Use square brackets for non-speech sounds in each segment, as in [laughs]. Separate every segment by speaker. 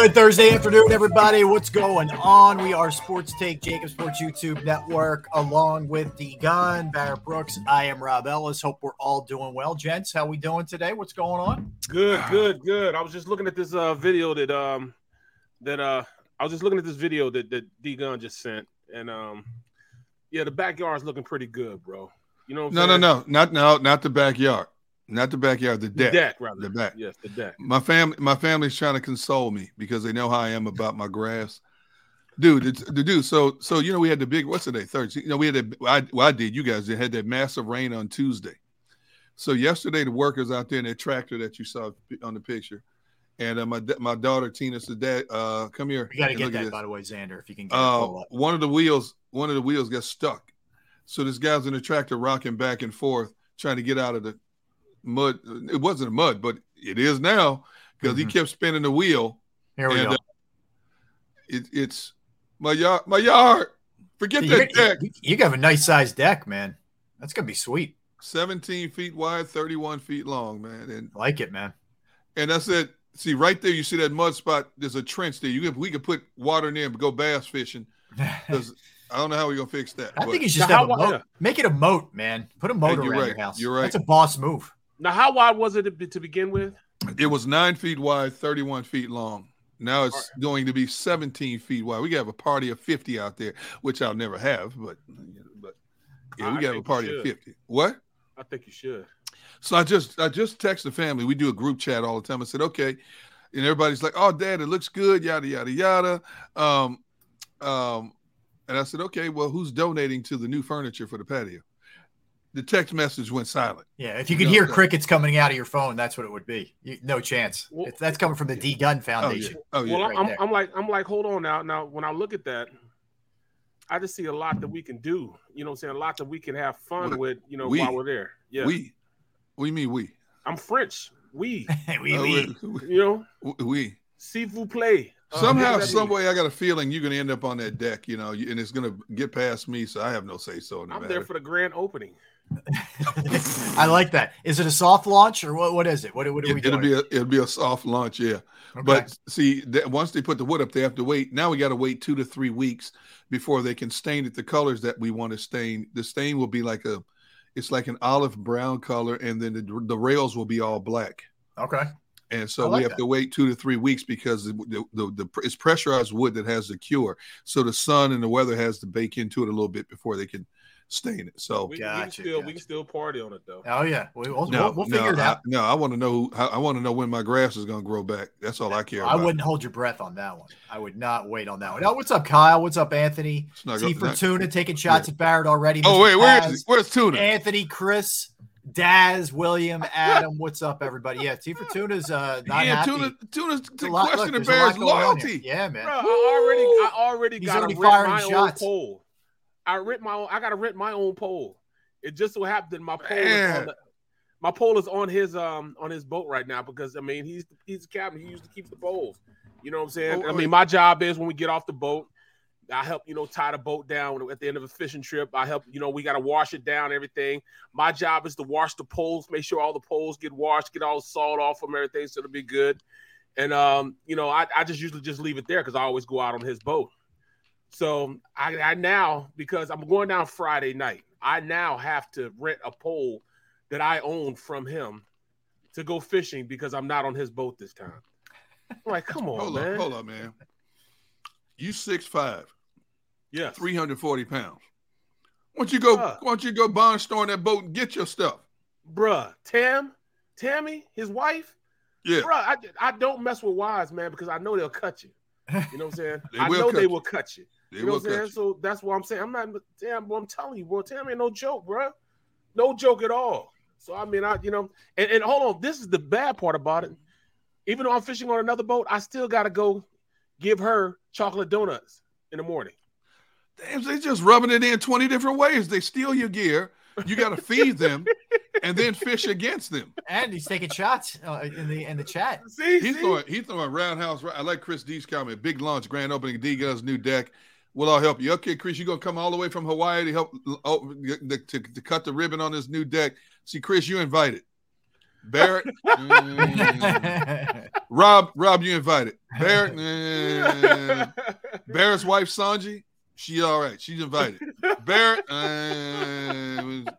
Speaker 1: Good Thursday afternoon, everybody. What's going on? We are Sports Take, JAKIB Sports YouTube Network, along with the Gun, Barrett Brooks. I am Rob Ellis. Hope we're all doing well, gents. How we doing today? What's going on?
Speaker 2: Good, good, good. I was just looking at this uh, video that um that uh I was just looking at this video that that D Gun just sent, and um yeah, the backyard's looking pretty good, bro. You know?
Speaker 3: no, no, no, not no, not the backyard. Not the backyard, the deck.
Speaker 2: The deck, rather.
Speaker 3: The back.
Speaker 2: Yes, the deck.
Speaker 3: My family, my family's trying to console me because they know how I am about my grass. Dude, it's, the dude. So, so you know, we had the big. What's the day? Thursday. You know, we had a. I, well, I did. You guys did, had that massive rain on Tuesday. So yesterday, the workers out there in that tractor that you saw on the picture, and uh, my my daughter Tina said, "Dad, uh, come here."
Speaker 1: You got to get that, by the way, Xander. If you can get
Speaker 3: uh,
Speaker 1: it.
Speaker 3: One of the wheels, one of the wheels got stuck. So this guy's in the tractor rocking back and forth, trying to get out of the mud. It wasn't a mud, but it is now because mm-hmm. he kept spinning the wheel.
Speaker 1: Here we
Speaker 3: and,
Speaker 1: go.
Speaker 3: Uh, it, it's my yard. My yard. Forget
Speaker 1: you,
Speaker 3: that deck.
Speaker 1: You, you have a nice sized deck, man. That's gonna be sweet.
Speaker 3: 17 feet wide, 31 feet long, man. And
Speaker 1: like it, man.
Speaker 3: And that's it. See, right there, you see that mud spot. There's a trench there. You can, we could put water in there and go bass fishing. [laughs] Because I don't know how we're gonna fix that.
Speaker 1: I think you should have a moat. Make it a moat, man. Put a moat around
Speaker 3: right.
Speaker 1: your house.
Speaker 3: You're right.
Speaker 1: That's a boss move.
Speaker 2: Now, how wide was it to begin with?
Speaker 3: It was nine feet wide, 31 feet long. Now it's right. going to be 17 feet wide. We got a party of 50 out there, which I'll never have, but but yeah, we
Speaker 2: I
Speaker 3: got a party of 50. What?
Speaker 2: I think you should.
Speaker 3: So I just I just text the family. We do a group chat all the time. I said, okay. And everybody's like, oh, dad, it looks good, yada, yada, yada. Um, um, and I said, okay, well, who's donating to the new furniture for the patio? The text message went silent.
Speaker 1: Yeah, if you could you hear crickets coming out of your phone, that's what it would be. You, no chance. Well, if that's coming from the D Gun Foundation.
Speaker 3: Oh yeah. Oh, yeah.
Speaker 2: Well,
Speaker 1: right
Speaker 2: I'm. I'm like I'm like, hold on now. Now, when I look at that, I just see a lot that we can do. You know, what I'm saying a lot that we can have fun
Speaker 3: What-
Speaker 2: with. You know,
Speaker 3: we-
Speaker 2: while we're there. Yeah,
Speaker 3: We, we mean we,
Speaker 2: I'm French. We, [laughs]
Speaker 1: we,
Speaker 3: Uh,
Speaker 1: we-
Speaker 3: we,
Speaker 2: you know,
Speaker 3: we.
Speaker 2: si vous plaît. Uh,
Speaker 3: Somehow,
Speaker 2: what does that
Speaker 3: some way, I got a feeling you're going to end up on that deck, you know, and it's going to get past me, so I have no say so in
Speaker 2: I'm
Speaker 3: matter.
Speaker 2: there for the grand opening.
Speaker 1: I like that. Is it a soft launch or what? What is it? What, what are we
Speaker 3: It, will be a it'll be a soft launch, yeah.
Speaker 1: Okay.
Speaker 3: But see, that once they put the wood up, they have to wait. Now we got to wait two to three weeks before they can stain it the colors that we want to stain. The stain will be like a, it's like an olive brown color, and then the, the rails will be all black.
Speaker 1: okay.
Speaker 3: And so
Speaker 1: like
Speaker 3: we have
Speaker 1: that.
Speaker 3: to wait two to three weeks because the, the, the, the it's pressurized wood that has the cure. So the sun and the weather has to bake into it a little bit before they can stain it. So
Speaker 2: We, we can
Speaker 1: Gotcha,
Speaker 2: still we can still party on it though.
Speaker 1: Oh yeah, we, will
Speaker 3: no,
Speaker 1: we'll, we'll
Speaker 3: no,
Speaker 1: figure it
Speaker 3: I, no, I want to know. I, I want to know when my grass is going to grow back. That's all I care
Speaker 1: I
Speaker 3: about.
Speaker 1: wouldn't hold your breath on that one. I would not wait on that one. Now, what's up, Kyle? What's up, Anthony?
Speaker 3: It's not
Speaker 1: T
Speaker 3: go- not-
Speaker 1: Fortuna taking shots at Barrett already.
Speaker 3: Oh
Speaker 1: Mr.
Speaker 3: wait, where is
Speaker 1: Paz,
Speaker 3: he? Where's Tuna?
Speaker 1: Anthony, Chris, Daz, William, [laughs] Adam. What's up, everybody? Yeah, T Fortuna's uh, not
Speaker 3: yeah,
Speaker 1: happy.
Speaker 3: Tuna, Tuna's
Speaker 1: a lot-
Speaker 3: questioning
Speaker 1: there's a lot
Speaker 3: Bears
Speaker 1: going
Speaker 3: loyalty.
Speaker 1: Yeah, man.
Speaker 2: Bro, I already I already
Speaker 1: He's
Speaker 2: got to
Speaker 1: already
Speaker 2: rent
Speaker 1: firing
Speaker 2: my own
Speaker 1: shots.
Speaker 2: pole. I rent my own. I got to rent my own pole. It just so happened my pole is on the, my pole is on his um on his boat right now because I mean he's he's the captain. He used to keep the poles. You know what I'm saying?
Speaker 3: Oh,
Speaker 2: I mean my job is when we get off the boat, I help you know tie the boat down at the end of a fishing trip. I help you know we got to wash it down everything. My job is to wash the poles, make sure all the poles get washed, get all the salt off them, everything, so it'll be good. And um, you know, I, I just usually just leave it there because I always go out on his boat. So I, I now because I'm going down Friday night, I now have to rent a pole that I own from him to go fishing because I'm not on his boat this time. I'm like, come on,
Speaker 3: Hold
Speaker 2: man.
Speaker 3: on, hold on, man. You six five,
Speaker 2: Yeah.
Speaker 3: three hundred forty pounds. Why don't you go?
Speaker 2: Bruh.
Speaker 3: Why don't you go barn store in that boat and get your stuff?
Speaker 2: Bruh, Tam, Tammy, his wife,
Speaker 3: Yeah,
Speaker 2: bruh, I, I don't mess with wives, man, because I know they'll cut you. You know what I'm saying? [laughs] I know they
Speaker 3: you.
Speaker 2: will cut you.
Speaker 3: They
Speaker 2: You know what I'm saying?
Speaker 3: you.
Speaker 2: So that's what I'm saying. I'm not damn, boy, I'm telling you, bro. Tam ain't no joke, bro. No joke at all. So I mean, I you know, and, and hold on, this is the bad part about it. Even though I'm fishing on another boat, I still gotta go give her chocolate donuts in the morning.
Speaker 3: Damn, they just rubbing it in twenty different ways. They steal your gear. You got to feed them, and then fish against them.
Speaker 1: And he's taking shots uh, in the in the chat.
Speaker 2: See,
Speaker 3: He's
Speaker 2: see?
Speaker 3: throwing he's throwing roundhouse. Right. I like Chris D's comment. Big launch, grand opening. D Gun's new deck. We'll all help you. Okay, Chris, you're gonna come all the way from Hawaii to help oh, to, to, to cut the ribbon on this new deck. See, Chris, you invited. Barrett, [laughs] mm. Rob, Rob, you invited. Barrett, mm. Barrett's wife Sanji, she all right. She's invited. Barrett, uh,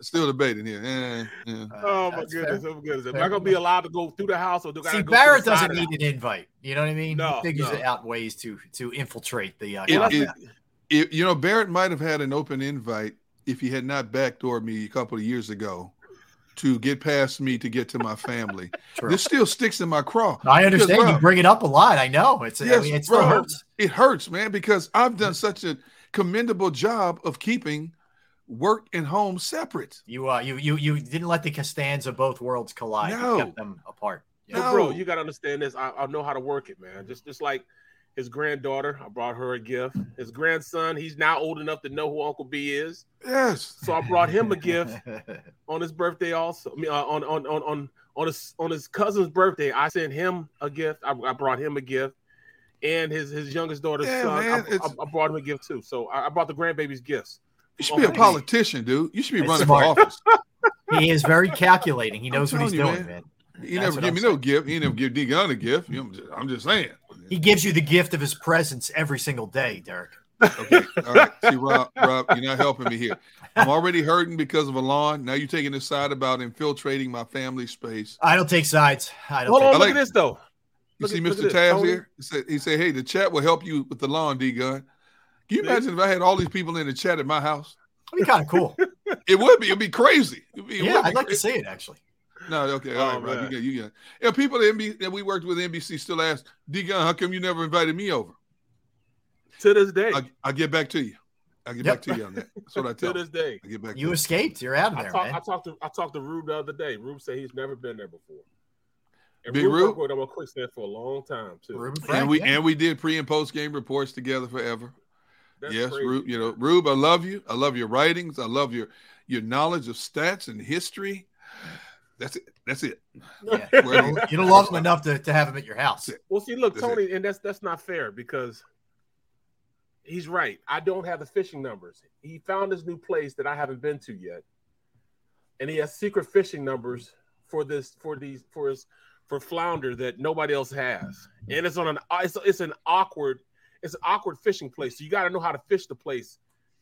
Speaker 3: still debating here. Eh, eh.
Speaker 2: Oh my
Speaker 1: That's
Speaker 2: goodness,
Speaker 1: fair.
Speaker 2: oh my goodness. Am
Speaker 1: Fair
Speaker 2: I gonna be allowed to go through the house or do I
Speaker 1: See,
Speaker 2: gotta go
Speaker 1: Barrett
Speaker 2: the
Speaker 1: doesn't need an invite. You know what I mean?
Speaker 2: No,
Speaker 1: he figures
Speaker 2: no.
Speaker 1: out ways to to infiltrate the. Uh,
Speaker 3: It-
Speaker 2: house?
Speaker 1: content.
Speaker 3: If, you know, Barrett might have had an open invite if he had not backdoored me a couple of years ago to get past me to get to my family.
Speaker 1: True.
Speaker 3: This still sticks in my craw.
Speaker 1: I understand
Speaker 3: Because,
Speaker 1: you bring it up a lot. I know it's. I mean, it still
Speaker 3: bro.
Speaker 1: hurts.
Speaker 3: It hurts, man, because I've done such a commendable job of keeping work and home separate.
Speaker 1: You uh, you you you didn't let the Costanza both worlds collide. You
Speaker 3: No.
Speaker 1: kept them apart. Yeah.
Speaker 2: But bro, you gotta understand this. I, I know how to work it, man. Just just like his granddaughter, I brought her a gift. His grandson, he's now old enough to know who Uncle B is.
Speaker 3: Yes.
Speaker 2: So I brought him a gift [laughs] on his birthday also. I mean, uh, on, on on on on his on his cousin's birthday, I sent him a gift. I, I brought him a gift, and his his youngest daughter's
Speaker 3: Yeah,
Speaker 2: son.
Speaker 3: man,
Speaker 2: I, I, I brought him a gift too. So I, I brought the grandbaby's gifts.
Speaker 3: You should be a
Speaker 2: Okay.
Speaker 3: politician, dude. You should be
Speaker 1: That's
Speaker 3: running
Speaker 1: smart.
Speaker 3: for office. [laughs]
Speaker 1: he is very calculating. He knows what he's
Speaker 3: you,
Speaker 1: doing,
Speaker 3: man.
Speaker 1: man.
Speaker 3: He
Speaker 1: That's
Speaker 3: never
Speaker 1: what
Speaker 3: give
Speaker 1: I'm
Speaker 3: me no gift. He never give D Gun a gift. I'm, just, I'm just saying.
Speaker 1: He gives you the gift of his presence every single day, Derrick.
Speaker 3: Okay. All right. See, Rob, Rob, you're not helping me here. I'm already hurting because of a lawn. Now you're taking a side about infiltrating my family space.
Speaker 1: I don't take sides. I don't.
Speaker 2: Hold
Speaker 1: take
Speaker 2: on, look
Speaker 3: like-
Speaker 2: at this though.
Speaker 3: You
Speaker 2: Look
Speaker 3: see
Speaker 2: at-
Speaker 3: Mr.
Speaker 2: at this,
Speaker 3: Taz here? He said, he said, hey, the chat will help you with the lawn, D Gun. Can you imagine if I had all these people in the chat at my house?
Speaker 1: That'd be kind of cool.
Speaker 3: It would be. It'd be crazy. It'd be, it
Speaker 1: yeah,
Speaker 3: would be
Speaker 1: I'd like to see it actually.
Speaker 3: No, okay, all
Speaker 2: Oh,
Speaker 3: right, Rob. You
Speaker 2: man.
Speaker 3: got, you got. Yeah, people at NBC that we worked with NBC still ask D Gun, how come you never invited me over?
Speaker 2: To this day,
Speaker 3: I, I'll get back to you. I'll get
Speaker 1: Yep.
Speaker 3: back to you on that. That's what I [laughs]
Speaker 2: to this day.
Speaker 3: I get back.
Speaker 1: You
Speaker 3: to
Speaker 1: escaped. You're out of
Speaker 2: I
Speaker 1: there,
Speaker 2: talked.
Speaker 1: man.
Speaker 2: I talked to I talked to Rube the other day. Rube said he's never been there before. And
Speaker 3: Big
Speaker 2: Rube
Speaker 3: Rube?
Speaker 2: worked with him on Quicksand for a long time too.
Speaker 1: Ruben
Speaker 3: you.
Speaker 1: Frank,
Speaker 3: And we
Speaker 1: yeah.
Speaker 3: and we did pre and post game reports together forever.
Speaker 2: That's
Speaker 3: yes,
Speaker 2: crazy.
Speaker 3: Rube. You know, Rube, I love you. I love your writings. I love your your knowledge of stats and history. That's it. That's it.
Speaker 1: Yeah. You
Speaker 3: do
Speaker 1: don't- love him enough to, to have him at your house.
Speaker 2: Well, see, look,
Speaker 3: That's
Speaker 2: Tony, and that's that's not fair because he's right. I don't have the fishing numbers. He found this new place that I haven't been to yet, and he has secret fishing numbers for this for these for his for flounder that nobody else has, and it's on an it's, it's an awkward it's an awkward fishing place. So you got to know how to fish the place,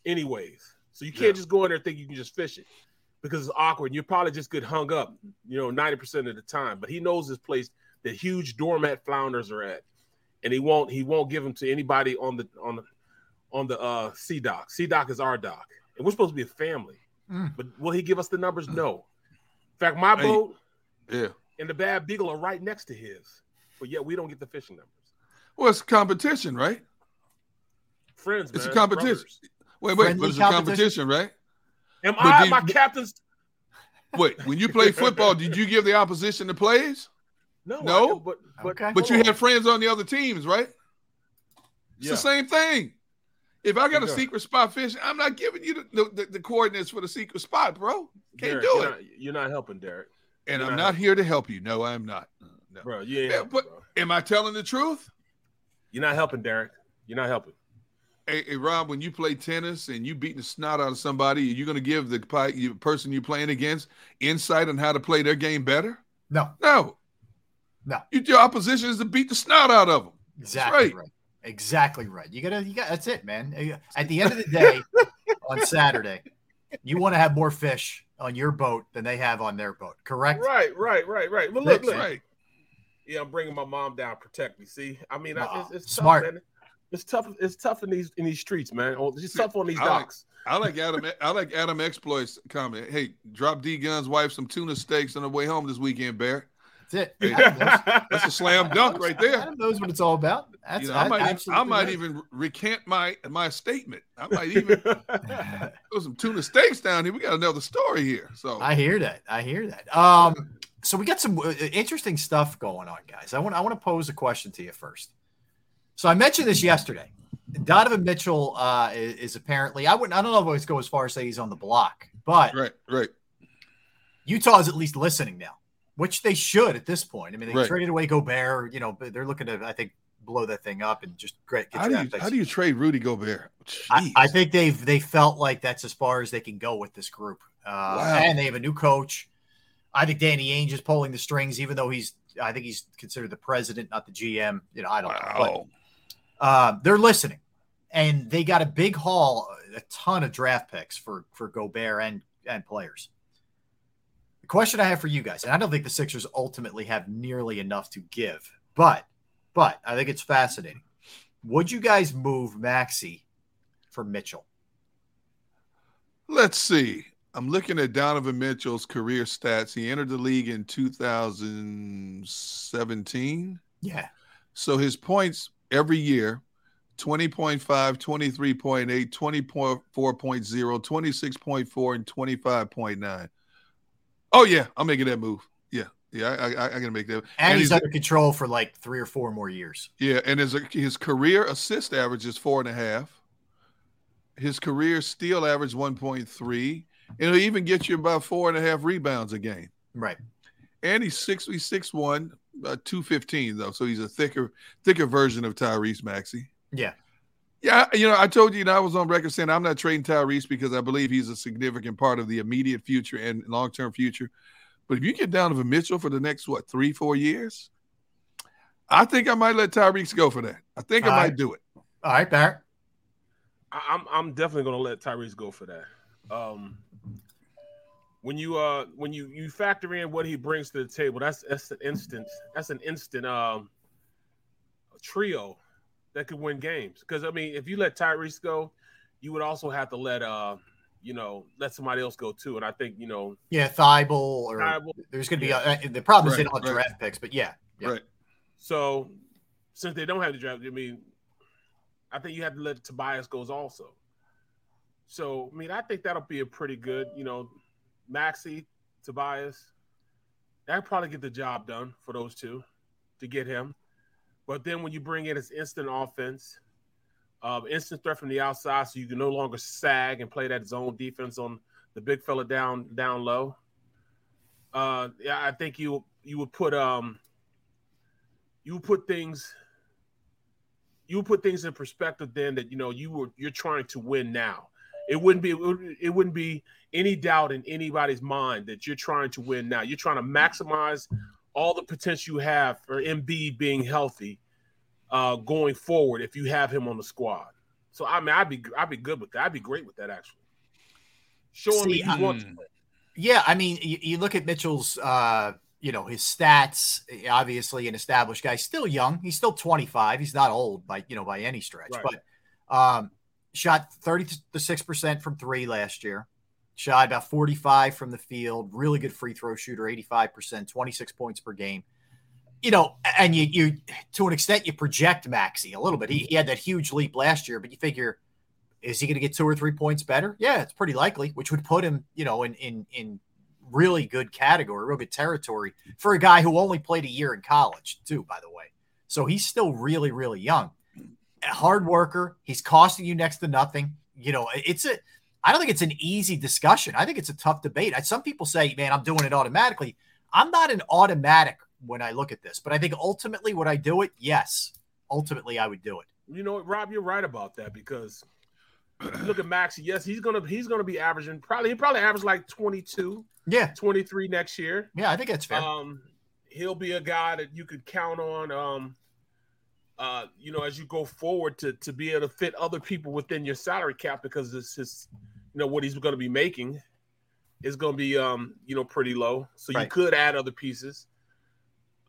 Speaker 2: anyways. So you can't
Speaker 3: Yeah.
Speaker 2: just go in there and think you can just fish it because it's awkward. You probably just get hung up, you know, ninety percent of the time. But he knows this place the huge doormat flounders are at, and he won't he won't give them to anybody on the on the on the uh C dock. C dock is our dock, and we're supposed to be a family.
Speaker 1: Mm.
Speaker 2: But will he give us the numbers? No. In fact, my
Speaker 3: Hey.
Speaker 2: boat
Speaker 3: Yeah.
Speaker 2: and the Bad Beagle are right next to his, but yet we don't get the fishing numbers.
Speaker 3: Well, it's competition, right?
Speaker 2: Friends,
Speaker 3: It's a competition.
Speaker 2: brothers.
Speaker 3: Wait, wait,
Speaker 1: Friendly
Speaker 3: but it's a
Speaker 1: competition?
Speaker 3: competition, right?
Speaker 2: Am
Speaker 3: But
Speaker 2: I
Speaker 3: do-
Speaker 2: my captain's? [laughs]
Speaker 3: Wait, when you play football, did you give the opposition the plays?
Speaker 2: No,
Speaker 3: No?
Speaker 2: I- but but
Speaker 1: Okay.
Speaker 3: But you
Speaker 2: hold
Speaker 3: had friends on the other teams, right? It's
Speaker 2: Yeah.
Speaker 3: the same thing. If I got a secret spot fishing, I'm not giving you the, the, the coordinates for the secret spot, bro. Can't
Speaker 2: Derrick,
Speaker 3: do
Speaker 2: you're
Speaker 3: it.
Speaker 2: Not, you're not helping, Derrick.
Speaker 3: and
Speaker 2: you're
Speaker 3: I'm
Speaker 2: not
Speaker 3: not here to help you. No, I'm not. Uh, no.
Speaker 2: Bro, you
Speaker 3: Yeah,
Speaker 2: helping,
Speaker 3: but-
Speaker 2: bro.
Speaker 3: Am I telling the truth?
Speaker 2: You're not helping, Derrick. You're not helping.
Speaker 3: Hey, hey, Rob, when you play tennis and you beating the snot out of somebody, are you're going to give the pi- person you're playing against insight on how to play their game better?
Speaker 1: No,
Speaker 3: No.
Speaker 1: No.
Speaker 3: Your opposition is to beat the snot out of them.
Speaker 1: exactly
Speaker 3: right.
Speaker 1: right. Exactly right. You gotta, you got. That's it, man. Uh, at the end of the day, [laughs] on Saturday, you want to have more fish on your boat than they have on their boat. Correct?
Speaker 2: Right, right, right, right. But look, look.
Speaker 3: Right.
Speaker 2: Yeah, I'm bringing my mom down. Protect me. See, I mean, I, it's, it's
Speaker 1: Smart.
Speaker 2: Tough, man. It's tough. It's tough in these in these streets, man. Oh, It's tough on these
Speaker 3: I like-
Speaker 2: docks.
Speaker 3: I like Adam. [laughs] I like Adam exploits comment. Hey, drop D Gun's wife some tuna steaks on the way home this weekend, Bear.
Speaker 1: That's it.
Speaker 3: Hey, That's a slam dunk right there.
Speaker 1: Adam knows what it's all about. That's
Speaker 3: You know, I
Speaker 1: I-
Speaker 3: might, I might even recant my my statement. I might even [laughs] throw some tuna steaks down here. We got another story here. So
Speaker 1: I hear that. I hear that. Um, so we got some uh, interesting stuff going on, guys. I want I want to pose a question to you first. So I mentioned this yesterday. Donovan Mitchell uh, is, is apparently I wouldn't I don't know if I would go as far as say he's on the block, but
Speaker 3: right, right.
Speaker 1: Utah is at least listening now, which they should at this point. I mean, they
Speaker 3: Right.
Speaker 1: traded away Gobert. You know, but they're looking to I think blow that thing up and just great. Get
Speaker 3: How do you how do you trade Rudy Gobert?
Speaker 1: I, I think they've they felt like that's as far as they can go with this group. Uh,
Speaker 3: Wow.
Speaker 1: And they have a new coach. I think Danny Ainge is pulling the strings, even though he's I think he's considered the president, not the GM. You know, I don't know. But uh, they're listening, and they got a big haul, a ton of draft picks for for Gobert and and players. The question I have for you guys, and I don't think the Sixers ultimately have nearly enough to give, but but I think it's fascinating. Would you guys move Maxey for Mitchell?
Speaker 3: Let's see. I'm looking at Donovan Mitchell's career stats. He entered the league in 2017.
Speaker 1: Yeah.
Speaker 3: So his points every year 20.5, 23.8, 20.4.0, 26.4, and 25.9. Oh, yeah. I'm making that move. Yeah. Yeah. I, I, I got to make that.
Speaker 1: And, he's, under control for like three or four more years.
Speaker 3: Yeah, and his his career assist average is four and a half. His career steal average one point three, and he'll even get you about four and a half rebounds a game.
Speaker 1: Right.
Speaker 3: And he's six he's six one, uh, two fifteen though, so he's a thicker thicker version of Tyrese Maxey.
Speaker 1: Yeah.
Speaker 3: Yeah, you know, I told you, and I was on record saying I'm not trading Tyrese because I believe he's a significant part of the immediate future and long term future. But if you get Donovan Mitchell for the next what three four years, I think I might let Tyrese go for that. I think I
Speaker 1: All
Speaker 3: might
Speaker 1: right.
Speaker 3: do it.
Speaker 1: All right, Barrett.
Speaker 2: I- I'm I'm definitely gonna let Tyrese go for that. Um, when you uh when you you factor in what he brings to the table, that's that's an instant that's an instant um trio that could win games. Because I mean, if you let Tyrese go, you would also have to let uh you know let somebody else go too. And I think you know
Speaker 1: Yeah, Thybulle or
Speaker 2: Thybulle,
Speaker 1: there's going to be
Speaker 2: yeah.
Speaker 1: a, the problem is they
Speaker 3: Right,
Speaker 1: don't have
Speaker 3: right.
Speaker 1: draft picks, but yeah, yeah.
Speaker 3: Right.
Speaker 2: So since they don't have the draft, I mean, I think you have to let Tobias goes also. So I mean, I think that'll be a pretty good, you know, Maxey, Tobias. That'll probably get the job done for those two to get him. But then when you bring in his instant offense, um, instant threat from the outside, so you can no longer sag and play that zone defense on the big fella down down low. Uh, yeah, I think you you would put um you would put things you would put things in perspective then that you know you were you're trying to win now. It wouldn't be it wouldn't be any doubt in anybody's mind that you're trying to win now. You're trying to maximize all the potential you have for MB being healthy uh, going forward if you have him on the squad. So I mean, I'd be I'd be good with that. I'd be great with that actually. Showing me
Speaker 1: See,
Speaker 2: wants to
Speaker 3: Mm.
Speaker 2: play.
Speaker 1: Yeah, I mean, you, you look at Mitchell's, uh, you know, his stats, obviously an established guy, still young. He's still 25. He's not old by, you know, by any stretch,
Speaker 2: Right.
Speaker 1: but um, shot 36% from three last year. Shot about 45 from the field. Really good free throw shooter, 85%, 26 points per game. You know, and you, you to an extent, you project Maxey a little bit. He, he had that huge leap last year, but you figure, is he going to get two or three points better? Yeah, it's pretty likely, which would put him, you know, in in in really good category, real good territory for a guy who only played a year in college, too, by the way. So he's still really, really young. A hard worker. He's costing you next to nothing. You know, it's a I don't think it's an easy discussion. I think it's a tough debate. I, some people say, man, I'm doing it automatically. I'm not an automatic when I look at this, but I think ultimately would I do it? Yes. Ultimately, I would do it.
Speaker 2: You know what, Rob, you're right about that because [clears throat] look at Maxey. Yes, he's gonna he's gonna be averaging probably he probably average like 22,
Speaker 1: Yeah.
Speaker 2: 23 next year.
Speaker 1: Yeah, I think that's fair.
Speaker 2: Um, he'll be a guy that you could count on. Um, uh, you know, as you go forward to to be able to fit other people within your salary cap because it's his, you know, what he's going to be making is going to be um, you know, pretty low. So you could add other pieces.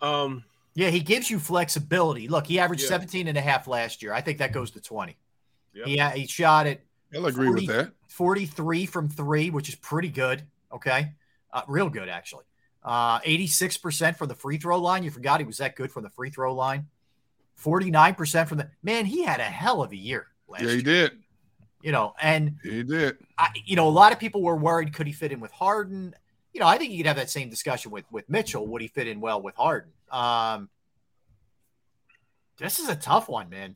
Speaker 2: Um,
Speaker 1: Yeah, he gives you flexibility. Look, he averaged
Speaker 2: Yeah.
Speaker 1: 17 and a half last year. I think that goes to 20.
Speaker 2: Yep.
Speaker 1: Yeah, he shot it
Speaker 3: I'll agree
Speaker 1: 40
Speaker 3: with that.
Speaker 1: 43 from three, which is pretty good. Okay. Uh, real good, actually. Uh, 86% from the free throw line. You forgot he was that good from the free throw line. 49% from the man, he had a hell of a year last
Speaker 3: Yeah, he
Speaker 1: year.
Speaker 3: did.
Speaker 1: You know, and
Speaker 3: He did.
Speaker 1: I, you know, a lot of people were worried could he fit in with Harden? You know, I think you could have that same discussion with with Mitchell. Would he fit in well with Harden? Um, this is a tough one, man.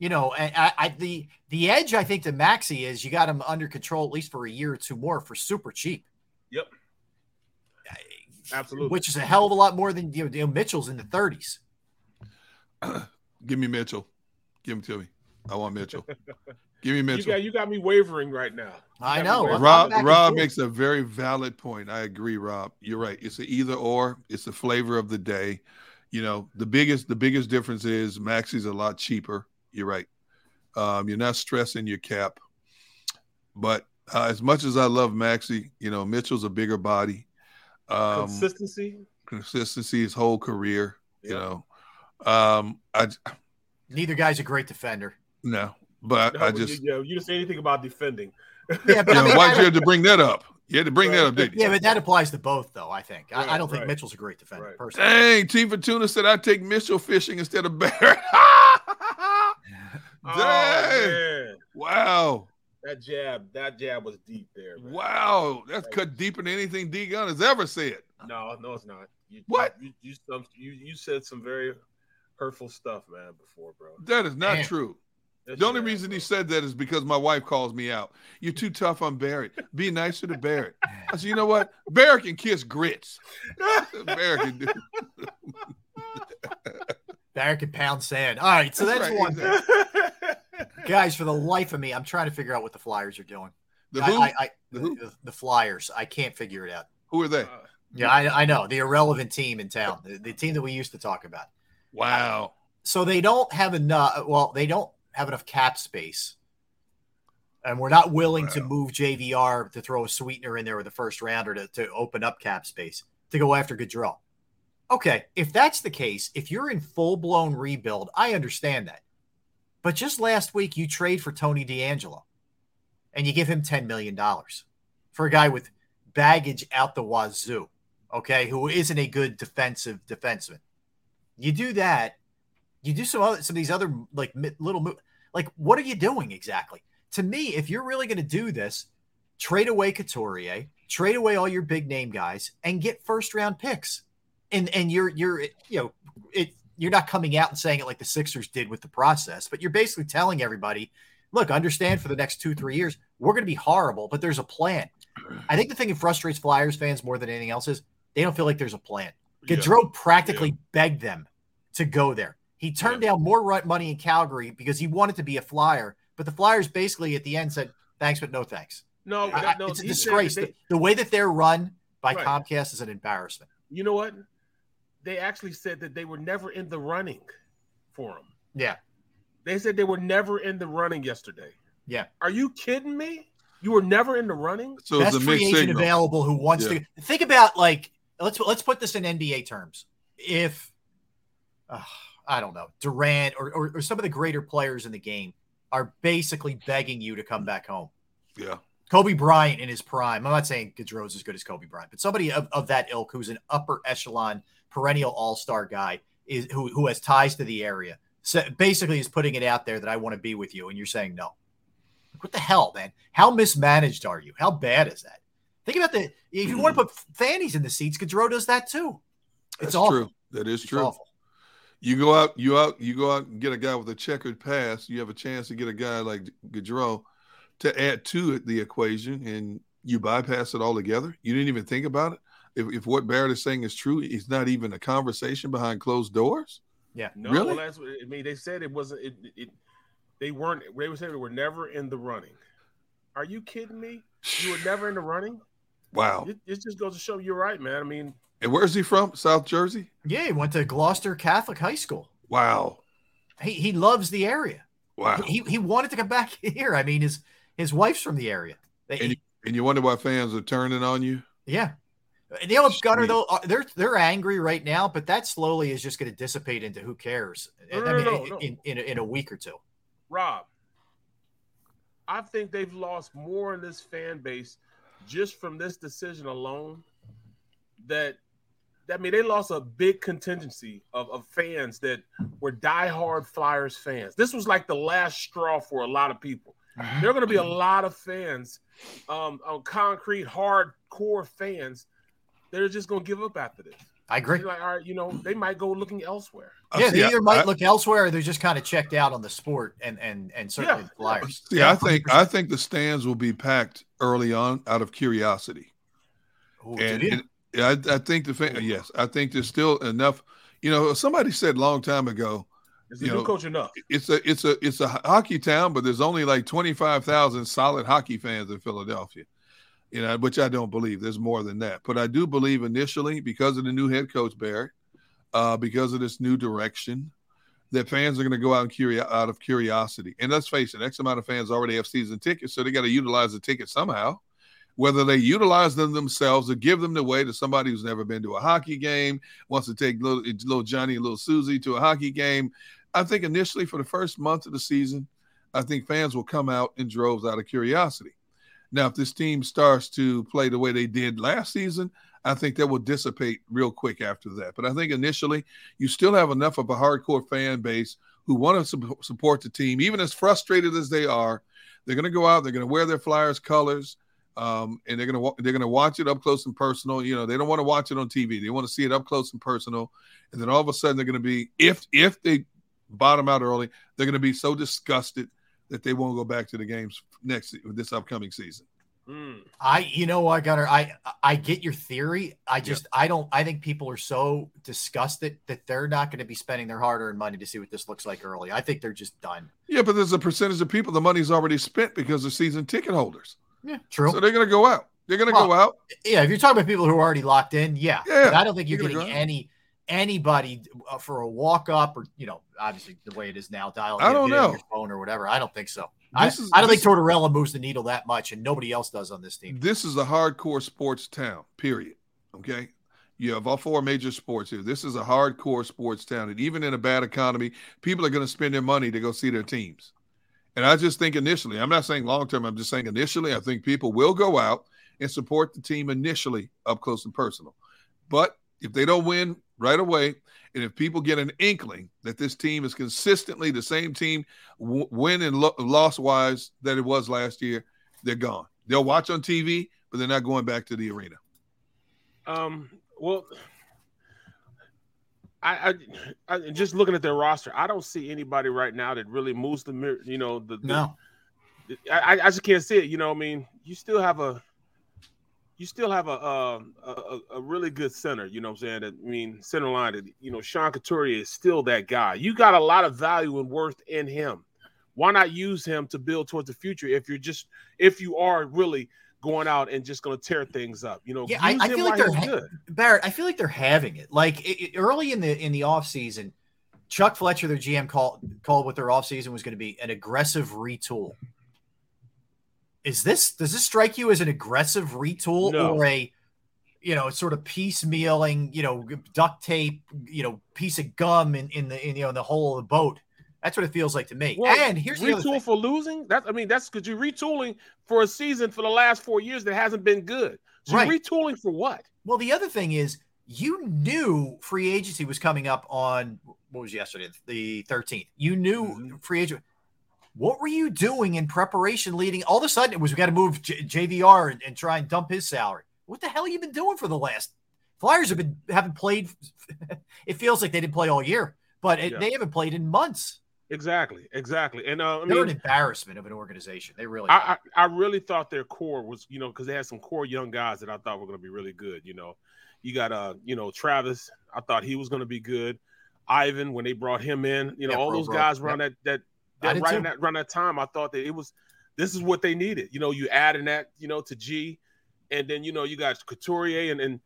Speaker 1: You know, and I, I the the edge I think to Maxey is you got him under control at least for a year or two more for super cheap,
Speaker 2: yep, absolutely.
Speaker 1: which is a hell of a lot more than you know, you know, Mitchell's in the 30s. [clears throat]
Speaker 3: Give me Mitchell. Give him to me. I want Mitchell. [laughs] Give me
Speaker 2: you
Speaker 3: Mitchell.
Speaker 2: got you got me wavering right now.
Speaker 1: I know.
Speaker 2: I'm
Speaker 1: I'm
Speaker 3: Rob Rob makes a very valid point. I agree, Rob. You're right. It's a either or. It's the flavor of the day. You know, the biggest the biggest difference is Maxey's a lot cheaper. You're right. Um, you're not stressing your cap. But uh, as much as I love Maxey, you know, Mitchell's a bigger body. Um,
Speaker 2: Consistency.
Speaker 3: consistency his whole career. You know, um, I
Speaker 1: Neither guy's a great defender.
Speaker 3: No, but
Speaker 2: No,
Speaker 3: I just
Speaker 2: you, you didn't say anything about defending.
Speaker 1: Yeah, but
Speaker 3: you
Speaker 1: I mean,
Speaker 3: why'd
Speaker 1: I-
Speaker 3: you have to bring that up? You had to bring that up, didn't you?
Speaker 1: yeah, but that applies to both, though. I think. I, I don't think
Speaker 2: right.
Speaker 1: Mitchell's a great defender,
Speaker 2: Right.
Speaker 1: personally.
Speaker 3: Dang, T Fortuna said I'd take Mitchell fishing instead of Barrett. [laughs]
Speaker 2: Oh,
Speaker 3: Dang.
Speaker 2: man.
Speaker 3: wow.
Speaker 2: That jab, that jab was deep there. man.
Speaker 3: Wow. That's cut deeper than anything D Gun has ever said.
Speaker 2: No, no, it's not. You,
Speaker 3: What?
Speaker 2: You you, you you said some very hurtful stuff, man, before, bro.
Speaker 3: That is not
Speaker 1: Damn.
Speaker 3: true.
Speaker 2: Yes,
Speaker 3: The only
Speaker 2: have,
Speaker 3: reason he said that is because my wife calls me out. You're too tough on Barrett. Be nicer to Barrett. I said, you know what? Barrett can kiss grits. [laughs] Barrett can do.
Speaker 1: Barrett can pound sand. All right, so that's,
Speaker 3: That's right,
Speaker 1: one thing.
Speaker 3: exactly.
Speaker 1: Guys, for the life of me, I'm trying to figure out what the Flyers are doing.
Speaker 3: The who?
Speaker 1: I, I,
Speaker 3: The who?
Speaker 1: the, the Flyers. I can't figure it out.
Speaker 3: who are they?
Speaker 2: Uh,
Speaker 1: Yeah, I, I know the irrelevant team in town, the, the team that we used to talk about.
Speaker 3: Wow.
Speaker 1: So they don't have enough. Well, they don't have enough cap space, and we're not willing to move JVR to throw a sweetener in there with a first rounder to, to open up cap space to go after Gaudreau. Okay, if that's the case, if you're in full blown rebuild, I understand that. But just last week, you trade for Tony DeAngelo, and you give him ten million dollars for a guy with baggage out the wazoo. Okay, who isn't a good defensive defenseman. You do that, you do some other some of these other like little like what are you doing exactly? To me, if you're really going to do this, trade away Couturier, trade away all your big name guys, and get first round picks. And and you're you're you know it you're not coming out and saying it like the Sixers did with the process, but you're basically telling everybody, look, understand for the next two three years we're going to be horrible, but there's a plan. I think the thing that frustrates Flyers fans more than anything else is they don't feel like there's a plan.
Speaker 2: yeah.
Speaker 1: Gaudreau practically begged them to go there. He turned down more rent money in Calgary because he wanted to be a Flyer, but the Flyers basically at the end said, "Thanks, but no thanks."
Speaker 2: No,
Speaker 1: I-
Speaker 2: that, no,
Speaker 1: it's a disgrace.
Speaker 2: that
Speaker 1: The, the way that they're run by
Speaker 2: Right.
Speaker 1: Comcast is an embarrassment.
Speaker 2: you know what? They actually said that they were never in the running for him.
Speaker 1: Yeah,
Speaker 2: They said they were never in the running yesterday.
Speaker 1: Yeah.
Speaker 2: Are you kidding me? You were never in the running?
Speaker 3: So it's
Speaker 1: best
Speaker 3: a
Speaker 1: free agent
Speaker 3: signal.
Speaker 1: available who wants
Speaker 3: Yeah.
Speaker 1: to think about like let's let's put this in NBA terms. If uh, I don't know Durant or, or or some of the greater players in the game are basically begging you to come back home.
Speaker 3: Yeah.
Speaker 1: Kobe Bryant in his prime. I'm not saying Gaudreau's as good as Kobe Bryant, but somebody of, of that ilk who's an upper echelon perennial all-star guy is who, who has ties to the area. So basically is putting it out there that I want to be with you, and you're saying no. What the hell, man? How mismanaged are you? How bad is that? Think about the if you want [clears throat] to put fannies in the seats, Gaudreau does that too. It's
Speaker 3: That's
Speaker 1: awful.
Speaker 3: true. That is
Speaker 1: It's
Speaker 3: true.
Speaker 1: awful.
Speaker 3: You go out, you out, you go out and get a guy with a checkered past. You have a chance to get a guy like Gaudreau to add to it the equation, and you bypass it altogether. You didn't even think about it. If, if what Barrett is saying is true, it's not even a conversation behind closed doors.
Speaker 2: Yeah, no,
Speaker 3: Really?
Speaker 2: that's what I mean. They said it wasn't. It, it they weren't. They were saying they were never in the running. Are you kidding me? You were never in the running.
Speaker 3: Wow.
Speaker 2: It, it just goes to show you're right, man. I mean,
Speaker 3: And where's he from? South Jersey.
Speaker 1: Yeah, he went to Gloucester Catholic High School.
Speaker 3: Wow.
Speaker 1: He he loves the area.
Speaker 3: Wow.
Speaker 1: He he wanted to come back [laughs] here. I mean, his his wife's from the area. They-
Speaker 3: And you, and you wonder why fans are turning on you.
Speaker 1: yeah. You know, Gunner
Speaker 3: Sweet.
Speaker 1: though, uh, they're they're angry right now, but that slowly is just going to dissipate into who cares.
Speaker 2: No,
Speaker 1: I mean,
Speaker 2: no,
Speaker 1: in,
Speaker 2: no.
Speaker 1: In, in, a, in a week or two.
Speaker 2: Rob, I think they've lost more in this fan base just from this decision alone. That that I mean they lost a big contingency of, of fans that were diehard Flyers fans. This was like the last straw for a lot of people. There are going to be a lot of fans, um, on concrete, hardcore fans that are just going to give up after this.
Speaker 1: I agree.
Speaker 2: Like, all right, you know, they might go looking elsewhere.
Speaker 1: Yeah,
Speaker 3: Uh, See,
Speaker 1: they
Speaker 3: I-
Speaker 1: either might
Speaker 3: I-
Speaker 1: look elsewhere or they're just kind of checked out on the sport and and and certainly
Speaker 2: Yeah.
Speaker 1: the Flyers.
Speaker 3: See, I think I think the stands will be packed early on out of curiosity.
Speaker 1: Ooh,
Speaker 3: and,
Speaker 1: do
Speaker 3: and I, I think the fan, yes, I think there's still enough. You know, somebody said a long time ago,
Speaker 2: Is the new
Speaker 3: know,
Speaker 2: coach enough?
Speaker 3: it's a it's a it's a hockey town, but there's only like twenty five thousand solid hockey fans in Philadelphia. You know, which I don't believe. There's more than that, but I do believe initially because of the new head coach Barrett, uh, because of this new direction, that fans are going to go out and curio- out of curiosity. And let's face it, X amount of fans already have season tickets, so they got to utilize the ticket somehow. Whether they utilize them themselves or give them away to somebody who's never been to a hockey game, wants to take little, eh, little Johnny and little Susie to a hockey game. I think initially for the first month of the season, I think fans will come out in droves out of curiosity. Now, if this team starts to play the way they did last season, I think that will dissipate real quick after that. But I think initially, you still have enough of a hardcore fan base who want to su- support the team, even as frustrated as they are. They're going to go out. They're going to wear their Flyers colors, um, and they're going to they're going to watch it up close and personal. You know, they don't want to watch it on TV. They want to see it up close and personal. And then all of a sudden, they're going to be if if they bottom out early, they're going to be so disgusted that they won't go back to the games next this upcoming season.
Speaker 2: Mm.
Speaker 1: I, you know what, Gunner, I, I get your theory. I just, I don't, I think people are so disgusted that they're not going to be spending their hard-earned money to see what this looks like early. I think they're just done.
Speaker 3: Yeah, but there's a percentage of people the money's already spent because they're season ticket holders.
Speaker 1: Yeah, true.
Speaker 3: So they're going to go out. They're going to
Speaker 1: Well,
Speaker 3: go out.
Speaker 1: yeah, if you're talking about people who are already locked in, yeah.
Speaker 3: Yeah,
Speaker 1: But I don't think you're
Speaker 3: you're
Speaker 1: getting any anybody uh, for a walk up or you know, obviously the way it is now, dial
Speaker 3: I don't
Speaker 1: get it on
Speaker 3: know.
Speaker 1: your phone or whatever. I don't think so. I,
Speaker 3: is-
Speaker 1: I don't think Tortorella moves the needle that much, and nobody else does on this team.
Speaker 3: This is a hardcore sports town, period. Okay. You have all four major sports here. This is a hardcore sports town. And even in a bad economy, people are going to spend their money to go see their teams. And I just think initially, I'm not saying long term, I'm just saying initially, I think people will go out and support the team initially up close and personal. But if they don't win right away, and if people get an inkling that this team is consistently the same team, w- win and lo- loss wise that it was last year, they're gone. They'll watch on TV, but they're not going back to the arena.
Speaker 2: Um, well, I, I, I just looking at their roster, I don't see anybody right now that really moves the mirror. You know, the, the
Speaker 1: No,
Speaker 2: I, I just can't see it. You know, what I mean, you still have a, you still have a, um, a, a, a really good center. You know, what I'm saying that. I mean, center line. that, You know, Sean Couturier is still that guy. You got a lot of value and worth in him. Why not use him to build towards the future? If you're just, if you are really going out and just going to tear things up, you know,
Speaker 1: Yeah, I- I feel like they're ha-
Speaker 2: good.
Speaker 1: Barrett, I feel like they're having it. Like it, it- early in the in the off season, Chuck Fletcher, their GM, called called what their off season was going to be an aggressive retool. Is this does this strike you as an aggressive retool
Speaker 2: No.
Speaker 1: or a you know, sort of piecemealing, you know, duct tape, you know, piece of gum in, in the in, you know in the hole of the boat. That's what it feels like to me.
Speaker 2: Well,
Speaker 1: and here's the
Speaker 2: retool
Speaker 1: thing.
Speaker 2: for losing. That's I mean that's because you're retooling for a season for the last four years that hasn't been good. So
Speaker 1: Right.
Speaker 2: retooling for what?
Speaker 1: Well, the other thing is you knew free agency was coming up on what was yesterday, the 13th. You knew
Speaker 2: Mm-hmm.
Speaker 1: free agent. What were you doing in preparation leading? All of a sudden, it was we got to move J- JVR and, and try and dump his salary. What the hell have you been doing for the last? Flyers have been haven't played. [laughs] it feels like they didn't play all year, but it,
Speaker 2: Yeah.
Speaker 1: they haven't played in months.
Speaker 2: Exactly, exactly. And uh, I
Speaker 1: They're an embarrassment of an organization. They really.
Speaker 2: I, I I really thought their core was you know because they had some core young guys that I thought were going to be really good. You know, you got uh you know Travis. I thought he was going to be good. Ivan when they brought him in. You know
Speaker 1: Yeah,
Speaker 2: all
Speaker 1: Pro
Speaker 2: those
Speaker 1: Bro.
Speaker 2: guys around that that that
Speaker 1: did
Speaker 2: right that around that time. I thought that it was this is what they needed. You know, you adding that you know to G, and then you know you got Couturier and and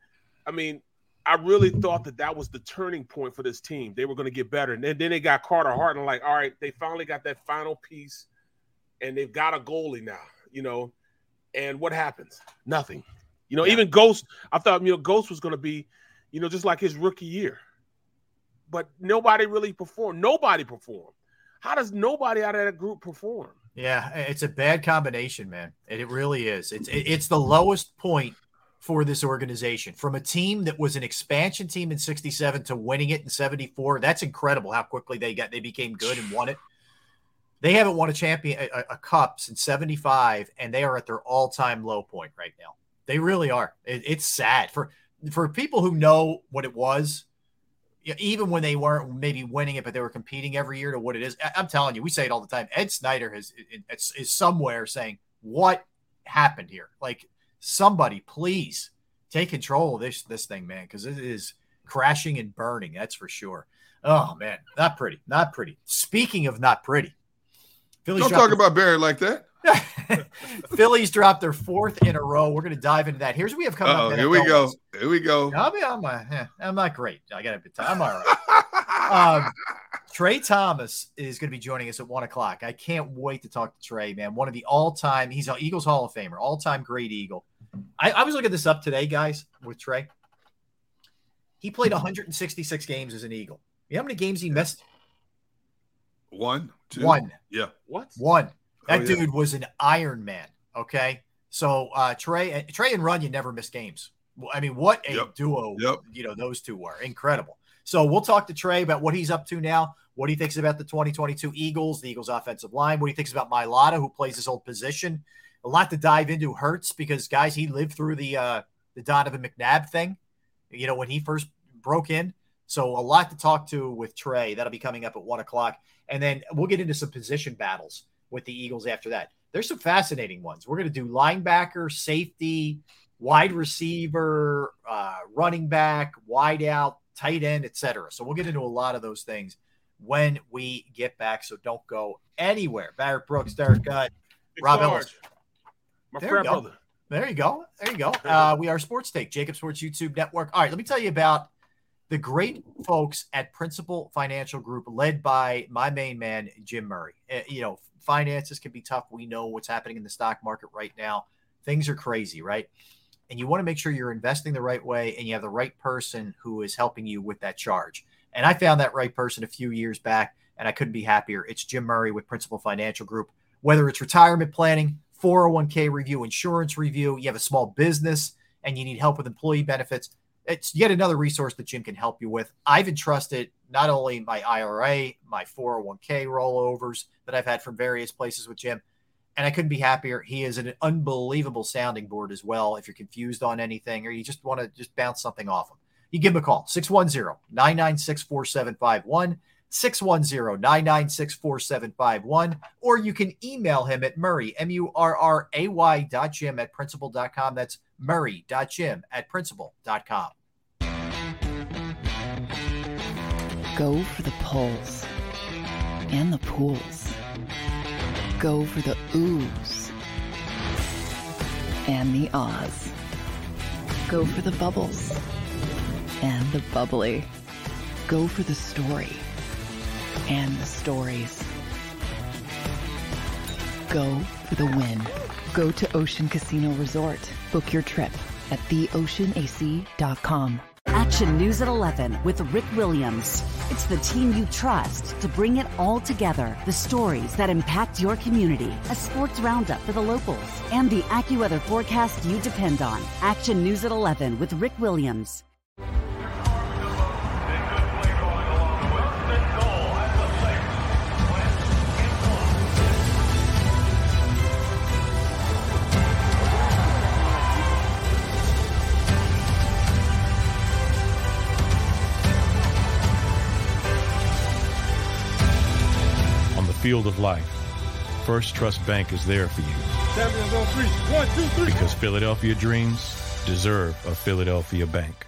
Speaker 2: I mean. I really thought that that was the turning point for this team. They were going to get better, and then, then they got Carter Hart, and like, all right, they finally got that final piece, and they've got a goalie now, you know. And what happens? Nothing. You know,
Speaker 1: Yeah.
Speaker 2: even Ghost, I thought, you know, Ghost was going to be, you know, just like his rookie year. But nobody really performed. Nobody performed. How does nobody out of that group perform?
Speaker 1: Yeah, it's a bad combination, man. It, it really is. It's it- it's the lowest point for this organization from a team that was an expansion team in 67 to winning it in 74. That's incredible how quickly they got they became good and won it. They haven't won a champion a, a- cup since 75 and they are at their all-time low point right now. They really are. It, it's sad for for people who know what it was even when they weren't maybe winning it, but they were competing every year to what it is. I'm telling you, we say it all the time. Ed Snider has is, is somewhere saying what happened here. Like somebody, please take control of this this thing, man, because it is crashing and burning. That's for sure. Oh man, not pretty, not pretty. Speaking of not pretty, Phillies
Speaker 3: Don't talk about Barry like that. [laughs]
Speaker 1: Phillies dropped their fourth in a row. We're going to dive into that. Here's what we have coming
Speaker 3: Oh,
Speaker 1: up.
Speaker 3: here we go. Here we go.
Speaker 1: I'll be, I'm, uh, eh, I'm not great. I got a bit. I'm all right. um, [laughs] Tra Thomas is going to be joining us at one o'clock. I can't wait to talk to Tra, man. One of the all-time, he's an Eagles Hall of Famer, all-time great Eagle. I, I was looking this up today, guys, with Tra. He played 166 games as an Eagle. You know how many games he missed?
Speaker 3: One, two,
Speaker 1: One.
Speaker 3: Yeah.
Speaker 2: What?
Speaker 1: One. That
Speaker 3: Oh, yeah.
Speaker 1: dude was an Iron Man. Okay, so uh, Tra, Tra and Runyan never missed games. I mean, what a
Speaker 3: Yep.
Speaker 1: duo!
Speaker 3: Yep.
Speaker 1: You know, those two were incredible. So we'll talk to Tra about what he's up to now, what he thinks about the 2022 Eagles, the Eagles offensive line, what he thinks about Mailata, who plays his old position. A lot to dive into. Hurts because guys, he lived through the uh, the Donovan McNabb thing. You know, when he first broke in. So a lot to talk to with Tra. That'll be coming up at one o'clock. And then we'll get into some position battles with the Eagles after that. There's some fascinating ones. We're going to do linebacker, safety, wide receiver, uh, running back, wide out, tight end, etc. So we'll get into a lot of those things when we get back. So don't go anywhere. Barrett Brooks, Derrick
Speaker 2: Gunn.
Speaker 1: Rob Ellis.
Speaker 2: My
Speaker 1: There you go.
Speaker 2: brother.
Speaker 1: There you go. There you go. Uh, we are Sports Take, JAKIB Sports YouTube Network. All right, let me tell you about the great folks at Principal Financial Group, led by my main man, Jim Murray. Uh, you know, finances can be tough. We know what's happening in the stock market right now. Things are crazy, right? And you want to make sure you're investing the right way and you have the right person who is helping you with that charge. And I found that right person a few years back, and I couldn't be happier. It's Jim Murray with Principal Financial Group. Whether it's retirement planning, 401k review, insurance review, you have a small business and you need help with employee benefits, it's yet another resource that Jim can help you with. I've entrusted not only my IRA, my 401k rollovers that I've had from various places with Jim, and I couldn't be happier. He is an unbelievable sounding board as well. If you're confused on anything or you just want to just bounce something off him, you give him a call 610 996 4751. 610-996-4751 or you can email him at murray m-u-r-r-a-y dot jim at principal.com that's murray dot jim at principal.com
Speaker 4: Go for the pulls and the pools. Go for the oohs and the ahs. Go for the bubbles and the bubbly. Go for the story and the stories. Go for the win. Go to Ocean Casino Resort. Book your trip. at theoceanac.com.
Speaker 5: Action News at 11 with Rick Williams. It's the team you trust to bring it all together. The stories that impact your community, a sports roundup for the locals, and the AccuWeather forecast you depend on. Action News at 11 with Rick Williams.
Speaker 6: Field of life, First Trust Bank is there for you.
Speaker 7: Champions on three. One, two, three.
Speaker 6: Because Philadelphia dreams deserve a Philadelphia bank.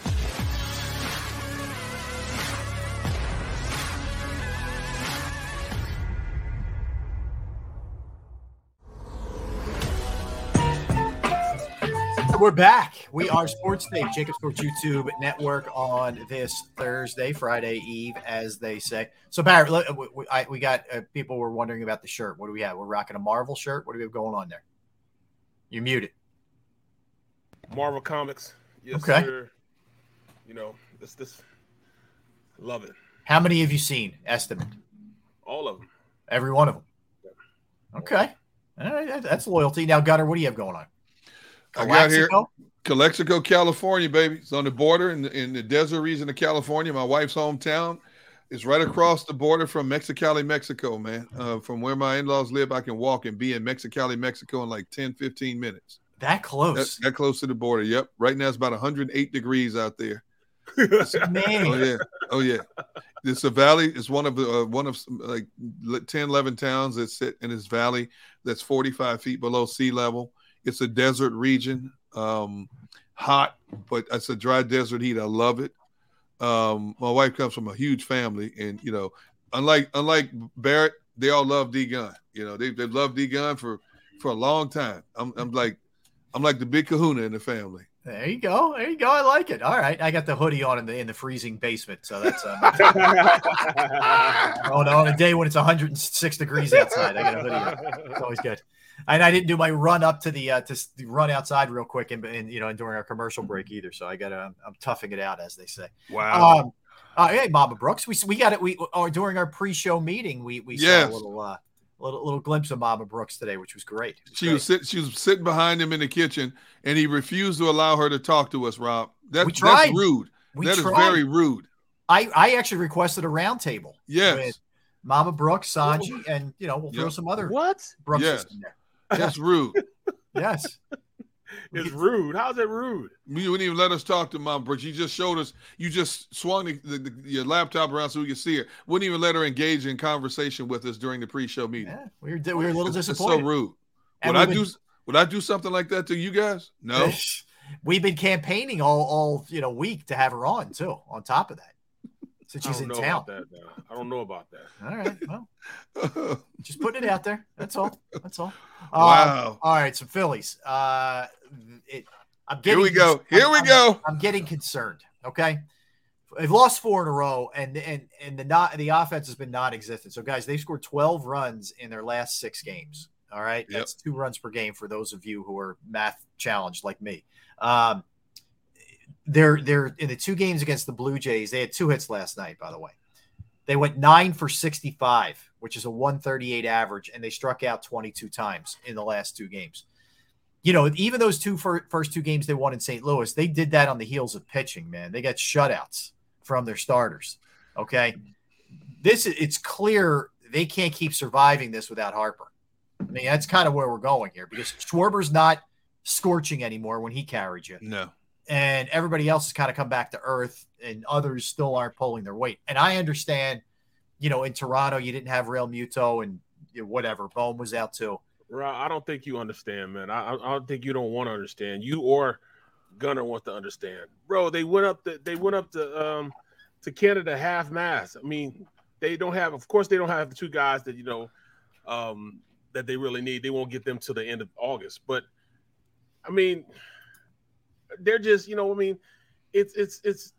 Speaker 1: We're back. We are Sports Take, JAKIB Sports YouTube Network on this Thursday, Friday Eve, as they say. So, Barrett, look, we, we, I, we got uh, people were wondering about the shirt. What do we have? We're rocking a Marvel shirt. What do we have going on there? You're muted.
Speaker 2: Marvel Comics. Yes,
Speaker 1: Okay.
Speaker 2: sir. You know, this this love it.
Speaker 1: How many have you seen? Estimate.
Speaker 2: All of them.
Speaker 1: Every one of them. Okay. All right, that's loyalty. Now, Gunner, what do you have going on?
Speaker 3: I got here
Speaker 1: Calexico?
Speaker 3: Calexico, California, baby. It's on the border in the, in the desert region of California. My wife's hometown. It's right across the border from Mexicali, Mexico, man. Uh, from where my in-laws live, I can walk and be in Mexicali, Mexico in like 10, 15 minutes.
Speaker 1: That close.
Speaker 3: That, that close to the border. Yep. Right now it's about 108 degrees out there. [laughs]
Speaker 1: Man.
Speaker 3: Oh yeah. Oh yeah. It's a valley. It's one of the uh, one of like 10, 11 towns that sit in this valley that's 45 feet below sea level. It's a desert region, um, hot, but it's a dry desert heat. I love it. Um, my wife comes from a huge family, and you know, unlike unlike Barrett, they all love D Gun. You know, they they've loved D Gun for for a long time. I'm I'm like I'm like the big Kahuna in the family.
Speaker 1: There you go. There you go. I like it. All right. I got the hoodie on in the in the freezing basement, so that's uh, [laughs] [laughs] oh no, on a day when it's 106 degrees outside, I got a hoodie. On. It's always good. And I didn't do my run up to the uh, to run outside real quick, and, and you know, during our commercial break either. So I got to I'm toughing it out, as they say.
Speaker 3: Wow.
Speaker 1: Um, uh, hey, Mama Brooks, we we got it. We or during our pre-show meeting, we we
Speaker 3: Yes.
Speaker 1: saw a little uh, little little glimpse of Mama Brooks today, which was great. Was
Speaker 3: She
Speaker 1: great.
Speaker 3: was sit, she was sitting behind him in the kitchen, and he refused to allow her to talk to us. Rob, that,
Speaker 1: We tried.
Speaker 3: that's rude.
Speaker 1: We
Speaker 3: That is
Speaker 1: tried.
Speaker 3: very rude.
Speaker 1: I I actually requested a roundtable.
Speaker 3: Yes.
Speaker 1: with Mama Brooks, Sanji, and you know we'll throw
Speaker 3: Yep.
Speaker 1: some other
Speaker 2: What?
Speaker 1: Brooks
Speaker 3: Yes.
Speaker 1: in there.
Speaker 3: That's rude.
Speaker 1: Yes.
Speaker 2: It's rude. How's it rude?
Speaker 3: You wouldn't even let us talk to Mom Brooks. You just showed us. You just swung the, the, the- your laptop around so we could see her. Wouldn't even let her engage in conversation with us during the pre-show meeting.
Speaker 1: Yeah, we were we were a little
Speaker 3: It's- it's
Speaker 1: disappointed.
Speaker 3: so rude.
Speaker 1: And
Speaker 3: Would I
Speaker 1: we've
Speaker 3: do? Would I do something like that to you guys? No. [laughs]
Speaker 1: We've been campaigning all all you know week to have her on too. On top of that, since
Speaker 2: I
Speaker 1: she's
Speaker 2: don't
Speaker 1: in
Speaker 2: know
Speaker 1: town.
Speaker 2: about that. I don't know about that.
Speaker 1: All right. Well, [laughs] just putting it out there. That's all. That's all.
Speaker 3: Wow.
Speaker 1: Um, all right. Some Phillies. Uh, it, I'm
Speaker 3: Here we go. Here
Speaker 1: I'm-
Speaker 3: we
Speaker 1: I'm-
Speaker 3: go.
Speaker 1: I'm getting concerned. Okay. They've lost four in a row, and and and the not the offense has been non-existent. So, guys, they've scored 12 runs in their last six games. All right,
Speaker 3: Yep.
Speaker 1: that's two runs per game for those of you who are math challenged like me. Um, they're they're in the two games against the Blue Jays. They had two hits last night, by the way. They went nine for 65, which is a 138 average, and they struck out 22 times in the last two games. You know, even those two fir- first two games they won in St. Louis, they did that on the heels of pitching, man. They got shutouts from their starters. Okay. This it's clear they can't keep surviving this without Harper. I mean, that's kind of where we're going here because Schwarber's not scorching anymore when he carried you
Speaker 3: No.
Speaker 1: And everybody else has kind of come back to earth and others still aren't pulling their weight. And I understand, you know, in Toronto, you didn't have Realmuto and you know, whatever. Bohm was out too.
Speaker 2: I don't think you understand, man. I, I don't think you don't want to understand. You or Gunner want to understand, bro. They went up. The, they went up to um to Canada half mass. I mean, they don't have. Of course, they don't have the two guys that you know um that they really need. They won't get them to the end of August. But I mean, they're just you know. I mean, it's it's it's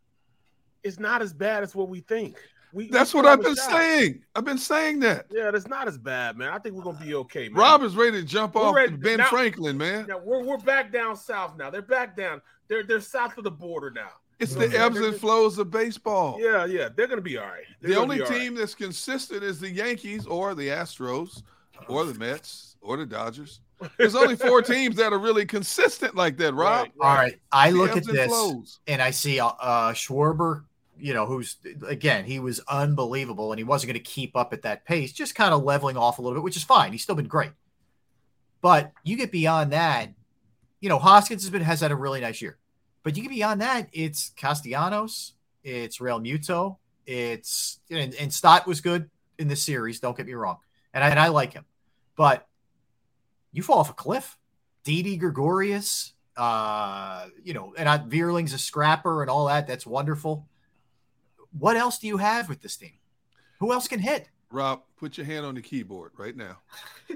Speaker 2: it's not as bad as what we think. We,
Speaker 3: That's
Speaker 2: we
Speaker 3: what I've been
Speaker 2: shot.
Speaker 3: saying. I've been saying that.
Speaker 2: Yeah, that's not as bad, man. I think we're gonna be okay, man.
Speaker 3: Rob is ready to jump
Speaker 2: We're
Speaker 3: off
Speaker 2: ready-
Speaker 3: Ben
Speaker 2: now-
Speaker 3: Franklin, man.
Speaker 2: Now we're we're back down south now. They're back down. They're they're south of the border now.
Speaker 3: It's
Speaker 2: You know
Speaker 3: the ebbs and flows of baseball.
Speaker 2: Yeah, yeah, they're gonna be all right. They're
Speaker 3: The only
Speaker 2: be all right.
Speaker 3: team that's consistent is the Yankees or the Astros or the Mets or the Dodgers. There's only four teams that are really consistent like that, Rob.
Speaker 1: All right. I
Speaker 3: The
Speaker 1: look at
Speaker 3: ebbs and
Speaker 1: this
Speaker 3: flows.
Speaker 1: and I see uh, uh Schwarber, you know, who's again, he was unbelievable and he wasn't going to keep up at that pace, just kind of leveling off a little bit, which is fine. He's still been great. But you get beyond that, you know, Hoskins has been has had a really nice year. But you get beyond that, it's Castellanos, it's Realmuto, it's and, and Stott was good in the series, don't get me wrong. And I, and I like him. But you fall off a cliff. Didi Gregorius, uh, you know, and I, Vierling's a scrapper and all that. That's wonderful. What else do you have with this team? Who else can hit?
Speaker 3: Rob, put your hand on the keyboard right now.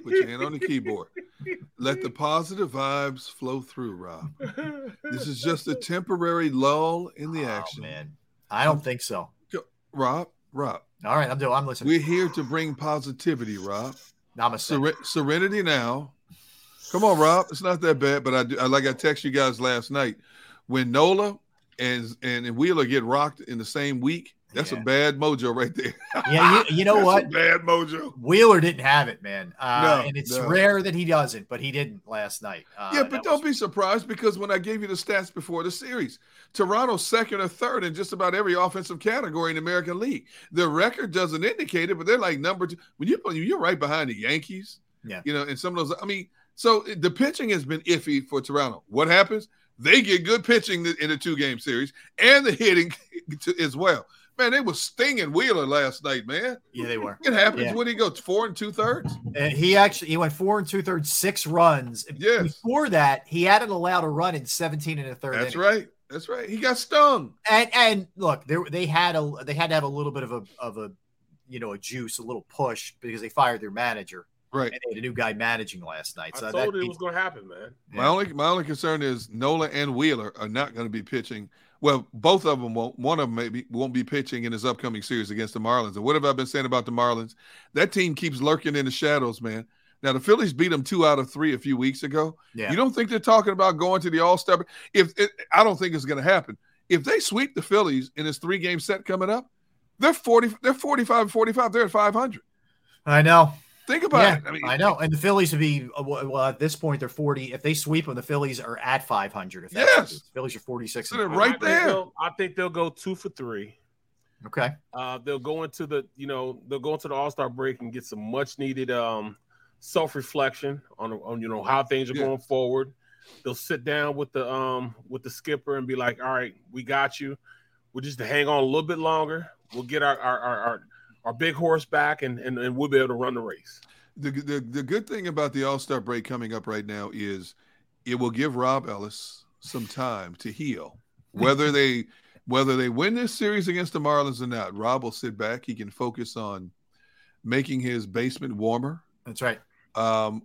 Speaker 3: Put your hand on the keyboard. Let the positive vibes flow through, Rob. This is just a temporary lull in the action.
Speaker 1: Oh, man. I don't think so.
Speaker 3: Rob, Rob.
Speaker 1: All right, I'm doing. I'm listening.
Speaker 3: We're here to bring positivity, Rob.
Speaker 1: Namaste.
Speaker 3: Seren- serenity now. Come on, Rob. It's not that bad, but I do. I, like I text you guys last night. When Nola and and Wheeler get rocked in the same week, that's a bad mojo right there. [laughs]
Speaker 1: Yeah, you, you know what?
Speaker 3: bad mojo.
Speaker 1: Wheeler didn't have it, man. Uh,
Speaker 3: No,
Speaker 1: and it's
Speaker 3: no.
Speaker 1: rare that he doesn't, but he didn't last night. Uh,
Speaker 3: yeah, but don't be surprised because when I gave you the stats before the series, Toronto's second or third in just about every offensive category in the American League. The record doesn't indicate it, but they're like number two. When you you're right behind the Yankees,
Speaker 1: Yeah.
Speaker 3: you know, and some of those. I mean, so the pitching has been iffy for Toronto. What happens? They get good pitching in the two game series and the hitting [laughs] as well. Man, they were stinging Wheeler last night, man.
Speaker 1: Yeah, they were.
Speaker 3: It happens.
Speaker 1: Yeah.
Speaker 3: What do he go? Four and two thirds?
Speaker 1: And he actually he went four and two thirds, six runs.
Speaker 3: Yes.
Speaker 1: Before that, he hadn't allowed a run in 17 and a third.
Speaker 3: That's
Speaker 1: innings.
Speaker 3: right. That's right. He got stung.
Speaker 1: And and look, they they had a they had to have a little bit of a of a you know a juice, a little push because they fired their manager.
Speaker 3: Right.
Speaker 1: And they had a new guy managing last night.
Speaker 2: I
Speaker 1: So
Speaker 2: told
Speaker 1: that
Speaker 2: you it was gonna happen, man.
Speaker 3: My only my only concern is Nola and Wheeler are not going to be pitching. Well, both of them won't. One of them maybe won't be pitching in his upcoming series against the Marlins. And what have I been saying about the Marlins? That team keeps lurking in the shadows, man. Now the Phillies beat them two out of three a few weeks ago.
Speaker 1: Yeah.
Speaker 3: You don't think they're talking about going to the All Star? If it, I don't think it's going to happen. If they sweep the Phillies in this three game set coming up, they're forty. They're 45 45. They're at five hundred.
Speaker 1: I know.
Speaker 3: Think about
Speaker 1: yeah,
Speaker 3: it. I mean,
Speaker 1: I know. And the Phillies would be uh, well at this point they're 40. If they sweep them, the Phillies are at 500. If that's
Speaker 3: Yes.
Speaker 1: the Phillies are 46.
Speaker 3: So they're
Speaker 1: and
Speaker 3: right
Speaker 2: I think
Speaker 3: there.
Speaker 2: I think they'll go two for three.
Speaker 1: Okay.
Speaker 2: Uh, they'll go into the, you know, they'll go into the All Star break and get some much needed um, self reflection on, on, you know, how things are
Speaker 3: Yeah.
Speaker 2: going forward. They'll sit down with the um with the skipper and be like, "All right, we got you. We'll just hang on a little bit longer. We'll get our our our, our, our big horse back, and, and and we'll be able to run the race."
Speaker 3: the, the the good thing about the All Star break coming up right now is it will give Rob Ellis some time to heal. Whether they whether they win this series against the Marlins or not, Rob will sit back. He can focus on making his basement warmer.
Speaker 1: That's right.
Speaker 3: Um,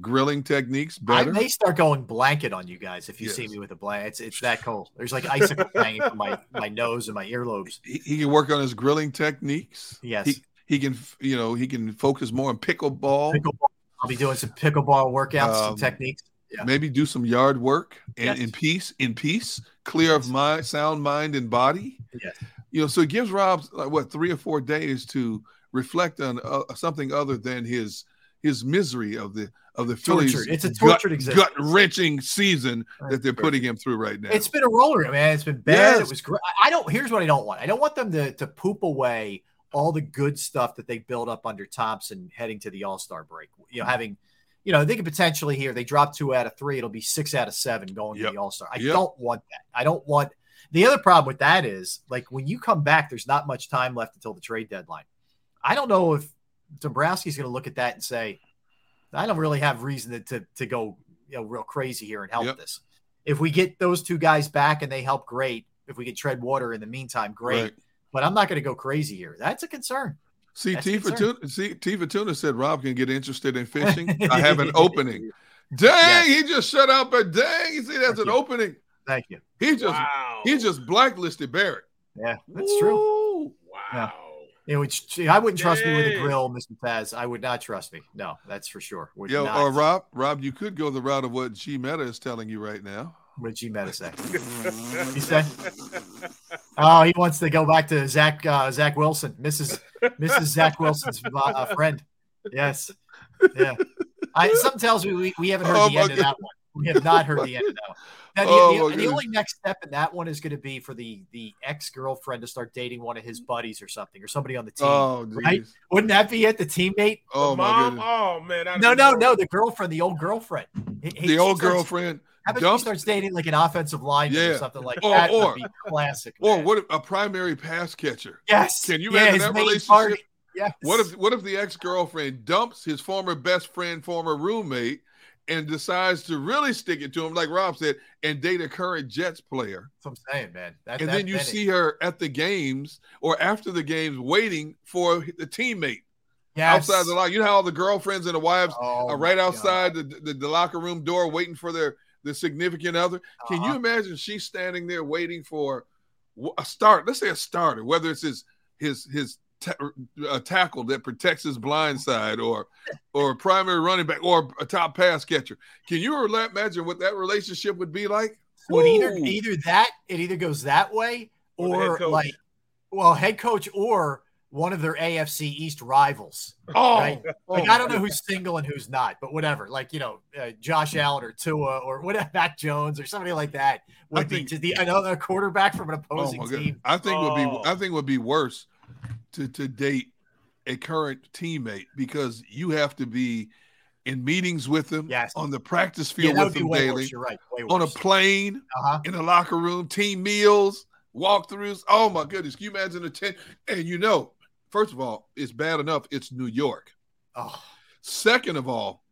Speaker 3: grilling techniques
Speaker 1: I may start going blanket on you guys if you see me with a blanket. It's it's that cold. There's like icicles hanging from my my nose and my earlobes.
Speaker 3: he, he can work on his grilling techniques.
Speaker 1: Yes.
Speaker 3: He, he can, you know, he can focus more on pickleball.
Speaker 1: Pickleball. I'll be doing some pickleball workouts,
Speaker 3: Um,
Speaker 1: some techniques. Yeah.
Speaker 3: Maybe do some yard work and
Speaker 1: Yes.
Speaker 3: in peace, in peace, clear of mind, sound mind and body.
Speaker 1: Yes.
Speaker 3: You know, so it gives Rob like what three or four days to reflect on uh, something other than his his misery of the of the Phillies.
Speaker 1: It's a tortured
Speaker 3: gut wrenching season that they're putting him through right now.
Speaker 1: It's been a roller, man. It's been bad. It was great. I don't. Here's what I don't want. I don't want them to to poop away all the good stuff that they built up under Thomson heading to the All Star break. You know, mm-hmm. having, you know, they could potentially here. They drop two out of three. It'll be six out of seven going
Speaker 3: Yep.
Speaker 1: to the All Star. I
Speaker 3: Yep.
Speaker 1: don't want that. I don't want. The other problem with that is like when you come back, there's not much time left until the trade deadline. I don't know if Dombrowski's going to look at that and say, I don't really have reason to, to, to go you know real crazy here and help
Speaker 3: Yep.
Speaker 1: this. If we get those two guys back and they help, great. If we get tread water in the meantime, great.
Speaker 3: Right.
Speaker 1: But I'm not going to go crazy here. That's a concern.
Speaker 3: See,
Speaker 1: That's
Speaker 3: T
Speaker 1: a concern.
Speaker 3: Fortuna, see, T Fortuna said Rob can get interested in [laughs] fishing. I have an opening. Dang, he just shut up. But dang, you see, that's an opening.
Speaker 1: Thank you.
Speaker 3: He just he just blacklisted Barrett.
Speaker 1: Yeah, that's true.
Speaker 2: Wow.
Speaker 1: It would, I wouldn't trust me with a grill, Mr. Taz. I would not trust me. No, that's for sure. Would
Speaker 3: Yo,
Speaker 1: not.
Speaker 3: or Rob, Rob, you could go the route of what G Meta is telling you right now.
Speaker 1: What did G Meta say? [laughs] he said, "Oh, he wants to go back to Zach uh, Zach Wilson, Mrs. Mrs. Zach Wilson's uh, friend." Yes, yeah. I, something tells me we, we haven't heard
Speaker 3: Oh,
Speaker 1: the
Speaker 3: my
Speaker 1: end of that one. We have not heard the end of that one. Now, the,
Speaker 3: Oh,
Speaker 1: the- the only next step in that one is going to be for the the ex girlfriend to start dating one of his buddies or something, or somebody on the team.
Speaker 3: Oh,
Speaker 1: right?
Speaker 3: geez.
Speaker 1: Wouldn't that be it? The teammate?
Speaker 3: Oh my
Speaker 2: Mom, oh man, that'd
Speaker 1: No, no,
Speaker 2: more-
Speaker 1: no. The girlfriend, the old girlfriend. He- he-
Speaker 3: The
Speaker 1: she
Speaker 3: old
Speaker 1: starts-
Speaker 3: girlfriend
Speaker 1: How about
Speaker 3: dumps
Speaker 1: she starts dating like an offensive lineman or something like
Speaker 3: Or-
Speaker 1: that?
Speaker 3: or-
Speaker 1: would be classic.
Speaker 3: or
Speaker 1: man.
Speaker 3: what if a primary pass catcher?
Speaker 1: Yes.
Speaker 3: Can you
Speaker 1: Yeah,
Speaker 3: imagine that
Speaker 1: main
Speaker 3: relationship?
Speaker 1: target. Yes.
Speaker 3: What if what if the ex girlfriend dumps his former best friend, former roommate, and decides to really stick it to him, like Rob said, and date a current Jets player?
Speaker 1: That's what I'm saying, man. That,
Speaker 3: and
Speaker 1: that-
Speaker 3: then you see her at the games or after the games waiting for the teammate
Speaker 1: Yes.
Speaker 3: outside the line. You know how all the girlfriends and the wives
Speaker 1: Oh,
Speaker 3: are right outside the, the, the locker room door waiting for their the significant other. Can you
Speaker 1: Uh-huh.
Speaker 3: imagine she's standing there waiting for a start? Let's say a starter, whether it's his his his ta- a tackle that protects his blind side, or or a primary running back, or a top pass catcher. Can you imagine what that relationship would be like?
Speaker 1: So it either either that it either goes that way
Speaker 2: Or
Speaker 1: or like well head coach or one of their AFC East rivals.
Speaker 3: Oh,
Speaker 1: right?
Speaker 3: oh
Speaker 1: Like
Speaker 3: my
Speaker 1: I don't know who's single and who's not, but whatever. Like you know, uh, Josh Allen or Tua or whatever, [laughs] Mac Jones or somebody like that would be
Speaker 3: think-
Speaker 1: just the another quarterback from an
Speaker 3: Oh
Speaker 1: opposing
Speaker 3: my
Speaker 1: team.
Speaker 3: goodness. I think would
Speaker 2: Oh.
Speaker 3: be I think would be worse to to date a current teammate because you have to be in meetings with them
Speaker 1: Yes.
Speaker 3: on the practice field
Speaker 1: that
Speaker 3: with them daily
Speaker 1: worse. Right.
Speaker 3: On a plane
Speaker 1: uh-huh.
Speaker 3: in the locker room team meals walkthroughs oh my goodness can you imagine the 10 and you know first of all it's bad enough it's new york
Speaker 1: Oh,
Speaker 3: second of all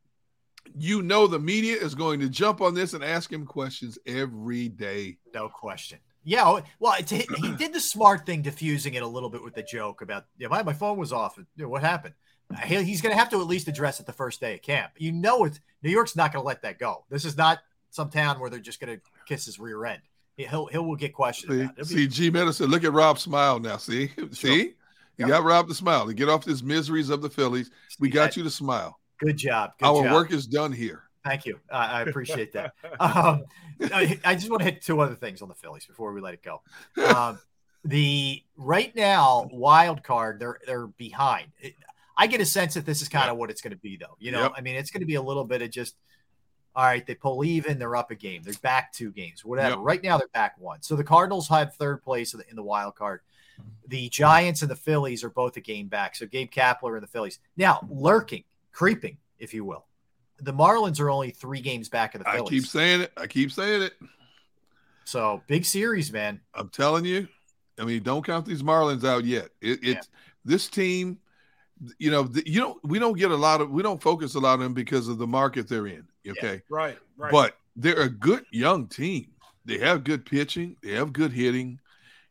Speaker 3: you know the media is going to jump on this and ask him questions every day
Speaker 1: no question. Yeah, oh, well, it's, he did the smart thing, diffusing it a little bit with the joke about, yeah, my, my phone was off. You know, what happened? Uh, he- He's going to have to at least address it the first day of camp. You know, it's New York's not going to let that go. This is not some town where they're just going to kiss his rear end. He'll he'll will get questioned.
Speaker 3: See,
Speaker 1: about it. It'll
Speaker 3: see
Speaker 1: be-
Speaker 3: G Medicine, look at Rob smile now. See, see, you
Speaker 1: Yep.
Speaker 3: got Rob to smile to get off his miseries of the Phillies. We got
Speaker 1: that-
Speaker 3: you to smile.
Speaker 1: good job. Good
Speaker 3: Our
Speaker 1: job.
Speaker 3: work is done here.
Speaker 1: Thank you. I I appreciate that. [laughs] Um, I, I just want to hit two other things on the Phillies before we let it go. Um, the right now wild card, they're they're behind. It- I get a sense that this is kind of what it's going to be, though. You know,
Speaker 3: Yep.
Speaker 1: I mean, it's going to be a little bit of just. All right, they pull even. They're up a game. They're back two games. Whatever.
Speaker 3: Yep.
Speaker 1: Right now, they're back one. So the Cardinals have third place in the, in the wild card. The Giants and the Phillies are both a game back. So Gabe Kapler and the Phillies now lurking, creeping, if you will. The Marlins are only three games back of the Phillies.
Speaker 3: I keep saying it. I keep saying it.
Speaker 1: So big series, man.
Speaker 3: I'm telling you. I mean, don't count these Marlins out yet. It, it's this team. You know, the, you don't. We don't get a lot of. We don't focus a lot on them because of the market they're in. Okay,
Speaker 2: Right, right.
Speaker 3: but they're a good young team. They have good pitching. They have good hitting.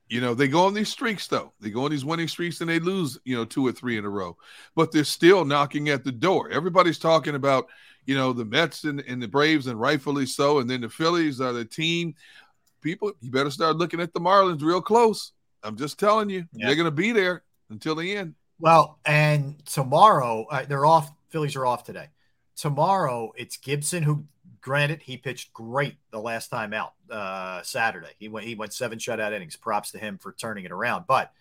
Speaker 3: You know, they go on these streaks though. They go on these winning streaks and they lose, you know, two or three in a row. But they're still knocking at the door. Everybody's talking about, you know, the Mets and, and the Braves, and rightfully so. And then the Phillies are the team. People, you better start looking at the Marlins real close. I'm just telling you,
Speaker 1: Yeah.
Speaker 3: they're going to be there until the end.
Speaker 1: Well, and tomorrow uh, they're off. Phillies are off today. Tomorrow it's Gibson who, granted, he pitched great the last time out uh, Saturday. He went he went seven shutout innings. Props to him for turning it around. But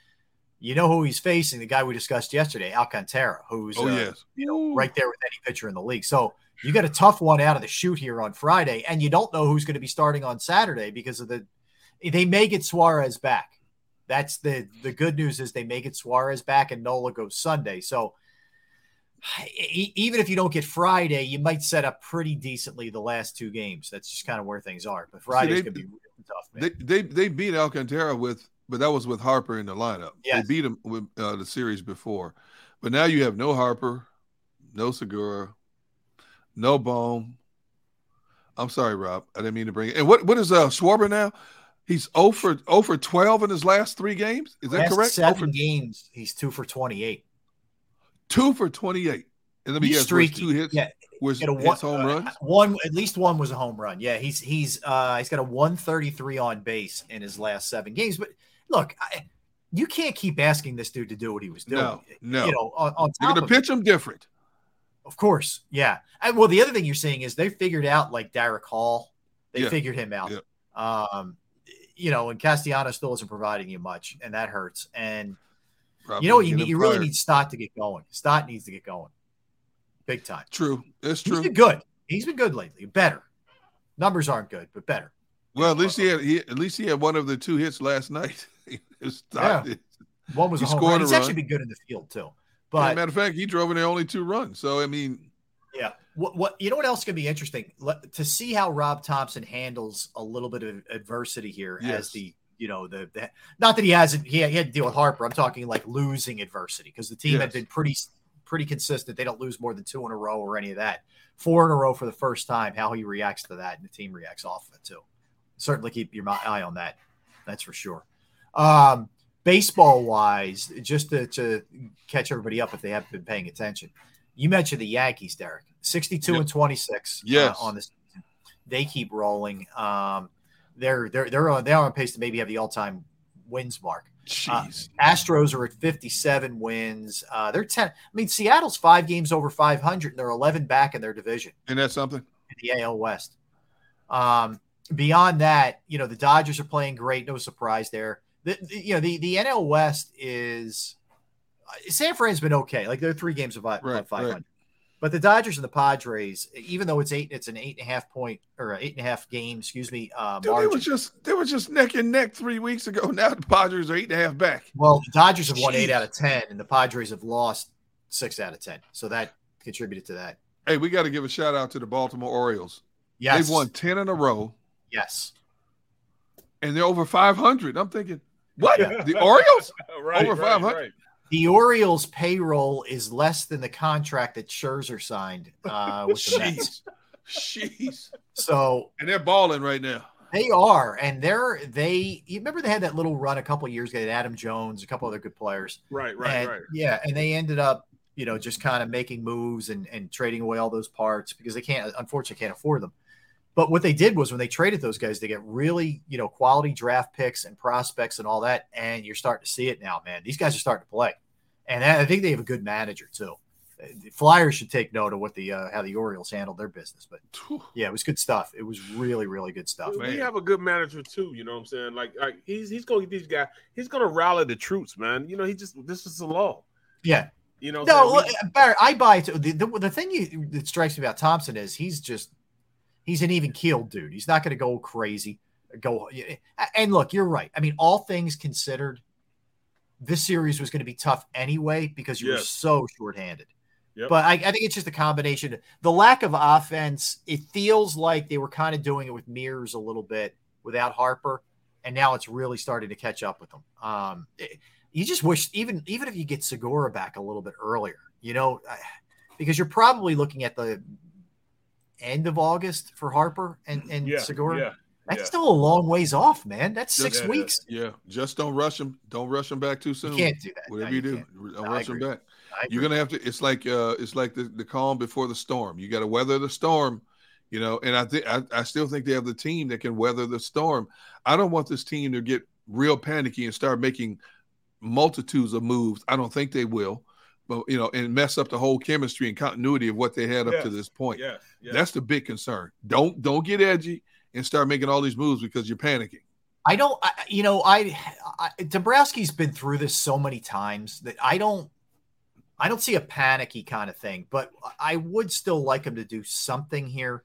Speaker 1: you know who he's facing? The guy we discussed yesterday, Alcantara, who's
Speaker 3: Oh,
Speaker 1: uh,
Speaker 3: yes.
Speaker 1: you know right there with any pitcher in the league. So you got a tough one out of the shoot here on Friday, and you don't know who's going to be starting on Saturday because of the. They may get Suarez back. That's the the good news is they may get Suarez back and Nola goes Sunday. So [sighs] even if you don't get Friday, you might set up pretty decently the last two games. That's just kind of where things are. But Friday's
Speaker 3: they-
Speaker 1: gonna be really tough. Man.
Speaker 3: They, they they beat Alcantara with, but that was with Harper in the lineup.
Speaker 1: Yes.
Speaker 3: They beat him with uh, the series before, but now you have no Harper, no Segura, no Bohm. I'm sorry, Rob. I didn't mean to bring it. And what what is uh Schwarber now? He's 0 for 0 for 12 in his last three games. Is that
Speaker 1: Last
Speaker 3: correct? 0
Speaker 1: Seven
Speaker 3: for
Speaker 1: games, he's two for twenty eight.
Speaker 3: two for 28. And let me
Speaker 1: He's
Speaker 3: guess,
Speaker 1: streaky.
Speaker 3: two hits.
Speaker 1: Yeah,
Speaker 3: was
Speaker 1: a
Speaker 3: his
Speaker 1: one,
Speaker 3: home
Speaker 1: uh. One at least one was a home run. Yeah, he's he's uh he's got a 133 on base in his last seven games. But look, I, you can't keep asking this dude to do what he was doing.
Speaker 3: No, no.
Speaker 1: You know, on, on
Speaker 3: going
Speaker 1: of
Speaker 3: to
Speaker 1: it.
Speaker 3: pitch him different.
Speaker 1: Of course, yeah. And, well, the other thing you're seeing is they figured out like Darick Hall. They
Speaker 3: Yeah.
Speaker 1: figured him out. Um, you know, and Castellano still isn't providing you much, and that hurts. And
Speaker 3: Probably
Speaker 1: you know what? You, need, you really need Stott to get going. Stott needs to get going, big time.
Speaker 3: True. It's
Speaker 1: He's
Speaker 3: true.
Speaker 1: been good. He's been good lately. Better. Numbers aren't good, but better.
Speaker 3: Well, at least he had he, at least he had one of the two hits last [laughs] night.
Speaker 1: Yeah. One was
Speaker 3: He
Speaker 1: a home run. He's
Speaker 3: run.
Speaker 1: actually been good in the field too.
Speaker 3: As a
Speaker 1: But
Speaker 3: matter of fact, he drove in there only two runs. So I mean,
Speaker 1: Yeah. What what you know what else could be interesting Let, to see how Rob Thomson handles a little bit of adversity here as the you know the, the not that he hasn't he had, he had to deal with Harper. I'm talking like losing adversity because the team had been pretty pretty consistent. They don't lose more than two in a row or any of that. Four in a row for the first time. How he reacts to that and the team reacts off of it too. Certainly keep your eye on that. That's for sure. Um, baseball wise, just to, to catch everybody up if they haven't been paying attention. You mentioned the Yankees, Derrick. 62 and 26 uh, on this. They keep rolling. Um, they're they're they're on they're on pace to maybe have the all-time wins mark. Uh. Astros are at 57 wins. Uh, they're 10. I mean, Seattle's five games over 500, and they're 11 back in their division
Speaker 3: and that's something.
Speaker 1: in the AL West. Um, beyond that, you know, the Dodgers are playing great. No surprise there. The, the- you know, the, the NL West is uh, San Fran's been okay. Like they're three games above,
Speaker 3: Right,
Speaker 1: 500.
Speaker 3: right.
Speaker 1: But the Dodgers and the Padres, even though it's eight, it's an eight and a half point or eight and a half game, excuse me, uh,
Speaker 3: Dude, they were just they were just neck and neck three weeks ago. [laughs] Now the Padres are eight and a half back.
Speaker 1: Well, the Dodgers have won eight out of 10, and the Padres have lost six out of 10. So that contributed to that.
Speaker 3: Hey, we got to give a shout out to the Baltimore Orioles.
Speaker 1: Yes.
Speaker 3: They've won ten in a row,
Speaker 1: Yes.
Speaker 3: and they're over five hundred. I'm thinking, what? The Orioles [laughs]
Speaker 2: Right,
Speaker 3: over
Speaker 2: right,
Speaker 3: five hundred?
Speaker 2: right.
Speaker 1: The Orioles payroll is less than the contract that Scherzer signed uh, with the Mets.
Speaker 3: Jeez, jeez.
Speaker 1: So
Speaker 3: And they're balling right now.
Speaker 1: they are, and they're they. You remember they had that little run a couple years ago. They had Adam Jones, a couple other good players.
Speaker 2: Right, right,
Speaker 1: and,
Speaker 2: right.
Speaker 1: Yeah, and they ended up, you know, just kind of making moves and and trading away all those parts because they can't, unfortunately, can't afford them. But what they did was when they traded those guys, they get really, you know, quality draft picks and prospects and all that. And you're starting to see it now, man. These guys are starting to play, and I think they have a good manager too. The Flyers should take note of what the uh, how the Orioles handled their business. But yeah, it was good stuff. It was really, really good stuff.
Speaker 2: We have a good manager too. You know what I'm saying? Like, like he's he's gonna get these guys. He's gonna rally the troops, man. You know, he just this is the law.
Speaker 1: Yeah.
Speaker 2: You know,
Speaker 1: No,
Speaker 2: what I'm
Speaker 1: look, Barrett, I buy it. The, the, the thing you, that strikes me about Thomson is he's just he's an even keeled dude. He's not going to go crazy. Go and look, you're right. I mean, all things considered, this series was going to be tough anyway because you were so shorthanded.
Speaker 2: Yep.
Speaker 1: But I, I think it's just a combination. The lack of offense. It feels like they were kind of doing it with mirrors a little bit without Harper, and now it's really starting to catch up with them. Um, it- you just wish even even if you get Segura back a little bit earlier, you know, because you're probably looking at the end of August for Harper and and
Speaker 2: yeah,
Speaker 1: Segura.
Speaker 2: yeah,
Speaker 1: That's
Speaker 2: Yeah.
Speaker 1: still a long ways off, man. That's six
Speaker 3: Just-
Speaker 1: weeks.
Speaker 3: Yeah, just don't rush them. Don't rush them back too soon.
Speaker 1: can't do that. No,
Speaker 3: Whatever
Speaker 1: you
Speaker 3: you, do, don't
Speaker 1: I
Speaker 3: rush them back. You're gonna have to. It's like uh, it's like the, the calm before the storm. You got to weather the storm, you know. And I think I, I still think they have the team that can weather the storm. I don't want this team to get real panicky and start making multitudes of moves. I don't think they will, but you know, and mess up the whole chemistry and continuity of what they had up to this point.
Speaker 2: yes, yes.
Speaker 3: That's the big concern. Don't don't get edgy and start making all these moves because you're panicking.
Speaker 1: I don't, I, you know, I, I Dombrowski's been through this so many times that I don't, I don't see a panicky kind of thing, but I would still like him to do something here.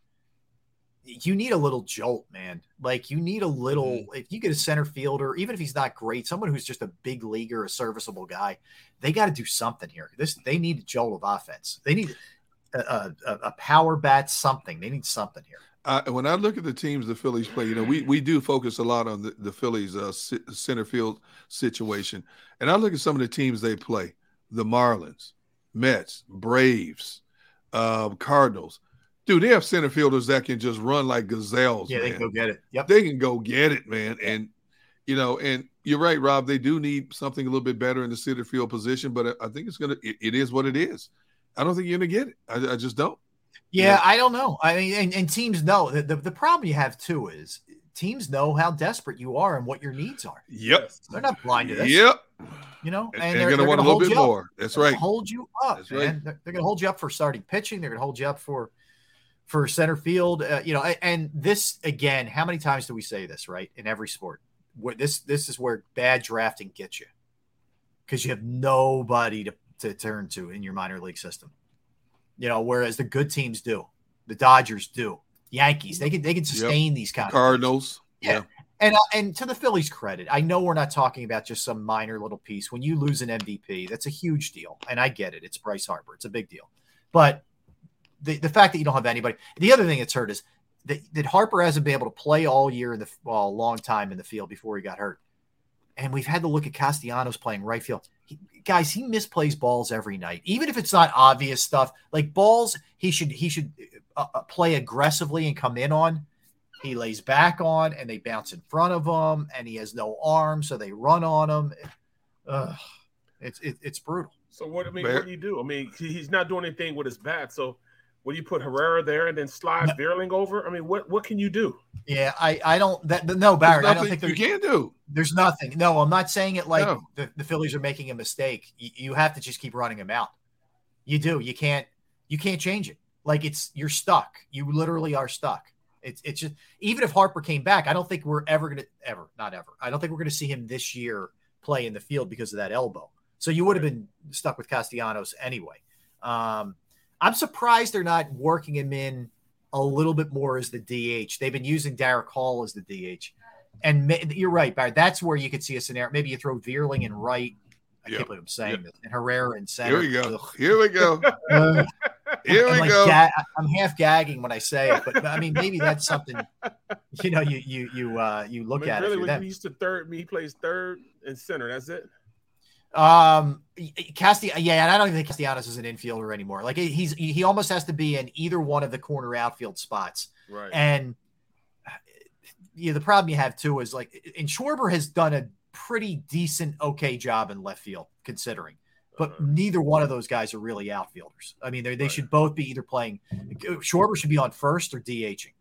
Speaker 1: You need a little jolt, man. Like you need a little. If you get a center fielder, even if he's not great, someone who's just a big leaguer, a serviceable guy, they got to do something here. This they need a jolt of offense. They need a, a, a power bat, something. They need something here.
Speaker 3: Uh, when I look at the teams the Phillies play, you know, we we do focus a lot on the, the Phillies uh, c- center field situation, and I look at some of the teams they play: the Marlins, Mets, Braves, uh, Cardinals. Dude, they have center fielders that can just run like gazelles.
Speaker 1: Yeah, they can go get it. Yep.
Speaker 3: They can go get it, man. And you know, and you're right, Rob. They do need something a little bit better in the center field position, but I think it's gonna. It, it is what it is. I don't think you're gonna get it. I, I just don't.
Speaker 1: Yeah, I don't know. I mean, and, and teams know the, the the problem you have too is teams know how desperate you are and what your needs are.
Speaker 3: Yep.
Speaker 1: They're not blind to this.
Speaker 3: Yep.
Speaker 1: You know,
Speaker 3: And-
Speaker 1: and, they're,
Speaker 3: gonna
Speaker 1: they're
Speaker 3: want a little bit
Speaker 1: you
Speaker 3: more. That's
Speaker 1: They're
Speaker 3: right.
Speaker 1: Hold you up,
Speaker 3: That's
Speaker 1: man.
Speaker 3: right.
Speaker 1: They're, they're going to hold you up for starting pitching. They're going to hold you up for for center field. Uh, you know, and, this again. How many times do we say this? Right in every sport, where this this is where bad drafting gets you because you have nobody to to turn to in your minor league system. You know, whereas the good teams do, the Dodgers do, Yankees they can they can sustain these kind of
Speaker 3: Cardinals.
Speaker 1: yeah. And uh, and to the Phillies' credit, I know we're not talking about just some minor little piece. When you lose an MVP, that's a huge deal, and I get it. It's Bryce Harper. It's a big deal. But the the fact that you don't have anybody. The other thing that's hurt is that, that Harper hasn't been able to play all year in the well, a long time in the field before he got hurt. And we've had to look at Castellanos playing right field. He, guys, he misplays balls every night, even if it's not obvious stuff. Like balls, he should he should uh, uh, play aggressively and come in on. He lays back on, and they bounce in front of him, and he has no arm, so they run on him. Ugh, it's it, it's brutal.
Speaker 2: So what I mean, what do you do? I mean, he's not doing anything with his bat. So what do you put Herrera there and then slide Vierling over? I mean, what what can you do?
Speaker 1: Yeah, I I don't that no Barrett. I don't
Speaker 3: nothing
Speaker 1: think
Speaker 3: you
Speaker 1: there's,
Speaker 3: can do.
Speaker 1: There's nothing. No, I'm not saying it like
Speaker 3: No.
Speaker 1: the, the Phillies are making a mistake. You, you have to just keep running him out. You do. You can't. You can't change it. Like it's you're stuck. You literally are stuck. It's it's just even if Harper came back, I don't think we're ever gonna ever not ever. I don't think we're gonna see him this year play in the field because of that elbow. So you would have been stuck with Castellanos anyway. Um, I'm surprised they're not working him in a little bit more as the DH. They've been using Darick Hall as the DH. And ma- you're right, Barry. That's where you could see a scenario. Maybe you throw Vierling in right. I
Speaker 3: Yep.
Speaker 1: can't believe I'm saying this. And Herrera in center.
Speaker 3: Here we go.
Speaker 1: Ugh.
Speaker 3: Here we go. [laughs]
Speaker 1: Uh,
Speaker 3: Here
Speaker 1: I'm
Speaker 3: we
Speaker 1: like
Speaker 3: go.
Speaker 1: ga- I'm half gagging when I say it, but I mean maybe that's something. You know, you you you uh you look
Speaker 2: I mean,
Speaker 1: at
Speaker 2: really,
Speaker 1: it.
Speaker 2: when
Speaker 1: For
Speaker 2: he used to third, he plays third and center. That's it.
Speaker 1: Um, Casti, yeah, and I don't even think Castellanos is an infielder anymore. Like he's he almost has to be in either one of the corner outfield spots.
Speaker 2: Right.
Speaker 1: And yeah, the problem you have too is like, and Schwarber has done a pretty decent, okay job in left field considering, but
Speaker 2: Uh-huh.
Speaker 1: neither one of those guys are really outfielders. I mean, they they should both be either playing. Schwarber should be on first or DHing.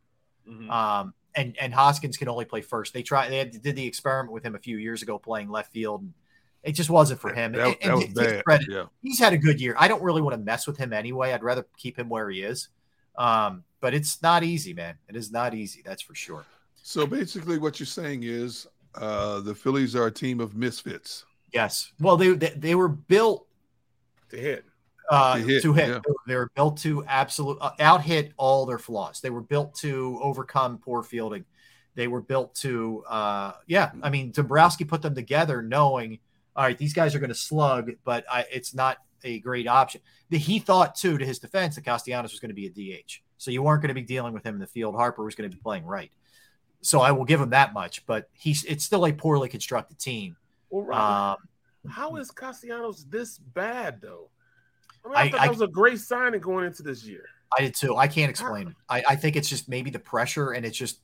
Speaker 2: Mhm.
Speaker 1: Um, and and Hoskins can only play first. They try they had, did the experiment with him a few years ago playing left field. And it just wasn't for him.
Speaker 3: That-
Speaker 1: And-
Speaker 3: that
Speaker 1: and
Speaker 3: was
Speaker 1: to
Speaker 3: bad,
Speaker 1: credit,
Speaker 3: yeah.
Speaker 1: He's had a good year. I don't really want to mess with him anyway. I'd rather keep him where he is. Um, but it's not easy, man. It is not easy. That's for sure.
Speaker 3: So basically, what you're saying is uh, the Phillies are a team of misfits.
Speaker 1: Yes. Well, they they, they were built
Speaker 2: to hit.
Speaker 1: uh,
Speaker 3: To hit,
Speaker 1: to hit.
Speaker 3: yeah.
Speaker 1: They were built to absolute uh, out hit all their flaws. They were built to overcome poor fielding. They were built to, uh, yeah. I mean, Dombrowski put them together knowing, all right, these guys are going to slug, but I, it's not a great option. The, he thought too, to his defense, that Castellanos was going to be a DH, so you weren't going to be dealing with him in the field. Harper was going to be playing right. So I will give him that much, but he's it's still a poorly constructed team.
Speaker 2: Well, Robert,
Speaker 1: Um,
Speaker 2: how is Castellanos this bad though? I mean, I,
Speaker 1: I-
Speaker 2: thought
Speaker 1: I-
Speaker 2: that was a great signing going into this year.
Speaker 1: I did too. I can't explain it. I, I think it's just maybe the pressure and it's just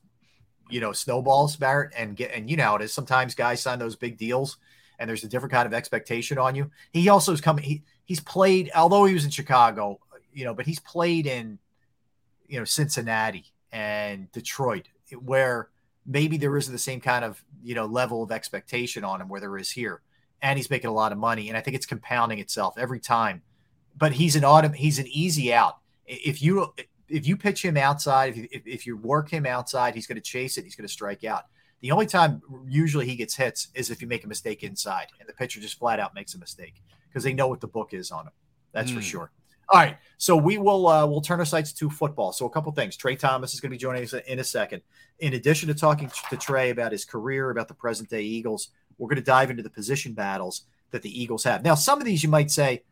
Speaker 1: you know, snowballs, Barrett, and get and you know how it is. Sometimes guys sign those big deals and there's a different kind of expectation on you. He also is coming, he he's played, although he was in Chicago, you know, but he's played in you know, Cincinnati and Detroit, where maybe there isn't the same kind of, you know, level of expectation on him where there is here. And he's making a lot of money. And I think it's compounding itself every time. But he's an autumn, he's an easy out. If you if you pitch him outside, if you, if, if you work him outside, he's going to chase it. He's going to strike out. The only time usually he gets hits is if you make a mistake inside and the pitcher just flat out makes a mistake because they know what the book is on him. That's mm. for sure. All right, so we will uh, we'll turn our sights to football. So a couple things. Tra Thomas is going to be joining us in a second. In addition to talking to Tra about his career, about the present day Eagles, we're going to dive into the position battles that the Eagles have. Now, some of these you might say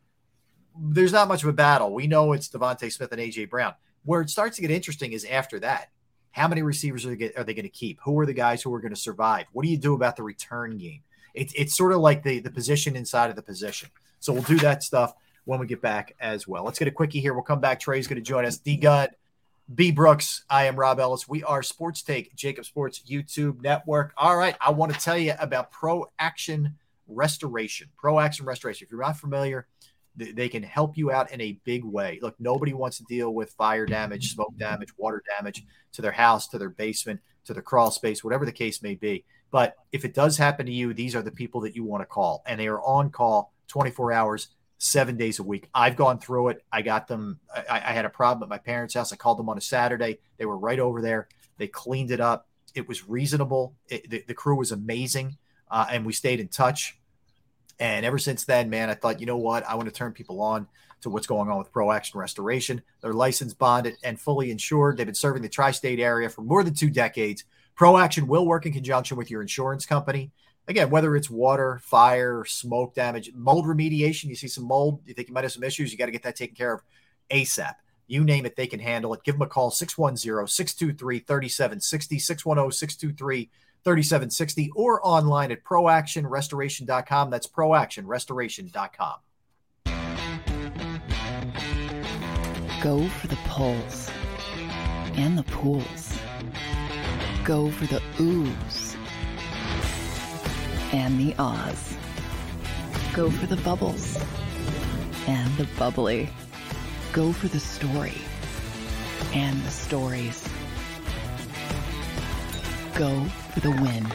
Speaker 1: there's not much of a battle. We know it's DeVonta Smith and AJ Brown. Where it starts to get interesting is after that. How many receivers are they, they going to keep? Who are the guys who are going to survive? What do you do about the return game? It, it's sort of like the the position inside of the position. So we'll do that stuff when we get back as well. Let's get a quickie here. We'll come back. Tra's going to join us. D Gun, B Brooks. I am Rob Ellis. We are Sports Take, JAKIB Sports YouTube Network. All right. I want to tell you about Pro Action Restoration. Pro Action Restoration. If you're not familiar, they can help you out in a big way. Look, nobody wants to deal with fire damage, smoke damage, water damage to their house, to their basement, to their crawl space, whatever the case may be. But if it does happen to you, these are the people that you want to call, and they are on call 24 hours, seven days a week. I've gone through it. I got them. I, I, had a problem at my parents' house. I called them on a Saturday. They were right over there. They cleaned it up. It was reasonable. It, the, the, crew was amazing, uh, and we stayed in touch. And ever since then, man, I thought, you know what? I want to turn people on to what's going on with Pro Action Restoration. They're licensed, bonded, and fully insured. They've been serving the tri-state area for more than two decades. Pro Action will work in conjunction with your insurance company again, whether it's water, fire, smoke damage, mold remediation, you see some mold, you think you might have some issues, you got to get that taken care of ASAP. You name it, they can handle it. Give them a call 610 623 3760, 610 623 3760, or online at proactionrestoration.com. That's proactionrestoration.com.
Speaker 4: Go for the poles and the pools. Go for the oohs and the Oz. Go for the bubbles and the bubbly. Go for the story and the stories. Go for the win.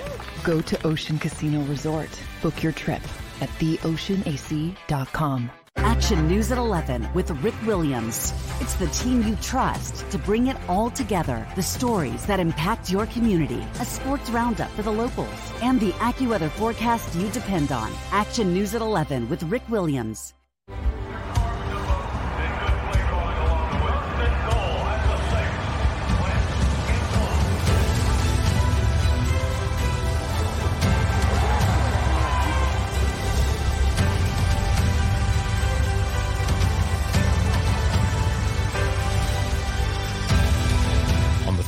Speaker 4: Go to Ocean Casino Resort. Book your trip at theoceanac.com.
Speaker 5: Action News at 11 with Rick Williams. It's the team you trust to bring it all together. The stories that impact your community, a sports roundup for the locals, and the AccuWeather forecast you depend on. Action News at 11 with Rick Williams.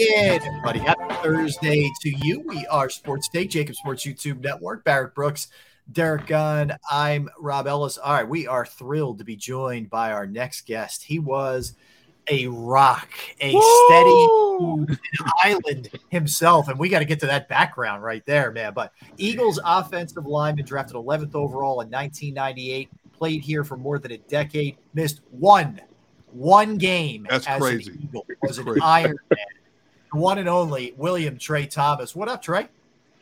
Speaker 1: welcome back in, everybody. Happy Thursday to you. We are Sports Take, JAKIB Sports YouTube Network. Barrett Brooks, Derrick Gunn. I'm Rob Ellis. All right, we are thrilled to be joined by our next guest. He was a rock, a
Speaker 8: Woo!
Speaker 1: steady island himself, and we got to get to that background right there, man. But Eagles offensive lineman drafted 11th overall in 1998, played here for more than a decade, missed one one game
Speaker 3: That's
Speaker 1: as
Speaker 3: crazy.
Speaker 1: an Eagle,
Speaker 3: That's
Speaker 1: was an
Speaker 3: crazy.
Speaker 1: Iron Man. The one and only William Tra Thomas. What up, Tra?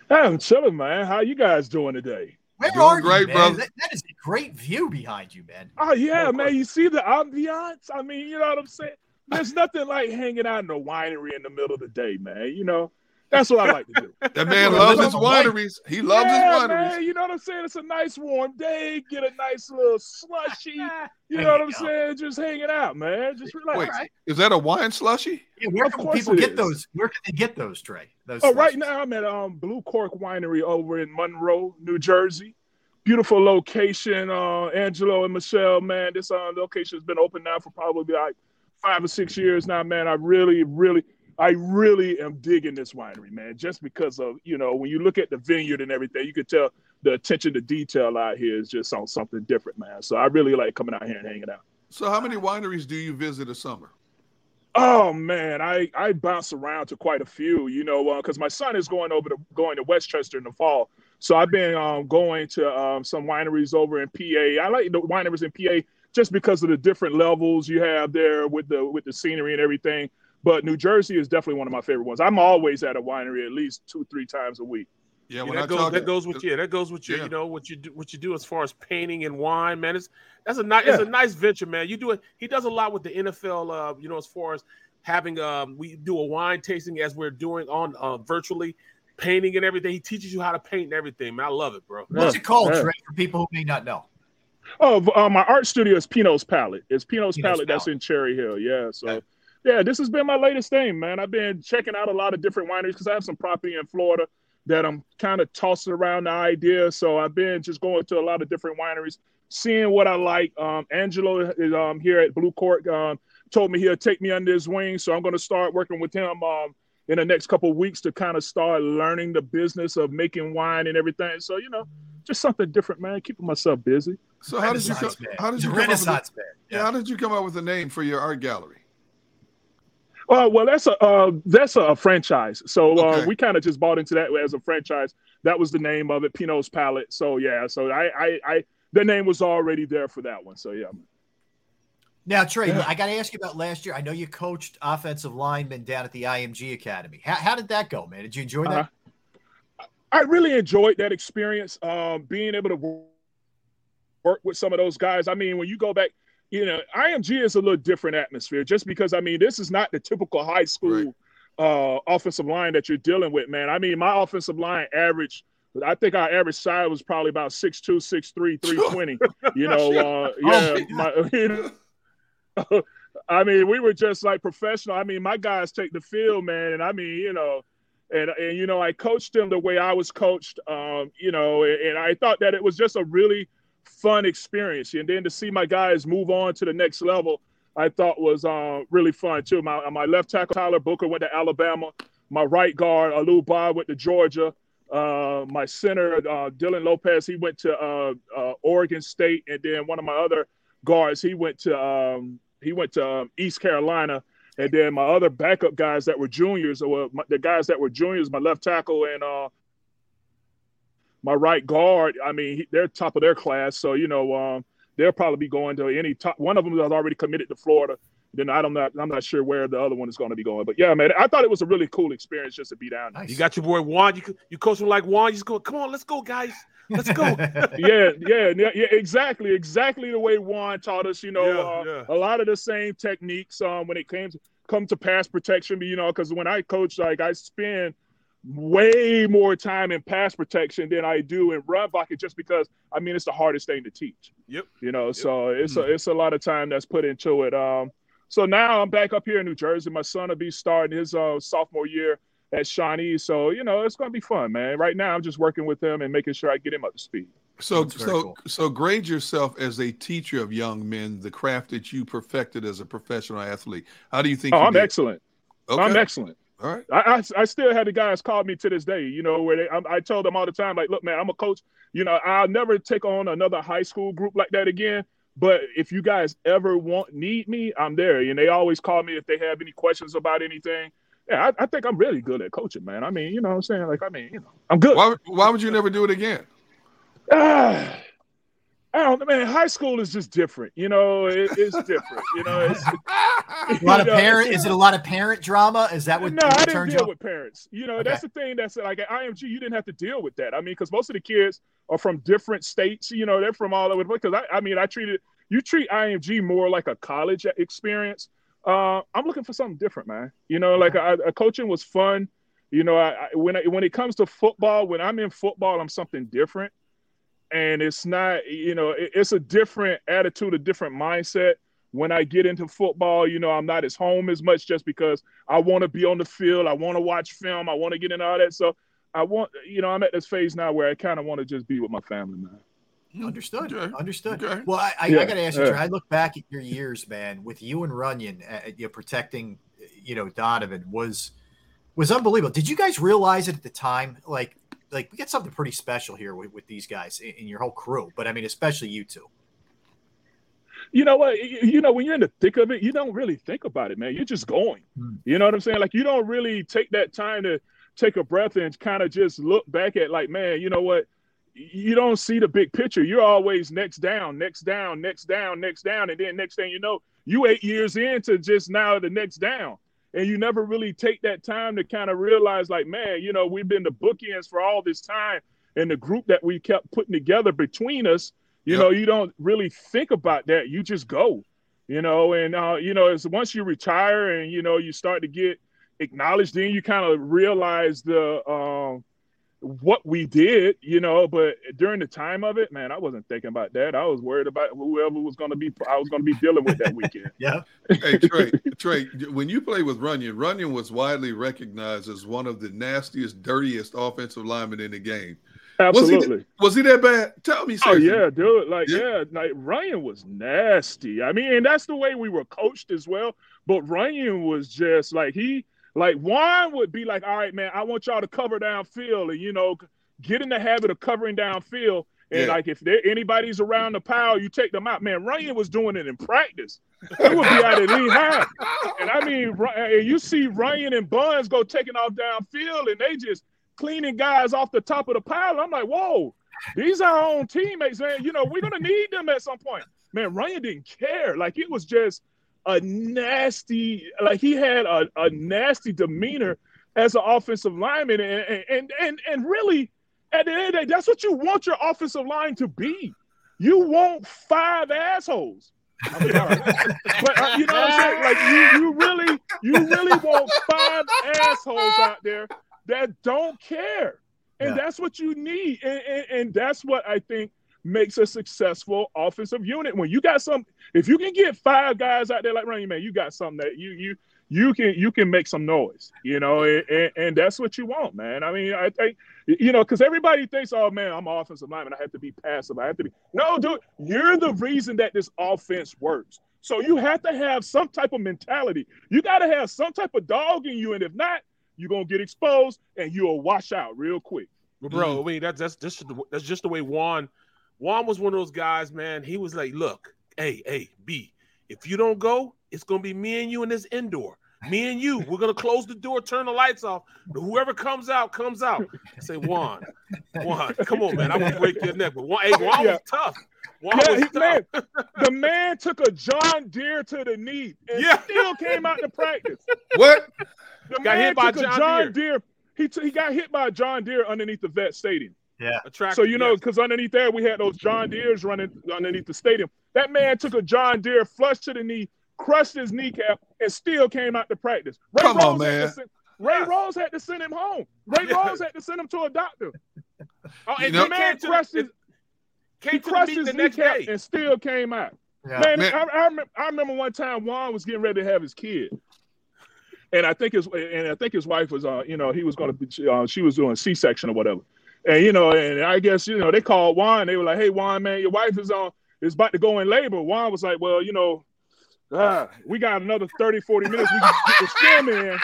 Speaker 8: Hey, I'm chilling, man. How you guys doing today?
Speaker 1: Where
Speaker 3: Doing
Speaker 1: are
Speaker 3: great,
Speaker 1: you, man?
Speaker 3: brother.
Speaker 1: That, that is a great view behind you, man.
Speaker 8: Oh yeah, man. You see the ambiance? I mean, you know what I'm saying? There's nothing like hanging out in a winery in the middle of the day, man. You know, that's what I like to do. [laughs]
Speaker 3: That man
Speaker 8: You know,
Speaker 3: loves his
Speaker 8: on the lake.
Speaker 3: wineries. He loves
Speaker 8: yeah,
Speaker 3: his wineries.
Speaker 8: Man, you know what I'm saying? It's a nice warm day. Get a nice little slushy. [laughs] You know what I'm saying? Just hanging out, man. Just relax.
Speaker 3: Wait, is that a wine slushy?
Speaker 1: Yeah, where
Speaker 8: Of
Speaker 1: can people get
Speaker 8: is.
Speaker 1: those? Where can they get those, Tra? Those
Speaker 8: Oh, right now I'm at um Blue Cork Winery over in Monroe, New Jersey. Beautiful location. Uh, Angelo and Michelle, man, this uh, location has been open now for probably like five or six years now, man. I really, really, I really am digging this winery, man. Just because of you know when you look at the vineyard and everything, you could tell the attention to detail out here is just on something different, man. So I really like coming out here and hanging out.
Speaker 3: So, how many wineries do you visit a summer?
Speaker 8: Oh man, I I bounce around to quite a few, you know, because my son is going over to going to Westchester in the fall. So I've been um, going to um, some wineries over in PA. I like the wineries in PA just because of the different levels you have there with the with the scenery and everything. But New Jersey is definitely one of my favorite ones. I'm always at a winery at least two three times a week.
Speaker 3: Yeah,
Speaker 2: Yeah,
Speaker 3: when
Speaker 2: that
Speaker 3: I
Speaker 2: goes
Speaker 3: talk,
Speaker 2: that goes with you. That goes with you.
Speaker 3: Yeah.
Speaker 2: You know what you do what you do as far as painting and wine, man. It's that's a nice it's a nice venture, man. You do it. He does a lot with the NFL. Uh, you know, as far as having um, we do a wine tasting as we're doing on uh, virtually painting and everything. He teaches you how to paint and everything, man. I love it, bro.
Speaker 1: What's it called,
Speaker 8: Yeah.
Speaker 1: Tra, for people who may not know?
Speaker 8: Oh, uh, my art studio is Pinot's Palette. It's Pinot's,
Speaker 1: Pinot's
Speaker 8: Palette that's in Cherry Hill. Yeah. So,
Speaker 1: Okay.
Speaker 8: Yeah, this has been my latest thing, man. I've been checking out a lot of different wineries because I have some property in Florida that I'm kind of tossing around the idea. So I've been just going to a lot of different wineries, seeing what I like. Um, Angelo is um, here at Blue Cork. Um, told me he'll take me under his wing, so I'm going to start working with him um, in the next couple of weeks to kind of start learning the business of making wine and everything. So you know, just something different, man. Keeping myself busy.
Speaker 3: so how did you
Speaker 1: Renaissance
Speaker 3: co-
Speaker 1: man.
Speaker 3: how did you come up with the,
Speaker 1: man.
Speaker 3: yeah. how did you come up with a name for your art gallery?
Speaker 8: Uh, well, that's a uh, that's a franchise. So uh,
Speaker 3: Okay.
Speaker 8: we kind of just bought into that as a franchise. That was the name of it, Pinot's Palette. So yeah, so I, I, I the name was already there for that one. So yeah.
Speaker 1: Now, Tra,
Speaker 8: Yeah.
Speaker 1: I got to ask you about last year. I know you coached offensive linemen down at the IMG Academy. How, how did that go, man? Did you enjoy that?
Speaker 8: Uh-huh. I really enjoyed that experience. Um, being able to work with some of those guys. I mean, when you go back, you know, IMG is a little different atmosphere. Just because I mean, this is not the typical high school uh, offensive line that you're dealing with, man. I mean, my offensive line average. I think our average size was probably about 6'2", 6'3", 320. [laughs] You know, [laughs] uh, yeah. my, [laughs] you know, I mean, we were just like professional. I mean, my guys take the field, man, and I mean, you know, and and you know, I coached them the way I was coached, um, you know, and, and I thought that it was just a really fun experience. And then to see my guys move on to the next level, I thought was uh, really fun too. My my left tackle Tyler Booker went to Alabama. My right guard Alu Bob went to Georgia. Uh, my center uh, Dylan Lopez he went to uh, uh, Oregon State, and then one of my other guards he went to um, he went to um, East Carolina. And then my other backup guys that were juniors, or the guys that were juniors, my left tackle and uh, my right guard. I mean, they're top of their class, so you know um, they'll probably be going to any top. One of them has already committed to Florida. Then I don't know. I'm not sure where the other one is going to be going. But yeah, man, I thought it was a really cool experience just to be down there.
Speaker 2: You got your boy Juan. You you coach him like Juan. You just go, come on, let's go, guys. Let's go. [laughs]
Speaker 8: yeah, yeah, yeah, yeah, exactly, exactly the way Juan taught us. You know,
Speaker 2: Yeah,
Speaker 8: uh,
Speaker 2: yeah.
Speaker 8: a lot of the same techniques um, when it came to come to pass protection. You know, because when I coach, like I spend way more time in pass protection than I do in run blocking, just because I mean it's the hardest thing to teach.
Speaker 2: Yep.
Speaker 8: You know, yep. so it's mm. a it's a lot of time that's put into it. Um, so now I'm back up here in New Jersey. My son will be starting his uh, sophomore year at Shawnee. So you know it's gonna be fun, man. Right now I'm just working with him and making sure I get him up to speed.
Speaker 3: So so cool. so grade yourself as a teacher of young men, the craft that you perfected as a professional athlete. How do you think?
Speaker 8: Oh,
Speaker 3: you
Speaker 8: I'm
Speaker 3: did?
Speaker 8: excellent.
Speaker 3: Okay.
Speaker 8: I'm excellent.
Speaker 3: All right.
Speaker 8: I, I, I still had the guys call me to this day. You know where they I, I told them all the time like, look, man, I'm a coach. You know, I'll never take on another high school group like that again. But if you guys ever want need me, I'm there. And they always call me if they have any questions about anything. Yeah, I, I think I'm really good at coaching, man. I mean, you know what I'm saying? Like, I mean, you know, I'm good.
Speaker 3: Why, why would you never do it again?
Speaker 8: Ah, I don't know, man. High school is just different. You know, it, it's different. You know, it's [laughs]
Speaker 1: a lot of know, parent. Is it a lot of parent drama? Is that what?
Speaker 8: No, I didn't deal with parents. You know, okay. that's the thing. That's like at IMG, you didn't have to deal with that. I mean, because most of the kids are from different states. You know, they're from all over. Because I, I mean, I treated you treat IMG more like a college experience. Uh, I'm looking for something different, man. You know, like I, I, coaching was fun. You know, I, I, when when it comes to football, when I'm in football, I'm something different, and it's not. You know, it, it's a different attitude, a different mindset. When I get into football, you know, I'm not as home as much just because I want to be on the field. I want to watch film. I want to get into all that. So I want, you know, I'm at this phase now where I kind of want to just be with my family, man.
Speaker 1: Understood. Okay. Understood.
Speaker 3: Okay.
Speaker 1: Well, I, I,
Speaker 8: Yeah.
Speaker 1: I got to ask you,
Speaker 8: Yeah.
Speaker 1: I look back at your years, man, with you and Runyan, uh, you know, protecting, you know, Donovan was was unbelievable. Did you guys realize it at the time? Like, like we got something pretty special here with, with these guys and your whole crew, but I mean, especially you two.
Speaker 8: you know what? You, you know, when you're in the thick of it, you don't really think about it, man. You're just going. Hmm. You know what I'm saying? Like you don't really take that time to take a breath and kind of just look back at like, man, you know what? You don't see the big picture. You're always next down, next down, next down, next down, and then next thing you know, you eight years into just now the next down. And you never really take that time to kind of realize, like, man, you know, we've been the bookends for all this time, and the group that we kept putting together between us, you
Speaker 3: Yep.
Speaker 8: know, you don't really think about that. You just go, you know, and uh, you know, it's once you retire and you know you start to get acknowledged, then you kind of realize the um what we did, you know. But during the time of it, man, I wasn't thinking about that. I was worried about whoever was going to be I was going to be dealing with that weekend. [laughs]
Speaker 1: yeah.
Speaker 3: hey Tra, [laughs] Tra, when you played with Runyan, Runyan was widely recognized as one of the nastiest, dirtiest offensive linemen in the game. Was he,
Speaker 8: Absolutely.
Speaker 3: was he that bad? Tell me,
Speaker 8: Oh
Speaker 3: seriously.
Speaker 8: yeah, dude. Like
Speaker 3: Yeah.
Speaker 8: yeah. like Ryan was nasty. I mean, and that's the way we were coached as well. But Ryan was just like he like Juan would be like, all right, man, I want y'all to cover downfield and you know get in the habit of covering downfield. And
Speaker 3: Yeah.
Speaker 8: like if there anybody's around the pile, you take them out. Man, Ryan was doing it in practice. He would be out at Lehigh. And I mean, and you see Ryan and Buns go taking off downfield and they just cleaning guys off the top of the pile. I'm like, whoa, these are our own teammates, man. You know, we're gonna need them at some point. Man, Ryan didn't care. Like it was just a nasty, like he had a, a nasty demeanor as an offensive lineman, and and and and, and really, at the end of the day, that's what you want your offensive line to be. You want five assholes. But uh, you know what I'm saying? Like you, you really, you really want five assholes out there that don't care, and
Speaker 1: Yeah.
Speaker 8: that's what you need, and, and, and that's what I think makes a successful offensive unit. When you got some, if you can get five guys out there like Running Man, you got something that you you you can you can make some noise, you know, and, and, and that's what you want, man. I mean, I think you know because everybody thinks, oh man, I'm an offensive lineman, I have to be passive, I have to be. No, dude, you're the reason that this offense works. So you have to have some type of mentality. You got to have some type of dog in you, and if not, you're gonna get exposed and you'll wash out real quick.
Speaker 2: But bro, mm-hmm. I mean that's that's just that's just the way Juan Juan was one of those guys, man. He was like, look, hey, hey, B, if you don't go, it's gonna be me and you in this indoor. Me and you, we're gonna close the door, turn the lights off. Whoever comes out, comes out. I say, Juan, Juan, come on, man. I'm gonna break your neck. But Juan, hey, Juan
Speaker 8: Yeah.
Speaker 2: was tough. Juan
Speaker 8: Yeah,
Speaker 2: was
Speaker 8: he,
Speaker 2: tough.
Speaker 8: man, the man took a John Deere to the knee and
Speaker 2: Yeah.
Speaker 8: still came out to practice.
Speaker 3: What?
Speaker 8: The
Speaker 2: Got
Speaker 8: man
Speaker 2: hit by
Speaker 8: took a
Speaker 2: John
Speaker 8: John
Speaker 2: Deere.
Speaker 8: Deere. He, t- he got hit by a John Deere underneath the vet stadium.
Speaker 1: Yeah.
Speaker 2: A tractor,
Speaker 8: So you know,
Speaker 2: yes.
Speaker 8: because underneath there we had those John Deeres running underneath the stadium. That man took a John Deere, flush to the knee, crushed his kneecap, and still came out to practice. Ray
Speaker 3: Come on,
Speaker 8: Rose had to
Speaker 3: man.
Speaker 8: send- Ray Rhodes had to send him home. Ray Rhodes had to send him to a doctor. Oh, and
Speaker 2: know-
Speaker 8: the man
Speaker 2: Came to
Speaker 8: crushed his,
Speaker 2: Came
Speaker 8: he
Speaker 2: to the
Speaker 8: crushed his
Speaker 2: the next
Speaker 8: kneecap
Speaker 2: day.
Speaker 8: and still came out.
Speaker 1: Yeah.
Speaker 8: Man,
Speaker 3: Man.
Speaker 8: I, I, remem- I remember one time Juan was getting ready to have his kid, and I think his and I think his wife was uh you know he was going to be uh, she was doing C section or whatever, and you know and I guess you know they called Juan they were like hey Juan man your wife is on is about to go in labor Juan was like well you know. Ah, we got another 30, 40 minutes. We can get this film in.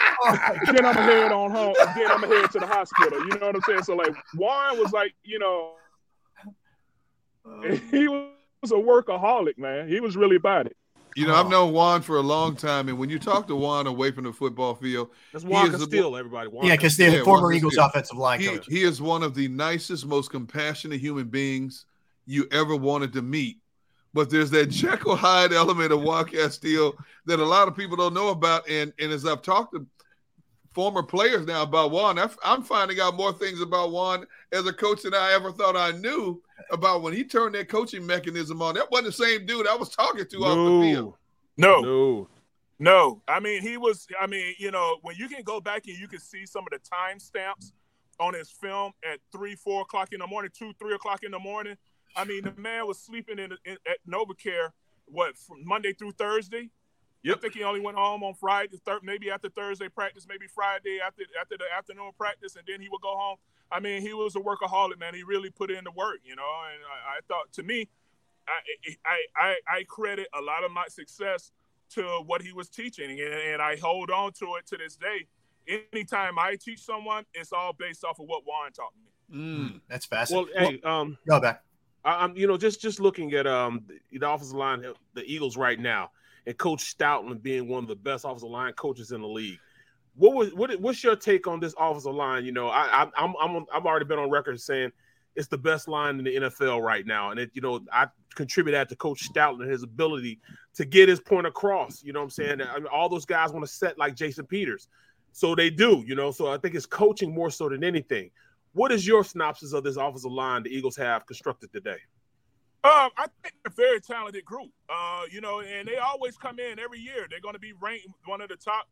Speaker 8: then I'm gonna head on home. Then I'm gonna head to the hospital. You know what I'm saying? So like Juan was like, you know, [laughs] he was a workaholic, man. He was really about it.
Speaker 3: You know, I've oh. known Juan for a long time, and when you talk to Juan away from the football field,
Speaker 2: That's
Speaker 3: he
Speaker 2: Juan
Speaker 3: is the-
Speaker 2: Castillo, everybody. Juan
Speaker 1: Yeah, Castillo,
Speaker 3: Yeah,
Speaker 1: former
Speaker 3: Juan
Speaker 1: Eagles
Speaker 3: Castillo.
Speaker 1: offensive line
Speaker 3: he,
Speaker 1: coach.
Speaker 3: he is one of the nicest, most compassionate human beings you ever wanted to meet. But there's that Jekyll Hyde element of Juan Castillo that a lot of people don't know about. And and as I've talked to former players now about Juan, I've- I'm finding out more things about Juan as a coach than I ever thought I knew about when he turned that coaching mechanism on. That wasn't the same dude I was talking to off the field.
Speaker 8: No,
Speaker 2: no,
Speaker 8: no. I mean, he was. I mean, you know, when you can go back and you can see some of the time stamps on his film at three, four o'clock in the morning, two, three o'clock in the morning. I mean, the man was sleeping in, in at NovaCare what from Monday through Thursday. I think he only went home on Friday, thir- maybe after Thursday practice, maybe Friday after after the afternoon practice, and then he would go home. I mean, he was a workaholic, man. He really put in the work, you know. And I, I thought, to me, I, I I I credit a lot of my success to what he was teaching, and, and I hold on to it to this day. Anytime I teach someone, it's all based off of what Warren taught me.
Speaker 3: Mm.
Speaker 1: That's
Speaker 2: Well,
Speaker 1: fascinating.
Speaker 2: hey, um,
Speaker 1: Go back.
Speaker 2: I, I'm, you know, just just looking at um the, the offensive line, the Eagles right now, and Coach Stoutland being one of the best offensive line coaches in the league. What was what? What's your take on this offensive line? You know, I, I I'm I'm I've already been on record saying it's the best line in the NFL right now, and it you know I contribute that to Coach Stoutland and his ability to get his point across. You know what I'm saying? I mean, all those guys want to set like Jason Peters, so they do. You know, so I think it's coaching more so than anything. What is your synopsis of this offensive line the Eagles have constructed today?
Speaker 8: Um, I think they're a very talented group. Uh, you know, and they always come in every year. They're going to be ranked one of the top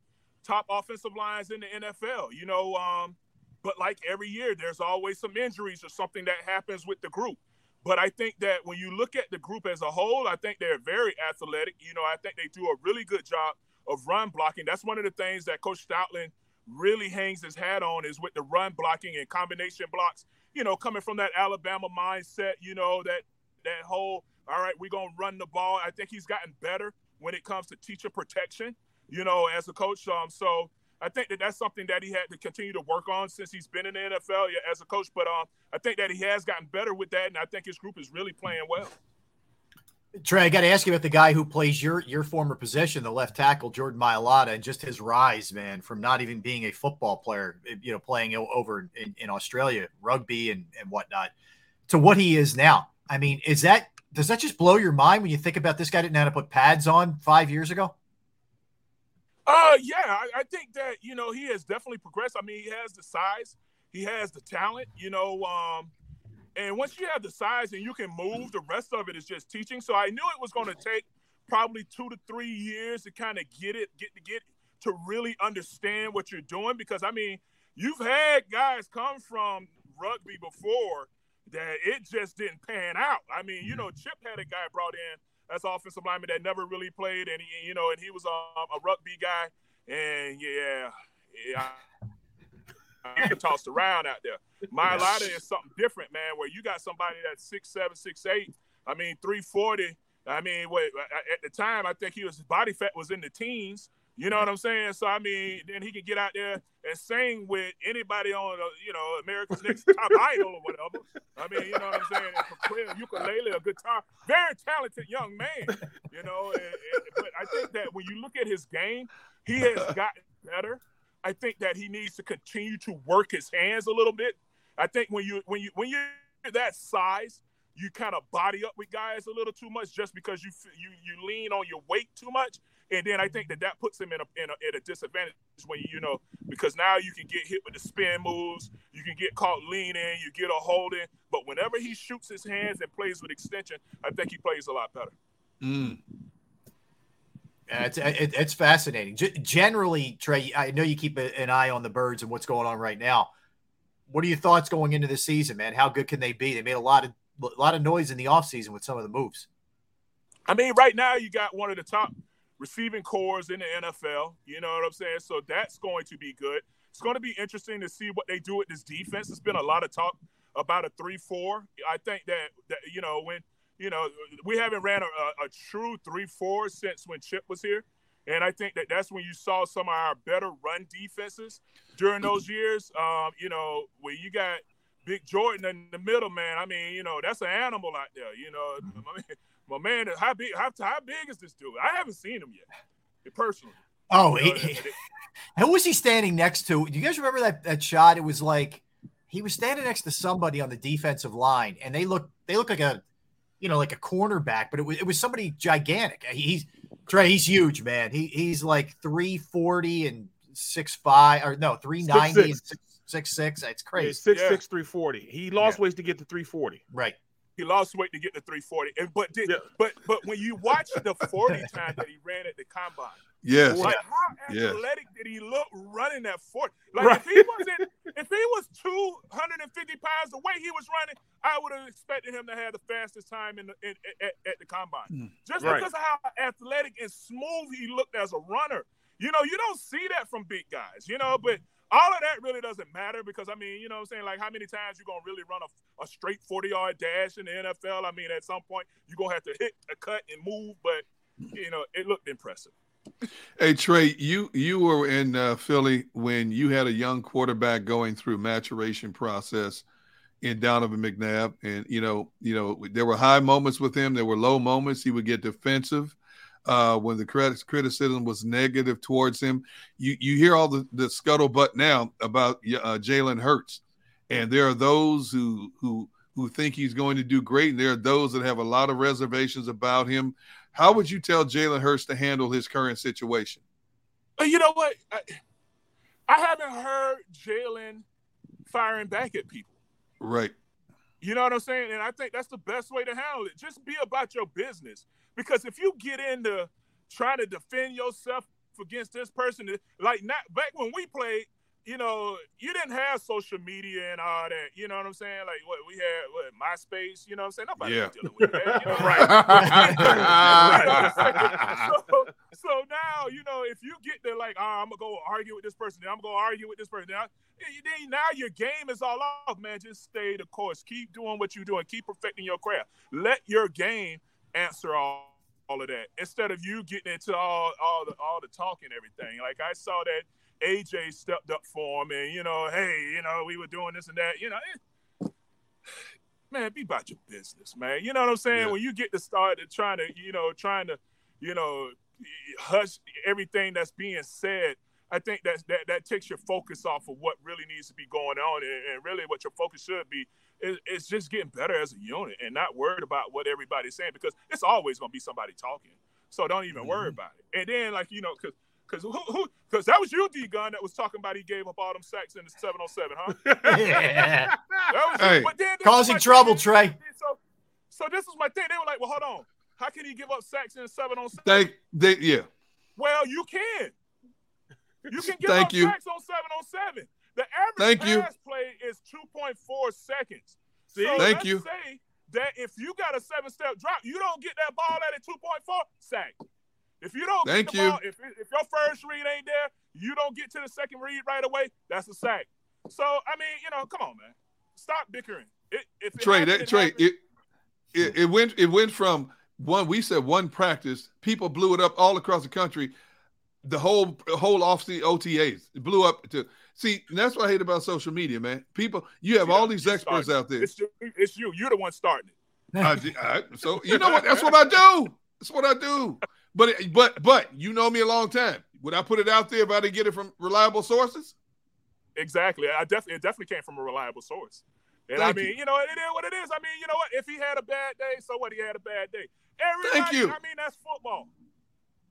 Speaker 8: top offensive lines in the NFL. You know, um, but like every year, there's always some injuries or something that happens with the group. But I think that when you look at the group as a whole, I think they're very athletic. You know, I think they do a really good job of run blocking. That's one of the things that Coach Stoutland really hangs his hat on is with the run blocking and combination blocks. You know, coming from that Alabama mindset. You know that that whole all right, we're gonna run the ball. I think he's gotten better when it comes to teacher protection. You know, as a coach. Um, so I think that that's something that he had to continue to work on since he's been in the NFL as a coach. But um, I think that he has gotten better with that, and I think his group is really playing well.
Speaker 1: Tra, I got to ask you about the guy who plays your your former position, the left tackle Jordan Mailata, and just his rise, man, from not even being a football player, you know, playing over in, in Australia, rugby and and whatnot, to what he is now. I mean, is that does that just blow your mind when you think about this guy didn't know how to put pads on five years ago?
Speaker 8: Uh, yeah, I, I think that you know he has definitely progressed. I mean, he has the size, he has the talent, you know. Um, and once you have the size and you can move, the rest of it is just teaching. So I knew it was going to take probably two to three years to kind of get it, get to get to really understand what you're doing. Because I mean, you've had guys come from rugby before that it just didn't pan out. I mean, you mm. know, Chip had a guy brought in as offensive lineman that never really played, and he, you know, and he was a, a rugby guy, and yeah, yeah. You get tossed around out there. My Mailata is something different, man. Where you got somebody that's six seven, six eight. I mean, three forty. I mean, wait, at the time, I think he was his body fat was in the teens. You know what I'm saying? So I mean, then he can get out there and sing with anybody on, uh, you know, America's Next [laughs] Top Idol or whatever. I mean, you know what I'm saying? And a ukulele, a guitar, very talented young man. You know, and, and, but I think that when you look at his game, he has gotten better. I think that he needs to continue to work his hands a little bit. I think when you when you when you're that size, you kind of body up with guys a little too much just because you you you lean on your weight too much, and then I think that that puts him in a in a, at a disadvantage when you, know because now you can get hit with the spin moves, you can get caught leaning, you get a holding, but whenever he shoots his hands and plays with extension, I think he plays a lot better.
Speaker 3: Mm.
Speaker 1: It's it, it's fascinating. G- generally, Tra, I know you keep a, an eye on the birds and what's going on right now. what are your thoughts going into the season, man? How good can they be? They made a lot of a lot of noise in the offseason with some of the moves.
Speaker 8: I mean, right now you got one of the top receiving cores in the NFL. You know what I'm saying? So that's going to be good. It's going to be interesting to see what they do with this defense. There's been a lot of talk about a three-four. I think that that you know when you know we haven't ran a, a, a true three-four since when Chip was here. And I think that that's when you saw some of our better run defenses during those years. Um, you know, when you got Big Jordan in the middle, man. I mean, you know, that's an animal out there. You know, mm-hmm. [laughs] I mean, my man, how big? How, how big is this dude? I haven't seen him yet, eh, personally.
Speaker 1: Oh, you know, he, [laughs] who was he standing next to? Do you guys remember that that shot? It was like he was standing next to somebody on the defensive line, and they look they look like a you know like a cornerback, but it was it was somebody gigantic. He's Tra, he's huge, man. He he's like three forty and six five or no three ninety and six six six. It's crazy. Yeah,
Speaker 2: six yeah. six three forty. He lost yeah. weight to get to three forty.
Speaker 1: Right.
Speaker 8: He lost weight to get to 340. And but did, yeah. but but when you watch the 40 time that he ran at the combine,
Speaker 3: yes,
Speaker 8: like how athletic yes. did he look running that 40? Like right. if he wasn't if he was 250 pounds the way he was running, I would have expected him to have the fastest time in the in, at, at, the combine. Mm. Just right. because of how athletic and smooth he looked as a runner. You know, you don't see that from big guys, you know, but all of that really doesn't matter because I mean, you know what I'm saying? Like how many times you gonna really run a, a straight 40 yard dash in the NFL? I mean, at some point you're gonna have to hit a cut and move, but you know, it looked impressive.
Speaker 3: Hey Tra, you you were in uh, Philly when you had a young quarterback going through maturation process in Donovan McNabb, and you know, you know, there were high moments with him, there were low moments. He would get defensive uh, when the criticism was negative towards him. You you hear all the, the scuttlebutt now about uh, Jalen Hurts, and there are those who who who think he's going to do great, and there are those that have a lot of reservations about him. How would you tell Jalen Hurts to handle his current situation?
Speaker 8: Uh, you know what? I, I haven't heard Jalen firing back at people.
Speaker 3: Right.
Speaker 8: You know what I'm saying? And I think that's the best way to handle it. Just be about your business. Because if you get into trying to defend yourself against this person, like not back when we played, you know, you didn't have social media and all that. You know what I'm saying? Like what we had, what MySpace. You know what I'm saying? Nobody
Speaker 3: yeah.
Speaker 8: dealing with that. You know? [laughs] right. [laughs] so, so now, you know, if you get there, like, oh, I'm gonna go argue with this person, then I'm gonna go argue with this person. Now, then now your game is all off, man. Just stay the course. Keep doing what you're doing. Keep perfecting your craft. Let your game answer all, all of that instead of you getting into all all the all the talk and everything. Like I saw that AJ stepped up for him, and you know, hey, you know, we were doing this and that. You know, eh. man, be about your business, man. You know what I'm saying? Yeah. When you get to start trying to, you know, trying to, you know, hush everything that's being said. I think that that that takes your focus off of what really needs to be going on, and, and really what your focus should be it's just getting better as a unit and not worried about what everybody's saying because it's always going to be somebody talking. So don't even mm-hmm. worry about it. And then, like, you know, because because who because that was you, D Gun, that was talking about he gave up all them sacks in the 707, huh? [laughs]
Speaker 1: yeah.
Speaker 8: that was hey. But then
Speaker 1: causing trouble, Tra.
Speaker 8: So, so this was my thing. They were like, well, hold on. How can he give up sacks in 707?
Speaker 3: They, they, yeah.
Speaker 8: Well, you can. You can give Thank up you. sacks on 707. The average Thank pass you. play is 2.4 seconds.
Speaker 3: See? So Thank you.
Speaker 8: Say that if you got a seven step drop, you don't get that ball at a 2.4 sack. If you don't
Speaker 3: Thank
Speaker 8: you. ball, if, if your first read ain't there, you don't get to the second read right away, that's a sack. So, I mean, you know, come on, man. Stop bickering. It, if
Speaker 3: Tra, that, Tra, it, it, it went it went from one we said one practice, people blew it up all across the country. The whole whole off the OTAs it blew up to See, that's what I hate about social media, man. People, you have all these experts out there.
Speaker 8: It's you. It's you. You're the one starting it.
Speaker 3: I, I, so you know what? That's what I do. That's what I do. [laughs] But but but you know me a long time. Would I put it out there if I didn't get it from reliable sources?
Speaker 8: Exactly. I definitely it definitely came from a reliable source. And Thank I mean, you. you know, it is what it is. I mean, you know what? If he had a bad day, so what? He had a bad day. Everybody,
Speaker 3: Thank you.
Speaker 8: I mean, that's football.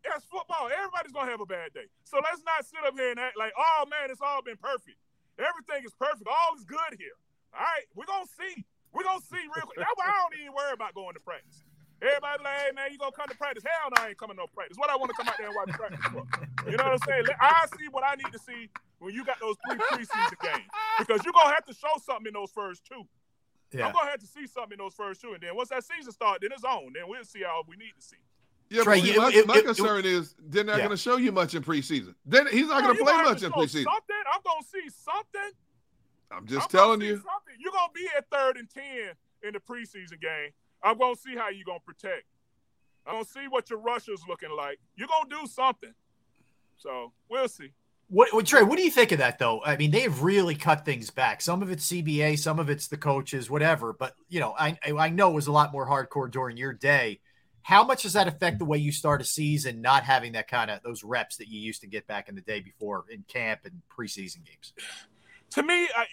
Speaker 8: That's football. Everybody's gonna have a bad day. So let's not sit up here and act like, oh man, it's all been perfect. Everything is perfect. All is good here. All right, we're gonna see. We're gonna see real quick. That's why I don't even worry about going to practice. Everybody like, hey man, you gonna come to practice? Hell no, I ain't coming to no practice. What I want to come out there and watch practice for? You know what I'm saying? I see what I need to see when you got those three preseason games because you're gonna have to show something in those first two.
Speaker 1: Yeah.
Speaker 8: I'm gonna have to see something in those first two, and then once that season starts, then it's on. Then we'll see how we need to see.
Speaker 3: Yeah,
Speaker 1: Tra,
Speaker 3: but see,
Speaker 1: you-
Speaker 3: my,
Speaker 1: it-
Speaker 3: my
Speaker 1: it-
Speaker 3: concern is they're not
Speaker 1: Yeah.
Speaker 3: going to show you much in preseason. Then he's not going to
Speaker 8: you
Speaker 3: play
Speaker 8: gonna have
Speaker 3: much
Speaker 8: to
Speaker 3: in
Speaker 8: show
Speaker 3: preseason.
Speaker 8: Something I'm gonna see something.
Speaker 3: I'm just
Speaker 8: I'm
Speaker 3: telling you.
Speaker 8: something. You're gonna be at third and ten in the preseason game. I'm gonna see how you're gonna protect. I'm gonna see what your rusher's looking like. You're gonna do something. So we'll see.
Speaker 1: What, what Tra? What do you think of that, though? I mean, they've really cut things back. Some of it's CBA, some of it's the coaches, whatever. But you know, I I know it was a lot more hardcore during your day. How much does that affect the way you start a season, not having that kind of those reps that you used to get back in the day before in camp and preseason games?
Speaker 8: To me, I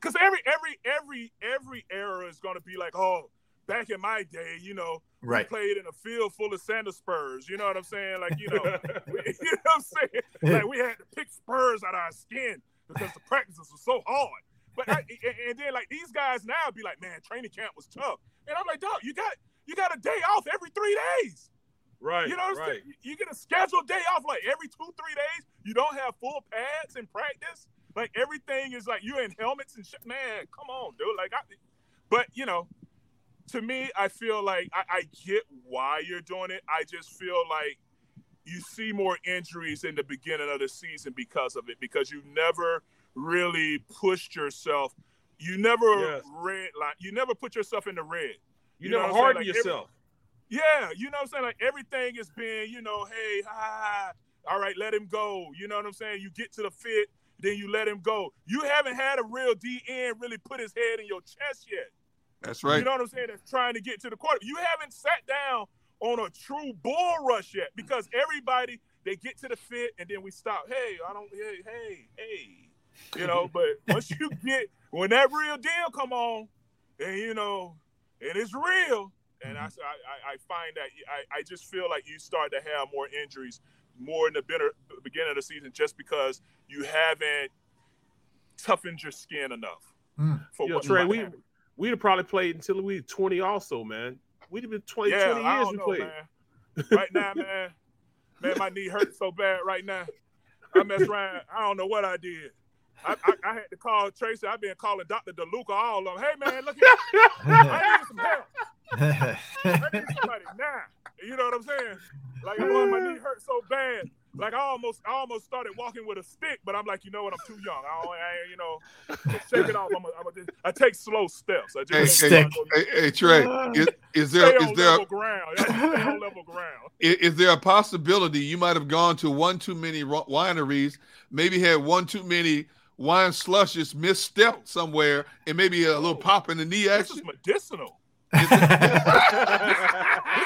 Speaker 8: because every every every every era is gonna be like, oh, back in my day, you know,
Speaker 1: Right.
Speaker 8: we played in a field full of Santa Spurs. You know what I'm saying? Like, you know, [laughs] we- [laughs] you know what I'm saying? Like we had to pick spurs out of our skin because the practices were so hard. But I, and- and then like these guys now be like, man, training camp was tough. And I'm like, dog, you got you got a day off every three days.
Speaker 2: Right.
Speaker 8: You know what I'm
Speaker 2: right.
Speaker 8: saying? You get a scheduled day off like every two, three days. You don't have full pads in practice. Like everything is like you're in helmets and shit. Man, come on, dude. Like, I, but you know, to me, I feel like I, I get why you're doing it. I just feel like you see more injuries in the beginning of the season because of it, because you never really pushed yourself. You never
Speaker 2: Yes.
Speaker 8: red like you never put yourself in the red.
Speaker 2: You,
Speaker 8: know
Speaker 2: never
Speaker 8: what I'm saying?
Speaker 2: harden
Speaker 8: Like, every-
Speaker 2: yourself.
Speaker 8: yeah, you know what I'm saying? Like everything is being, you know, hey, ha, all right, let him go. You know what I'm saying? You get to the fit, then you let him go. You haven't had a real DN really put his head in your chest yet.
Speaker 3: That's right.
Speaker 8: You know what I'm saying? That's trying to get to the quarter. You haven't sat down on a true bull rush yet because everybody they get to the fit and then we stop. Hey, I don't. Hey, hey, hey. You know, but [laughs] once you get when that real deal come on, and you know, and it's real, and mm-hmm. I, I, I find that I, I just feel like you start to have more injuries more in the better, beginning of the season just because you haven't toughened your skin enough mm. for
Speaker 2: Yo,
Speaker 8: what
Speaker 2: Tra,
Speaker 8: might
Speaker 2: we
Speaker 8: happen.
Speaker 2: We'd have probably played until we were 20 also, man. We'd have been 20,
Speaker 8: Yeah,
Speaker 2: 20
Speaker 8: I
Speaker 2: years
Speaker 8: don't
Speaker 2: we
Speaker 8: know,
Speaker 2: played.
Speaker 8: man. Right now, man, man, my knee hurts so bad right now. I mess around. I don't know what I did. I, I, I had to call Tracy. I've been calling Dr. DeLuca all of them. Hey, man, look here. I need some help. I need somebody now. You know what I'm saying? Like, boy, my knee [laughs] hurt so bad. Like, I almost, I almost started walking with a stick, but I'm like, you know what? I'm too young. I, don't, I you know, shake it off. I'm a, I'm a, I take slow steps. I
Speaker 3: Hey,
Speaker 8: just
Speaker 3: hey, hey, hey, Tra, is, is there is
Speaker 8: on
Speaker 3: there
Speaker 8: level ground. Stay on level ground. [laughs]
Speaker 3: is, is there a possibility you might have gone to one too many wineries, maybe had one too many wine slushes, misstepped somewhere, and maybe a little pop in the knee
Speaker 8: This is medicinal. This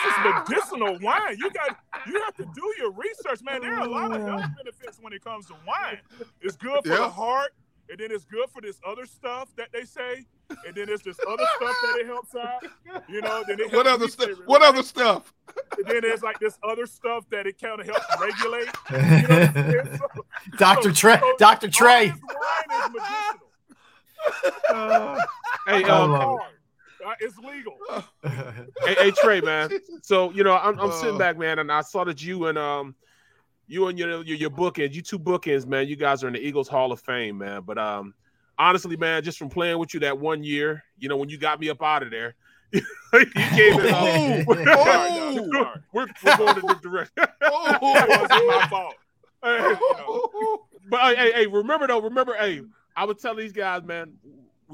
Speaker 8: is medicinal wine. You got you have to do your research, man. There are a lot of health benefits when it comes to wine. It's good for
Speaker 3: Yeah.
Speaker 8: the heart, and then it's good for this other stuff that they say, and then there's this other stuff that it helps out. You know, then it
Speaker 3: What other stuff? What other stuff?
Speaker 8: And then there's like this other stuff that it kind of helps regulate. [laughs] You know what I'm? So-
Speaker 1: Dr.
Speaker 8: so-
Speaker 1: Tra,
Speaker 8: so
Speaker 1: Dr.
Speaker 8: Tra. wine is medicinal. [laughs]
Speaker 2: Hey,
Speaker 8: It's
Speaker 2: um,
Speaker 8: hard. Uh, it's legal. [laughs]
Speaker 2: hey, hey, Tra, man. So you know, I'm, I'm sitting
Speaker 3: Uh.
Speaker 2: back, man, and I saw that you and um, you and your your, your bookends, you two bookends, man. You guys are in the Eagles Hall of Fame, man. But um, honestly, man, just from playing with you that one year, you know, when you got me up out of there, [laughs] you gave it.
Speaker 3: Oh, [laughs]
Speaker 2: we're,
Speaker 3: oh.
Speaker 2: we're, we're going in the direction.
Speaker 8: That wasn't my fault.
Speaker 2: Hey, but hey, hey, hey, remember though, remember, hey, I would tell these guys, man,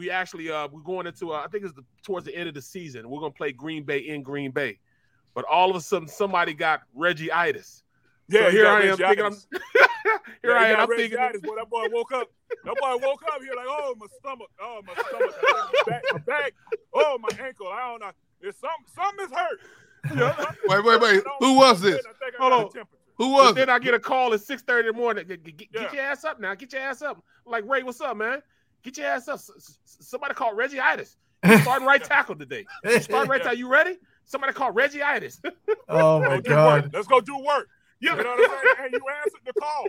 Speaker 2: we actually uh we're going into uh, I think it's the, towards the end of the season. We're gonna play Green Bay in Green Bay, but all of a sudden somebody got Reggie itis.
Speaker 8: Yeah,
Speaker 2: so here I am
Speaker 8: Reggie
Speaker 2: thinking I'm [laughs] [laughs] here
Speaker 8: Yeah,
Speaker 2: I am. I'm thinking
Speaker 8: itis, boy, that boy woke up. That boy woke up here like, oh my stomach, oh my stomach, my back, my back, oh my ankle. I don't know. It's some something is hurt.
Speaker 3: Wait, wait, wait. Who was this?
Speaker 8: I think I
Speaker 2: Hold on.
Speaker 8: a temperature.
Speaker 3: Who
Speaker 2: But
Speaker 3: was
Speaker 2: then
Speaker 3: it?
Speaker 2: I get a call at six thirty in the morning. Get, get- get
Speaker 8: Yeah.
Speaker 2: your ass up now. Get your ass up. I'm like Ray, what's up, man? Get your ass up. S- s- Somebody called Reggie itis. [laughs] Starting right tackle today. Starting right [laughs] tackle. You ready? Somebody called Reggie itis. [laughs]
Speaker 1: Oh my
Speaker 8: do work.
Speaker 1: God.
Speaker 8: Let's go do work. Yeah. You know what I'm saying? And you answered the call.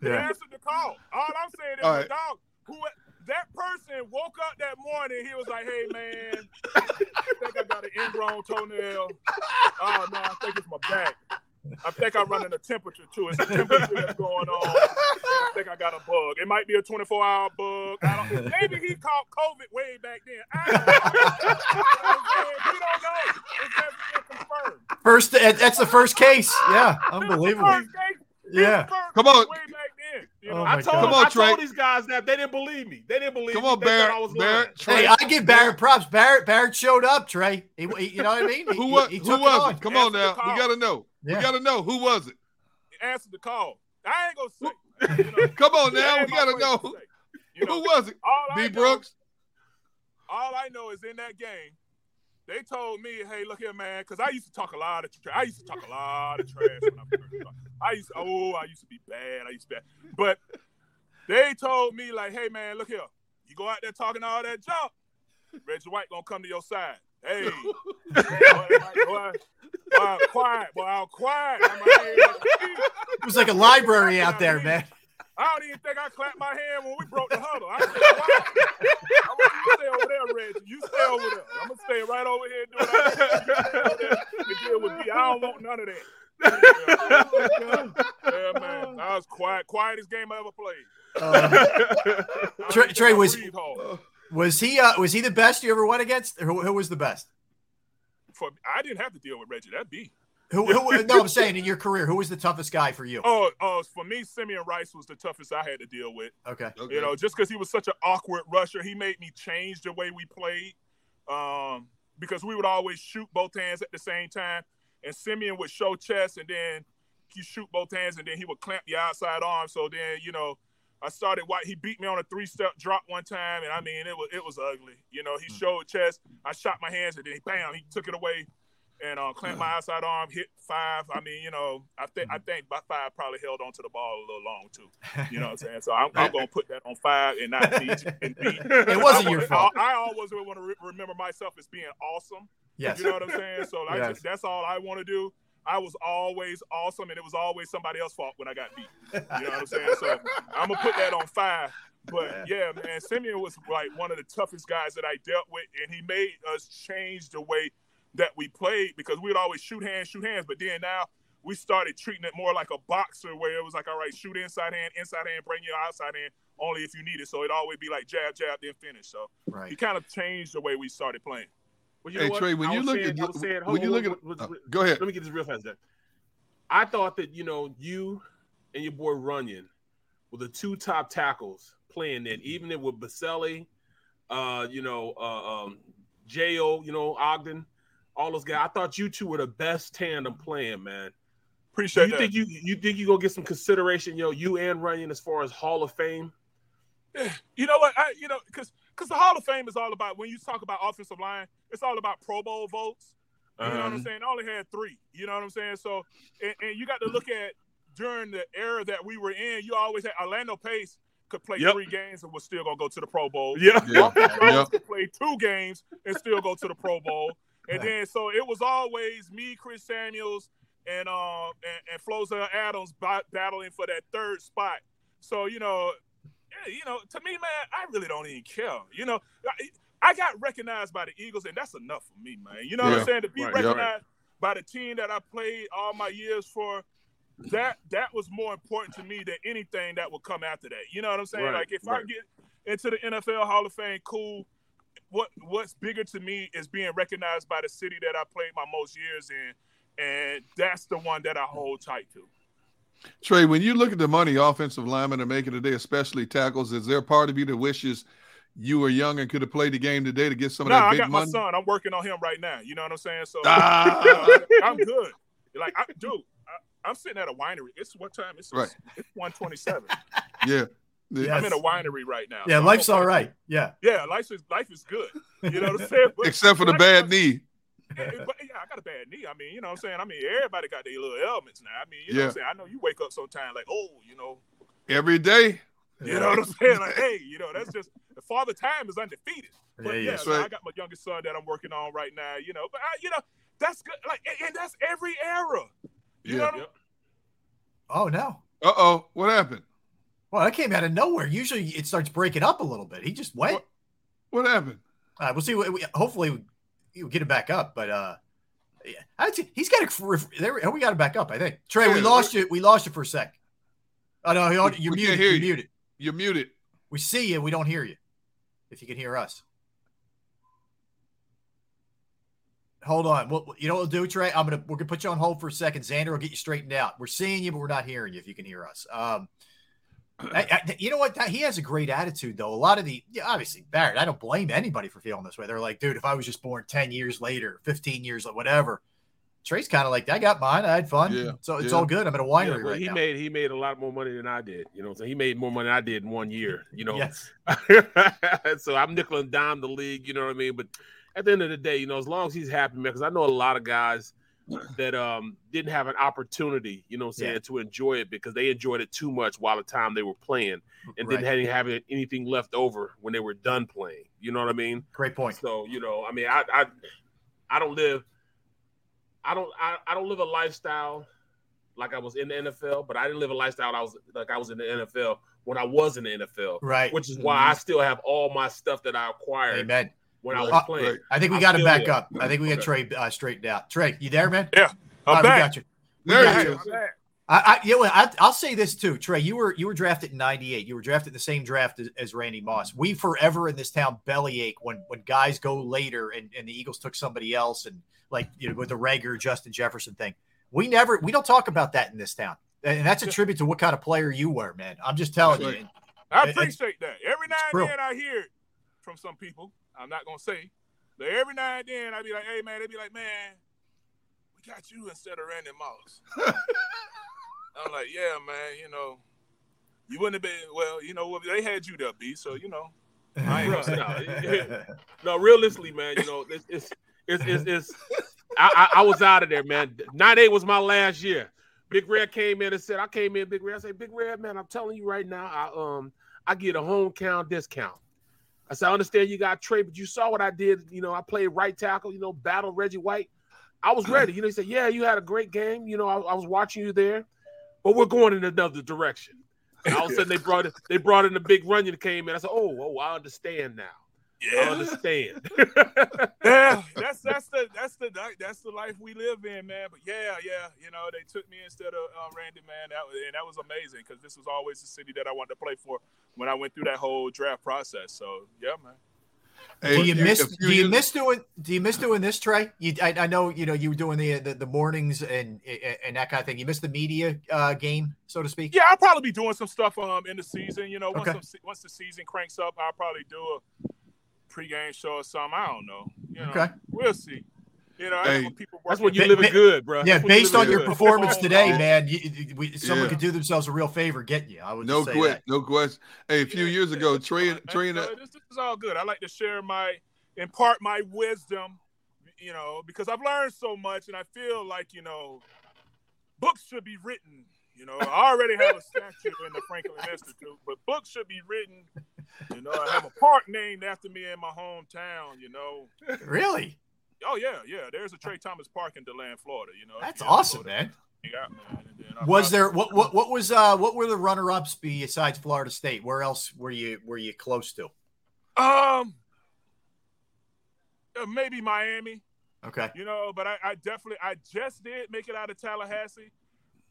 Speaker 8: You
Speaker 1: Yeah.
Speaker 8: answered the call. All I'm saying is,
Speaker 3: All right.
Speaker 8: dog, who that person woke up that morning, he was like, "Hey man, I think I got an ingrown toenail. Oh no, I think it's my back. I think I'm running a temperature too. It's a temperature that's going on. I think I got a bug. It might be a 24 hour bug. I don't, maybe he caught COVID way back then. I don't know. we don't know. It's never been confirmed.
Speaker 1: First, that's the first case. Yeah, unbelievable.
Speaker 8: First case,
Speaker 1: Yeah.
Speaker 3: Come on.
Speaker 8: way back then. You
Speaker 1: Oh
Speaker 8: know,
Speaker 1: my
Speaker 2: I told,
Speaker 1: God.
Speaker 3: Come on,
Speaker 2: I told
Speaker 3: Tra.
Speaker 2: these guys that they didn't believe me. They didn't believe
Speaker 3: Come
Speaker 2: me.
Speaker 3: on,
Speaker 2: They thought
Speaker 3: Barrett.
Speaker 2: I was lying.
Speaker 3: Barrett. Tra.
Speaker 1: Hey, I give Barrett props. Barrett Barrett showed up, Trey. He, he- you know what I mean? He,
Speaker 3: Who was?
Speaker 1: he
Speaker 3: Who
Speaker 1: took
Speaker 3: was
Speaker 1: it?
Speaker 3: it? Come on now. We gotta know.
Speaker 1: Yeah.
Speaker 3: We gotta know who was it.
Speaker 8: answer the call. I ain't gonna say. You know, [laughs]
Speaker 3: Come on now.
Speaker 8: ain't
Speaker 3: We gotta know.
Speaker 8: to say. You know,
Speaker 3: Who was it?
Speaker 8: all I
Speaker 3: B.
Speaker 8: know-
Speaker 3: Brooks.
Speaker 8: all I know is in that game, they told me, "Hey, look here, man," because I used to talk a lot of trash. I used to talk a lot of trash when I first started. I used, to, oh, I used to be bad. I used to be bad. But they told me, like, "Hey, man, look here. You go out there talking all that junk, Reggie White gonna come to your side. Hey, boy, boy, boy, quiet, boy, I'm quiet. I'm like, hey,
Speaker 1: It was like a library out there, man.
Speaker 8: I don't even think I clapped my hand when we broke the huddle. I said, wow. I'm gonna stay over there, Reggie. You stay over there. I'm gonna stay right over here doing what I do. You stay over there and deal with me. I don't want none of that. Yeah, man. I was quiet, quietest game I ever played.
Speaker 1: Uh,
Speaker 8: I Tra, Tra
Speaker 1: was
Speaker 8: breathed hard.
Speaker 1: Was he uh, was he the best you ever went against? Who, who was the best?
Speaker 8: For I didn't have to deal with Reggie. That'd be.
Speaker 1: Who, who? No, I'm saying in your career, who was the toughest guy for you?
Speaker 8: Oh, oh, for me, Simeon Rice was the toughest I had to deal with.
Speaker 1: Okay.
Speaker 8: You know, just because he was such an awkward rusher, he made me change the way we played. Um, because we would always shoot both hands at the same time, and Simeon would show chest, and then he shoot both hands, and then he would clamp the outside arm. So then, you know, I started. White. He beat me on a three-step drop one time, and I mean, it was it was ugly. You know, he hmm. showed chest. I shot my hands, and then he bam, he took it away. And uh, clamped my hmm. outside arm, hit five. I mean, you know, I think I hmm. think by five probably held onto the ball a little long too. You know what I'm saying? So [laughs] I'm, I'm gonna put that on five and not B. And B. [laughs]
Speaker 1: It wasn't
Speaker 8: I,
Speaker 1: your
Speaker 8: I-
Speaker 1: fault.
Speaker 8: I, always want to re- remember myself as being awesome.
Speaker 1: Yes.
Speaker 8: You know what I'm saying? So I
Speaker 1: Yes.
Speaker 8: just, that's all I want to do. I was always awesome, and it was always somebody else's fault when I got beat. You know what I'm [laughs] saying? So I'm gonna put that on fire. But yeah, man, Simeon was like one of the toughest guys that I dealt with, and he made us change the way that we played because we would always shoot hands, shoot hands. But then now we started treating it more like a boxer where it was like, all right, shoot inside hand, inside hand, bring your outside hand only if you need it. So it'd always be like jab, jab, then finish. So
Speaker 1: Right.
Speaker 8: he kind of changed the way we started playing.
Speaker 2: Well, you
Speaker 3: Hey,
Speaker 2: what?
Speaker 3: Tra, when
Speaker 2: I
Speaker 3: you look
Speaker 2: saying-
Speaker 3: at-
Speaker 2: saying,
Speaker 3: when you
Speaker 2: on,
Speaker 3: look
Speaker 2: hold
Speaker 3: at-
Speaker 2: on, hold
Speaker 3: uh, go ahead.
Speaker 2: Let me get this real fast. Jack. I thought that you know you and your boy Runyan were the two top tackles playing then, even if with Baselli, uh, you know, uh, um, Jo, you know, Ogden, all those guys. I thought you two were the best tandem playing, man.
Speaker 8: Appreciate
Speaker 2: you
Speaker 8: that.
Speaker 2: think you you think you gonna get some consideration, yo, you and Runyan as far as Hall of Fame?
Speaker 8: You know what? I, you know, because because the Hall of Fame is all about when you talk about offensive line, it's all about Pro Bowl votes. You know what I'm
Speaker 2: Um,
Speaker 8: saying? I only had three. You know what I'm saying? So, and, and you got to look at during the era that we were in. You always had Orlando Pace could play
Speaker 2: Yep.
Speaker 8: three games and was still gonna go to the Pro Bowl.
Speaker 2: Yeah.
Speaker 3: Yeah.
Speaker 8: Walter Jones
Speaker 3: Yeah.
Speaker 8: could play two games and still go to the Pro Bowl. And then so it was always me, Chris Samuels, and um and, and Flozell Adams ba- battling for that third spot. So you know, yeah, you know, to me, man, I really don't even care. You know, I, I got recognized by the Eagles, and that's enough for me, man. You know what I'm saying? To be
Speaker 2: Right.
Speaker 8: recognized by the team that I played all my years for. That that was more important to me than anything that would come after that. You know what I'm saying?
Speaker 2: Right,
Speaker 8: Like if I get into the NFL Hall of Fame, cool. What what's bigger to me is being recognized by the city that I played my most years in, and that's the one that I hold tight to.
Speaker 3: Tra, when you look at the money offensive linemen are making today, especially tackles, is there part of you that wishes you were young and could have played the game today to get some of
Speaker 8: No,
Speaker 3: that
Speaker 8: I got
Speaker 3: money?
Speaker 8: my son. I'm working on him right now. You know what I'm saying? So
Speaker 3: Ah.
Speaker 8: you [laughs] know, I'm good. Like, I, dude, I, I'm sitting at a winery. It's what time? It's
Speaker 3: Right.
Speaker 8: It's 127. [laughs]
Speaker 3: Yeah.
Speaker 8: I'm in a winery right now.
Speaker 1: Yeah,
Speaker 8: so
Speaker 1: life's
Speaker 8: I'm
Speaker 1: all
Speaker 8: okay.
Speaker 1: right. Yeah.
Speaker 8: Yeah, life is life is good. You know what I'm saying? But-
Speaker 3: Except for the
Speaker 8: but-
Speaker 3: bad knee.
Speaker 8: Yeah, but yeah, I got a bad knee. I mean, you know what I'm saying? I mean, everybody got their little elements now. I mean, you know what
Speaker 3: Yeah.
Speaker 8: I'm saying? I know you wake up sometime like, oh, you know,
Speaker 3: Every day.
Speaker 8: You know what I'm saying? Like, hey, you know, that's just the father time is undefeated. But
Speaker 1: Yeah,
Speaker 8: yeah,
Speaker 1: yeah.
Speaker 8: so
Speaker 3: Right.
Speaker 8: I got my youngest son that I'm working on right now, you know. But I, you know, that's good. Like, and, and that's every era. You
Speaker 3: Yeah.
Speaker 8: know what I'm
Speaker 2: Yep.
Speaker 1: Oh no.
Speaker 3: Uh oh. What happened?
Speaker 1: Well, that came out of nowhere. Usually it starts breaking up a little bit. He just went.
Speaker 3: What happened?
Speaker 1: Uh, we'll see. what- We, hopefully, we, we'll get it back up. But uh, yeah, I'd say he's got a there. Oh, we got to back up. I think Tra, we lost you. We lost you for a sec. Oh no, you're, you're muted. You're
Speaker 3: you.
Speaker 1: muted.
Speaker 3: You're muted.
Speaker 1: We see you. We don't hear you. If you can hear us. Hold on. What you know what we'll do, Tra? I'm gonna we're gonna put you on hold for a second. Xander will get you straightened out. We're seeing you, but we're not hearing you. If you can hear us, um, [clears throat] I- I- you know what? That, he has a great attitude, though. A lot of the yeah, obviously Barrett. I don't blame anybody for feeling this way. They're like, dude, if I was just born ten years later, fifteen years, whatever. Tra's kind of like, I got mine. I had fun.
Speaker 3: Yeah,
Speaker 1: so it's
Speaker 3: yeah.
Speaker 1: all good. I'm at a winery
Speaker 2: Yeah, well,
Speaker 1: right
Speaker 2: he
Speaker 1: now.
Speaker 2: made he made a lot more money than I did. You know, so he made more money than I did in one year. You know,
Speaker 1: Yes. [laughs]
Speaker 2: so I'm nickel and dime the league. You know what I mean? But at the end of the day, you know, as long as he's happy, man, because I know a lot of guys [clears throat] that um didn't have an opportunity, you know, what I'm saying
Speaker 1: Yeah.
Speaker 2: to enjoy it because they enjoyed it too much while the time they were playing, and
Speaker 1: Right.
Speaker 2: didn't have anything left over when they were done playing. You know what I mean?
Speaker 1: Great point.
Speaker 2: So you know, I mean, I I, I don't live, I don't I, I don't live a lifestyle like I was in the NFL, but I didn't live a lifestyle I was like I was in the NFL when I was in the NFL.
Speaker 1: Right.
Speaker 2: Which is why I still have all my stuff that I acquired
Speaker 1: Amen.
Speaker 2: when I was
Speaker 1: Uh,
Speaker 2: playing.
Speaker 1: I think we got him back
Speaker 2: you.
Speaker 1: up. I think we got
Speaker 2: Okay.
Speaker 1: Tra uh, straightened out. Tra, you there, man?
Speaker 8: Yeah,
Speaker 1: All
Speaker 8: I'm
Speaker 1: right, we
Speaker 8: back.
Speaker 1: got you. We
Speaker 3: There
Speaker 1: got you.
Speaker 3: is.
Speaker 1: I, I, you know, I, I'll say this too, Tra. You were you were drafted in '98. You were drafted the same draft as, as Randy Moss. We forever in this town bellyache when when guys go later and, and the Eagles took somebody else and like you know with the Reagor Justin Jefferson thing. We never we don't talk about that in this town, and that's a tribute to what kind of player you were, man. I'm just telling you.
Speaker 8: I appreciate that. Every now and then I hear it from some people. I'm not gonna say, but every now and then I'd be like, "Hey man," they'd be like, "Man, we got you instead of Randy Moss." [laughs] I'm like, "Yeah, man. You know, you wouldn't have been. Well, you know, they had you there, B. So you know, I ain't gonna [laughs] say
Speaker 2: no, [laughs] no, realistically, man, you know, it's it's it's it's, it's I, I, I was out of there, man. Nine eight was my last year. Big Red came in and said, I came in, Big Red. I said, Big Red, man, I'm telling you right now, I um I get a hometown discount. I said, I understand you got Tra, but you saw what I did. You know, I played right tackle, you know, battle Reggie White. I was ready. You know, he said, Yeah, you had a great game. You know, I, I was watching you there, but we're going in another direction. And all of a sudden they brought it, they brought in the big run that came in. I said, Oh, oh, I understand now. I
Speaker 8: Yeah.
Speaker 2: understand. [laughs] [laughs]
Speaker 8: yeah, that's that's the that's the that's the life we live in, man. But yeah, yeah, you know, they took me instead of uh, Randy, man. That was, and that was amazing because this was always the city that I wanted to play for when I went through that whole draft process. So yeah, man.
Speaker 3: Hey,
Speaker 1: do you
Speaker 3: a
Speaker 1: miss? Do you miss doing? Do you miss doing this, Tra? You, I, I know you know you were doing the the, the mornings and and that kind of thing. You miss the media uh, game, so to speak.
Speaker 8: Yeah, I'll probably be doing some stuff um in the season. You know, once
Speaker 1: Okay.
Speaker 8: some, once the season cranks up, I'll probably do a pregame show or something. I don't know. You know,
Speaker 1: Okay.
Speaker 8: we'll see. You know, I
Speaker 3: Hey.
Speaker 8: know people
Speaker 2: That's when you living good, bro.
Speaker 1: Yeah,
Speaker 2: That's
Speaker 1: based
Speaker 2: living
Speaker 1: on your
Speaker 2: good.
Speaker 1: performance today, man, you, you- we, someone
Speaker 3: Yeah.
Speaker 1: could do themselves a real favor getting you. I would
Speaker 3: No
Speaker 1: just
Speaker 3: quit,
Speaker 1: that.
Speaker 3: no question. Hey, a few
Speaker 8: Yeah,
Speaker 3: years
Speaker 8: yeah,
Speaker 3: ago,
Speaker 8: that's Tra.
Speaker 3: Tra, and
Speaker 8: So this, this is all good. I like to share my, impart my wisdom, you know, because I've learned so much, and I feel like you know, books should be written. You know, I already have a statue in the Franklin Institute, but books should be written. You know, I have a park named after me in my hometown. You know,
Speaker 1: Really,
Speaker 8: oh yeah, yeah. There's a Tra Thomas Park in Deland, Florida. You know,
Speaker 1: that's awesome,
Speaker 8: go
Speaker 1: man.
Speaker 8: there, hang out, man, and then I
Speaker 1: Was there what what what was uh what were the runner ups besides Florida State? Where else were you were you close to?
Speaker 8: Um, uh, maybe Miami.
Speaker 1: Okay,
Speaker 8: You know, but I, I definitely, I just did make it out of Tallahassee.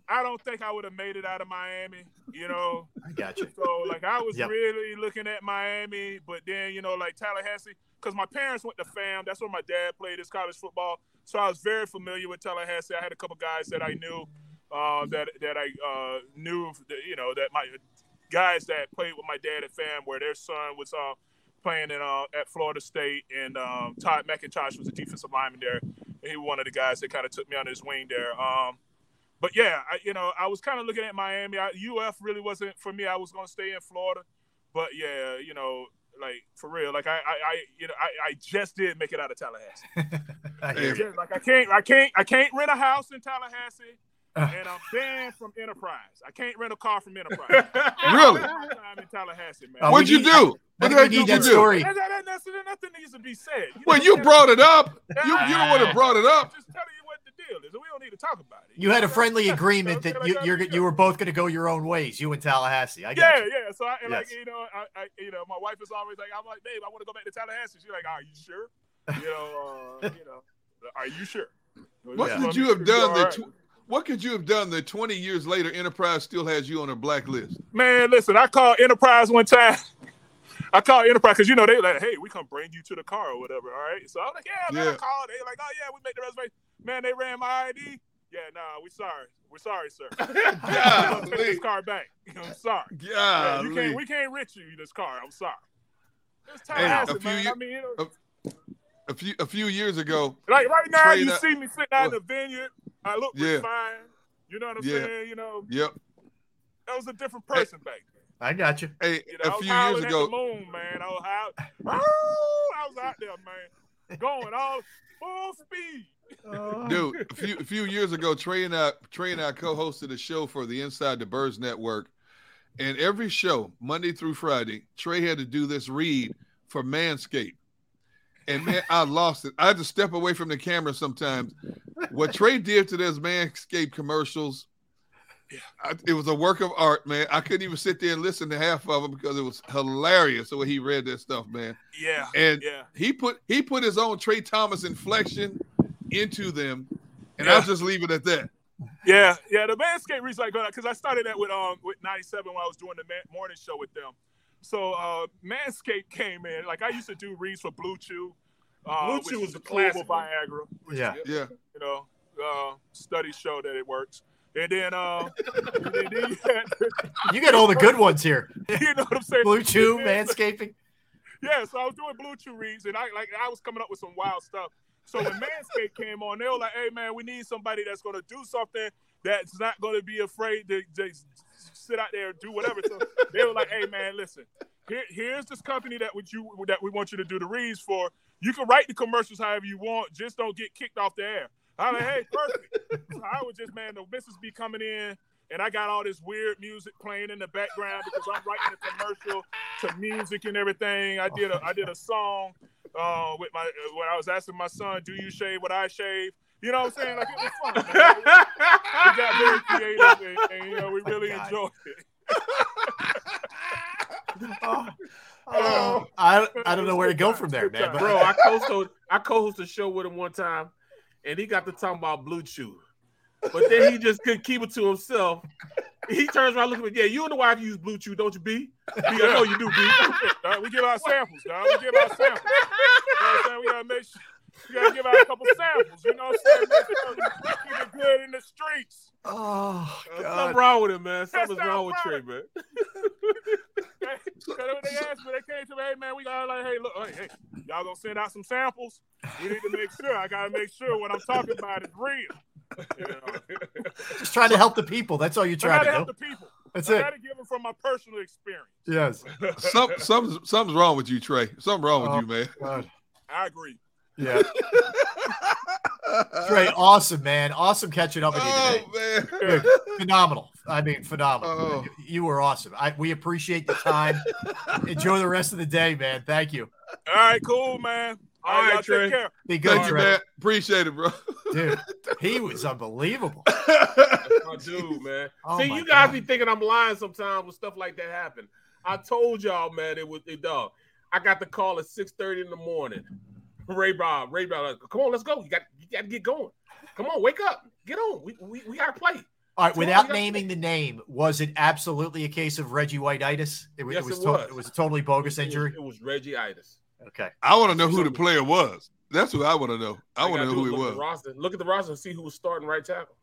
Speaker 8: I don't think I would have made it out of Miami. You know,
Speaker 1: I got you.
Speaker 8: so like I was
Speaker 1: Yep.
Speaker 8: really looking at Miami, but then you know, like Tallahassee, because my parents went to FAM. That's where my dad played his college football, so I was very familiar with Tallahassee. I had a couple guys that I knew, uh, that that I uh, knew, that, you know, that my guys that played with my dad at FAM, where their son was uh, playing in uh, at Florida State, and um, Todd McIntosh was the defensive lineman there. And he was one of the guys that kind of took me under his wing there. Um, but yeah, I, you know, I was kind of looking at Miami. I, UF really wasn't for me. I was going to stay in Florida, but yeah, you know, like for real, like I, I, I you know, I, I just did make it out of Tallahassee. [laughs]
Speaker 1: I hear you.
Speaker 8: Yeah, like I can't, I can't, I can't rent a house in Tallahassee, uh. and I'm banned from Enterprise. I can't rent a car from Enterprise. [laughs]
Speaker 3: Really?
Speaker 8: I'm in Tallahassee, man.
Speaker 1: Oh,
Speaker 3: What'd you
Speaker 1: need-
Speaker 3: do? What
Speaker 1: think
Speaker 3: the
Speaker 1: we
Speaker 3: heck
Speaker 1: need
Speaker 3: did
Speaker 1: that
Speaker 3: you do?
Speaker 1: story.
Speaker 8: That, that, that, that's- nothing needs to be said. You
Speaker 3: Well,
Speaker 8: know,
Speaker 3: you brought it up. You you don't want to brought it up.
Speaker 8: I'm just telling you what the deal is, and we don't need to talk about it.
Speaker 1: You had a [laughs]
Speaker 8: know?
Speaker 1: friendly agreement
Speaker 8: So,
Speaker 1: that
Speaker 8: like,
Speaker 1: you
Speaker 8: I
Speaker 1: you're, you were both going to go your own ways. You and Tallahassee. I
Speaker 8: Yeah,
Speaker 1: you.
Speaker 8: yeah. So I and like you know, I, I you know, my wife is always like, I'm like, babe, I want to go back to Tallahassee. She's like, Are you sure? [laughs] You know, uh, you know, are you sure?
Speaker 3: What
Speaker 8: Yeah.
Speaker 3: could you have done
Speaker 8: All
Speaker 3: that?
Speaker 8: right.
Speaker 3: Tw- what could you have done that 20 years later, Enterprise still has you on a blacklist?
Speaker 8: Man, listen, I called Enterprise one time. I called Enterprise because you know they like, hey, we come bring you to the car or whatever. All right. So I was like, yeah, man, I called. They like, oh yeah, we made the reservation. Man, they ran my ID. Yeah, nah, we sorry. We're sorry, sir. [laughs] We're take this car back. [laughs] I'm sorry. Yeah, you can't. We can't rent you this car. I'm sorry. It's
Speaker 3: Hey, a
Speaker 8: Tallahassee,
Speaker 3: few
Speaker 8: man.
Speaker 3: ye-
Speaker 8: I mean, you know,
Speaker 3: A few a few years ago,
Speaker 8: like right now, you
Speaker 3: that-
Speaker 8: see me sitting out in the vineyard. I look
Speaker 3: Yeah.
Speaker 8: fine. You know what I'm
Speaker 3: Yeah.
Speaker 8: saying? You know,
Speaker 3: Yep.
Speaker 8: that was a different person back then.
Speaker 1: I got you.
Speaker 3: Hey,
Speaker 8: You know, I
Speaker 3: a
Speaker 8: was
Speaker 3: few
Speaker 8: howling
Speaker 3: years
Speaker 8: at
Speaker 3: ago,
Speaker 8: the moon, man. I was out. [laughs] I was out there, man, going all full speed. Uh.
Speaker 3: dude, a few a few years ago, Tra and I Tra and I co-hosted a show for the Inside the Birds Network, and every show, Monday through Friday, Tra had to do this read for Manscaped. And man, I lost it. I had to step away from the camera sometimes. What Tra did to those Manscaped commercials, I, it was a work of art, man. I couldn't even sit there and listen to half of them because it was hilarious the way he read that stuff, man.
Speaker 8: Yeah,
Speaker 3: And
Speaker 8: yeah.
Speaker 3: he put he put his own Tra Thomas inflection into them, and
Speaker 8: Yeah.
Speaker 3: I'll just leave it at that.
Speaker 8: Yeah, yeah. The Manscaped reads like because I started that with um with 97 when I was doing the man, morning show with them. So uh Manscaped came in. Like I used to do reads for Blue Chew. Uh,
Speaker 2: Blue
Speaker 8: which
Speaker 2: Chew was the
Speaker 8: the global
Speaker 2: classic one.
Speaker 8: Viagra. which,
Speaker 1: Yeah.
Speaker 3: Yeah.
Speaker 8: You know, uh, studies show that it works. And then, uh, and then you, [laughs] had, [laughs]
Speaker 1: You get all the good ones here. [laughs]
Speaker 8: you know what I'm saying?
Speaker 1: Blue Chew,
Speaker 8: And
Speaker 1: manscaping.
Speaker 8: Yeah, so I was doing Blue Chew reads, and I like I was coming up with some wild stuff. So when Manscaped came on, they were like, "Hey man, we need somebody that's going to do something that's not going to be afraid to just sit out there and do whatever." So they were like, "Hey man, listen, here, here's this company that would you that we want you to do the reads for. You can write the commercials however you want, just don't get kicked off the air." I'm like, "Hey, perfect." So I was just man, the missus be coming in. And I got all this weird music playing in the background because I'm writing a commercial to music and everything. I did a I did a song uh, with my uh, when I was asking my son, "Do you shave what I shave?" You know what I'm saying? Like it was fun. man. we got very [laughs] creative, and, and you know we really enjoyed it. [laughs]
Speaker 1: Oh, I, I don't know where to go from there, man. But
Speaker 2: Bro, [laughs] I co-hosted I co-hosted a show with him one time, and he got to talking about Blue Chew, but then he just couldn't keep it to himself. He turns around, looking at me. Yeah, you and the wife use Blue Chew, don't you, B? B, I know you do, B. [laughs]
Speaker 8: Dog, we give out samples, dog. We give out samples. You know what I'm saying? We gotta make sure. We gotta give out a couple samples. You know what I'm saying? Make sure we Keep it good in the streets.
Speaker 1: oh
Speaker 2: Something wrong with him, man. Something's wrong with Tra,
Speaker 8: right.
Speaker 2: man. [laughs] [laughs]
Speaker 8: Because when they asked me, they came to me, hey man, we gotta like, hey, look, hey, hey, y'all gonna send out some samples? We need to make sure. I gotta make sure what I'm talking about is real. [laughs] You know? [laughs]
Speaker 1: just trying to help the people. That's all you're
Speaker 8: I
Speaker 1: trying
Speaker 8: gotta
Speaker 1: to
Speaker 8: help
Speaker 1: do.
Speaker 8: the people.
Speaker 1: That's
Speaker 8: I
Speaker 1: it.
Speaker 8: gotta give them from my personal experience.
Speaker 1: Yes. [laughs]
Speaker 3: Some some something's wrong with you, Tra. Something wrong with
Speaker 1: Oh,
Speaker 3: you, man.
Speaker 1: God.
Speaker 8: I agree.
Speaker 1: Yeah. Tra, awesome, man. Awesome catching up with you today.
Speaker 3: Oh man.
Speaker 1: Dude, phenomenal. I mean, phenomenal.
Speaker 3: Oh.
Speaker 1: You, you were awesome. I, we appreciate the time. Enjoy the rest of the day, man. Thank you.
Speaker 8: All right, cool, man. All
Speaker 2: All
Speaker 8: right,
Speaker 2: right, Tra.
Speaker 8: take care.
Speaker 1: Be good,
Speaker 3: Thank you, man. Appreciate it, bro.
Speaker 1: Dude, [laughs] he was unbelievable. [laughs]
Speaker 2: my dude, man.
Speaker 1: Oh
Speaker 2: See, you guys
Speaker 1: God.
Speaker 2: be thinking I'm lying sometimes when stuff like that happen. I told y'all, man, it was it dog. I got the call at 6:30 in the morning. Ray Bob, Ray Bob, like, come on, let's go. You got you got to get going. Come on, wake up, get on. We we, we got to play.
Speaker 1: All right,
Speaker 2: So
Speaker 1: without
Speaker 2: we got-
Speaker 1: naming the name, was it absolutely a case of Reggie Whiteitis? It,
Speaker 2: Yes,
Speaker 1: it was.
Speaker 2: it
Speaker 1: to-
Speaker 2: was.
Speaker 1: it was a totally bogus
Speaker 2: It was-
Speaker 1: injury.
Speaker 2: It was, Reggie Itis.
Speaker 1: Okay.
Speaker 3: I want to know who the player was. That's what I want to know. I want to know who it
Speaker 2: look At
Speaker 3: was.
Speaker 2: the roster. Look at the roster and see who was starting right tackle.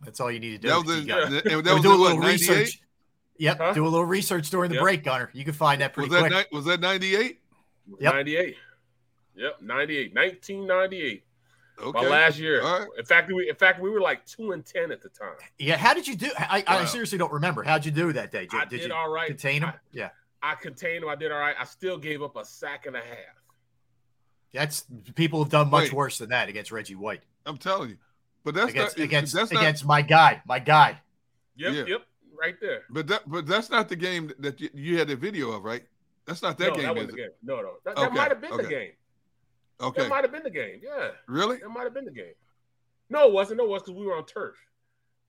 Speaker 1: That's all you need to do.
Speaker 3: That was
Speaker 1: You
Speaker 3: in, that, that
Speaker 1: we
Speaker 3: was
Speaker 1: do a
Speaker 3: in what,
Speaker 1: little
Speaker 3: 98?
Speaker 1: research. Yep.
Speaker 2: Huh?
Speaker 1: Do a little research during the
Speaker 2: Yep.
Speaker 1: break, Gunner. You can find that pretty
Speaker 3: Was that,
Speaker 1: quick.
Speaker 3: ni- was that 98?
Speaker 1: Yep.
Speaker 2: 98. Yep, 98. 1998.
Speaker 3: Okay.
Speaker 2: My last year.
Speaker 3: All right.
Speaker 2: In fact, we in fact we were like two and ten at the time.
Speaker 1: Yeah. How did you do? I, I seriously don't remember. How'd you do that day? Did,
Speaker 2: I
Speaker 1: did
Speaker 2: did
Speaker 1: you
Speaker 2: all right.
Speaker 1: contain him?
Speaker 2: I-
Speaker 1: yeah.
Speaker 2: I contained him. I did all right. I still gave up a sack and a half.
Speaker 1: That's people have done much
Speaker 3: Wait.
Speaker 1: worse than that against Reggie White.
Speaker 3: I'm telling you. But that's
Speaker 1: against
Speaker 3: not
Speaker 1: against
Speaker 3: that's not,
Speaker 1: my guy, my guy.
Speaker 2: Yep,
Speaker 3: Yeah.
Speaker 2: yep, right there.
Speaker 3: but that but that's not the game that you, you had the video of, right? That's not that
Speaker 2: no,
Speaker 3: game,
Speaker 2: that
Speaker 3: is
Speaker 2: wasn't the game. No, no. That,
Speaker 3: Okay,
Speaker 2: that might have been the game.
Speaker 3: Okay.
Speaker 2: That might have been the game. Yeah.
Speaker 3: Really?
Speaker 2: That might have been the game. No, it wasn't. No, it was because we were on turf.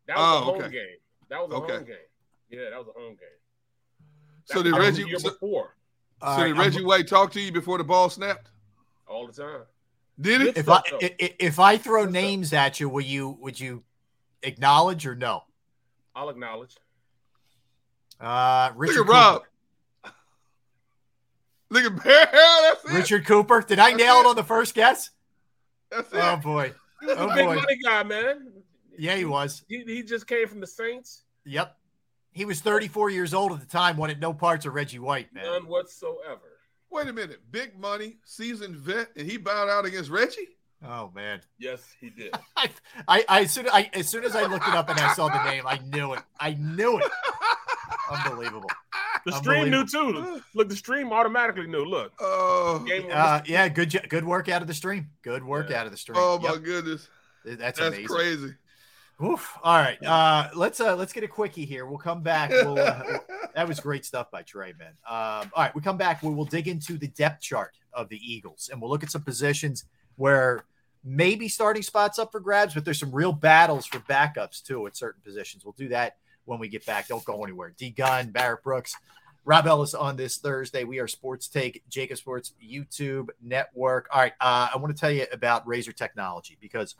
Speaker 2: That was
Speaker 3: Oh,
Speaker 2: a home
Speaker 3: okay.
Speaker 2: game. That was a
Speaker 3: Okay.
Speaker 2: home game. Yeah, that was a home game.
Speaker 3: So did Reggie
Speaker 2: the year
Speaker 3: so,
Speaker 2: before
Speaker 1: All
Speaker 3: so
Speaker 1: right,
Speaker 3: did
Speaker 1: I'm-
Speaker 3: Reggie White talk to you before the ball snapped?
Speaker 2: all the time.
Speaker 3: Did it?
Speaker 1: If I i- i- if I throw names at you, will you would you acknowledge or no?
Speaker 2: I'll acknowledge.
Speaker 1: Uh, Richard
Speaker 3: Look at Rob.
Speaker 1: Cooper. [laughs]
Speaker 3: Look at That's it.
Speaker 1: Richard Cooper. Did I nail it on the first guess?
Speaker 3: That's it.
Speaker 1: Oh boy.
Speaker 2: He was
Speaker 1: Oh
Speaker 2: a big
Speaker 1: boy.
Speaker 2: money guy, man.
Speaker 1: Yeah, he was.
Speaker 2: He, he just came from the Saints.
Speaker 1: Yep. He was 34 years old at the time, wanted no parts of Reggie White, man.
Speaker 2: None whatsoever.
Speaker 3: Wait a minute. Big money, seasoned vet, and he bowed out against Reggie?
Speaker 1: Oh man.
Speaker 2: Yes, he did. [laughs]
Speaker 1: I, I, I, as, soon, I as soon as I looked it up and I saw the name, I knew it. I knew it. Unbelievable.
Speaker 2: The stream knew too. Look, the stream automatically knew. Look.
Speaker 3: Oh,
Speaker 2: Game
Speaker 1: Uh, yeah, good, good work out of the stream. Good work out of the stream.
Speaker 3: oh my
Speaker 1: Yep.
Speaker 3: goodness.
Speaker 1: That's,
Speaker 3: That's
Speaker 1: amazing.
Speaker 3: crazy.
Speaker 1: Oof. All right. Uh, let's uh, let's get a quickie here. We'll come back. We'll, uh, [laughs] that was great stuff by Tra, man. Um, all right, we come back. We will dig into the depth chart of the Eagles, and we'll look at some positions where maybe starting spots up for grabs, but there's some real battles for backups too at certain positions. We'll do that when we get back. Don't go anywhere. D Gun, Barrett Brooks, Rob Ellis on this Thursday. We are Sports Take, JAKIB Sports YouTube Network. All right, uh, I want to tell you about Razor Technology because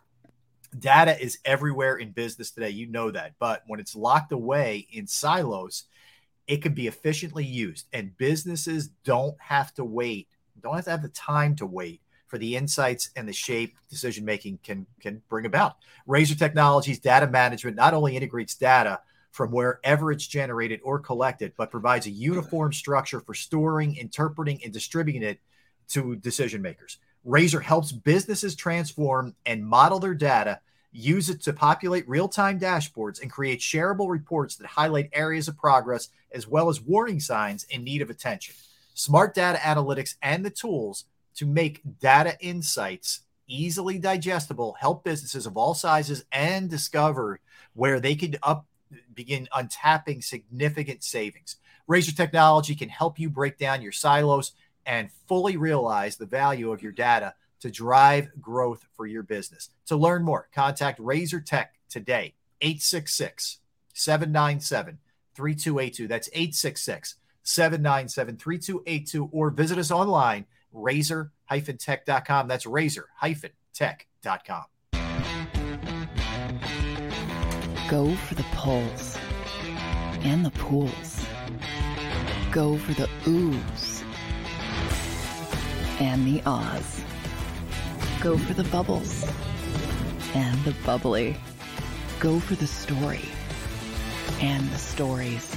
Speaker 1: data is everywhere in business today. You know that. But when it's locked away in silos, it can be efficiently used. And businesses don't have to wait, don't have to have the time to wait for the insights and the shape decision making can can bring about. Razor Technologies data management not only integrates data from wherever it's generated or collected, but provides a uniform structure for storing, interpreting, and distributing it to decision makers. Razor helps businesses transform and model their data, use it to populate real time dashboards, and create shareable reports that highlight areas of progress as well as warning signs in need of attention. Smart data analytics and the tools to make data insights easily digestible help businesses of all sizes and discover where they could up begin untapping significant savings. Razor technology can help you break down your silos and fully realize the value of your data to drive growth for your business. To learn more, contact Razor Tech today, 866 797 3282. That's 866 797 3282, or visit us online, razor tech.com. That's razor tech.com.
Speaker 4: Go for the pulls and the pools. Go for the oohs and the ahs. Go for the bubbles and the bubbly. Go for the story and the stories.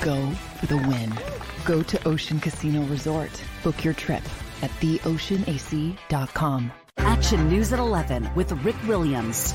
Speaker 4: Go for the win. Go to Ocean Casino Resort. Book your trip at theoceanac.com.
Speaker 5: Action News at 11 with Rick Williams.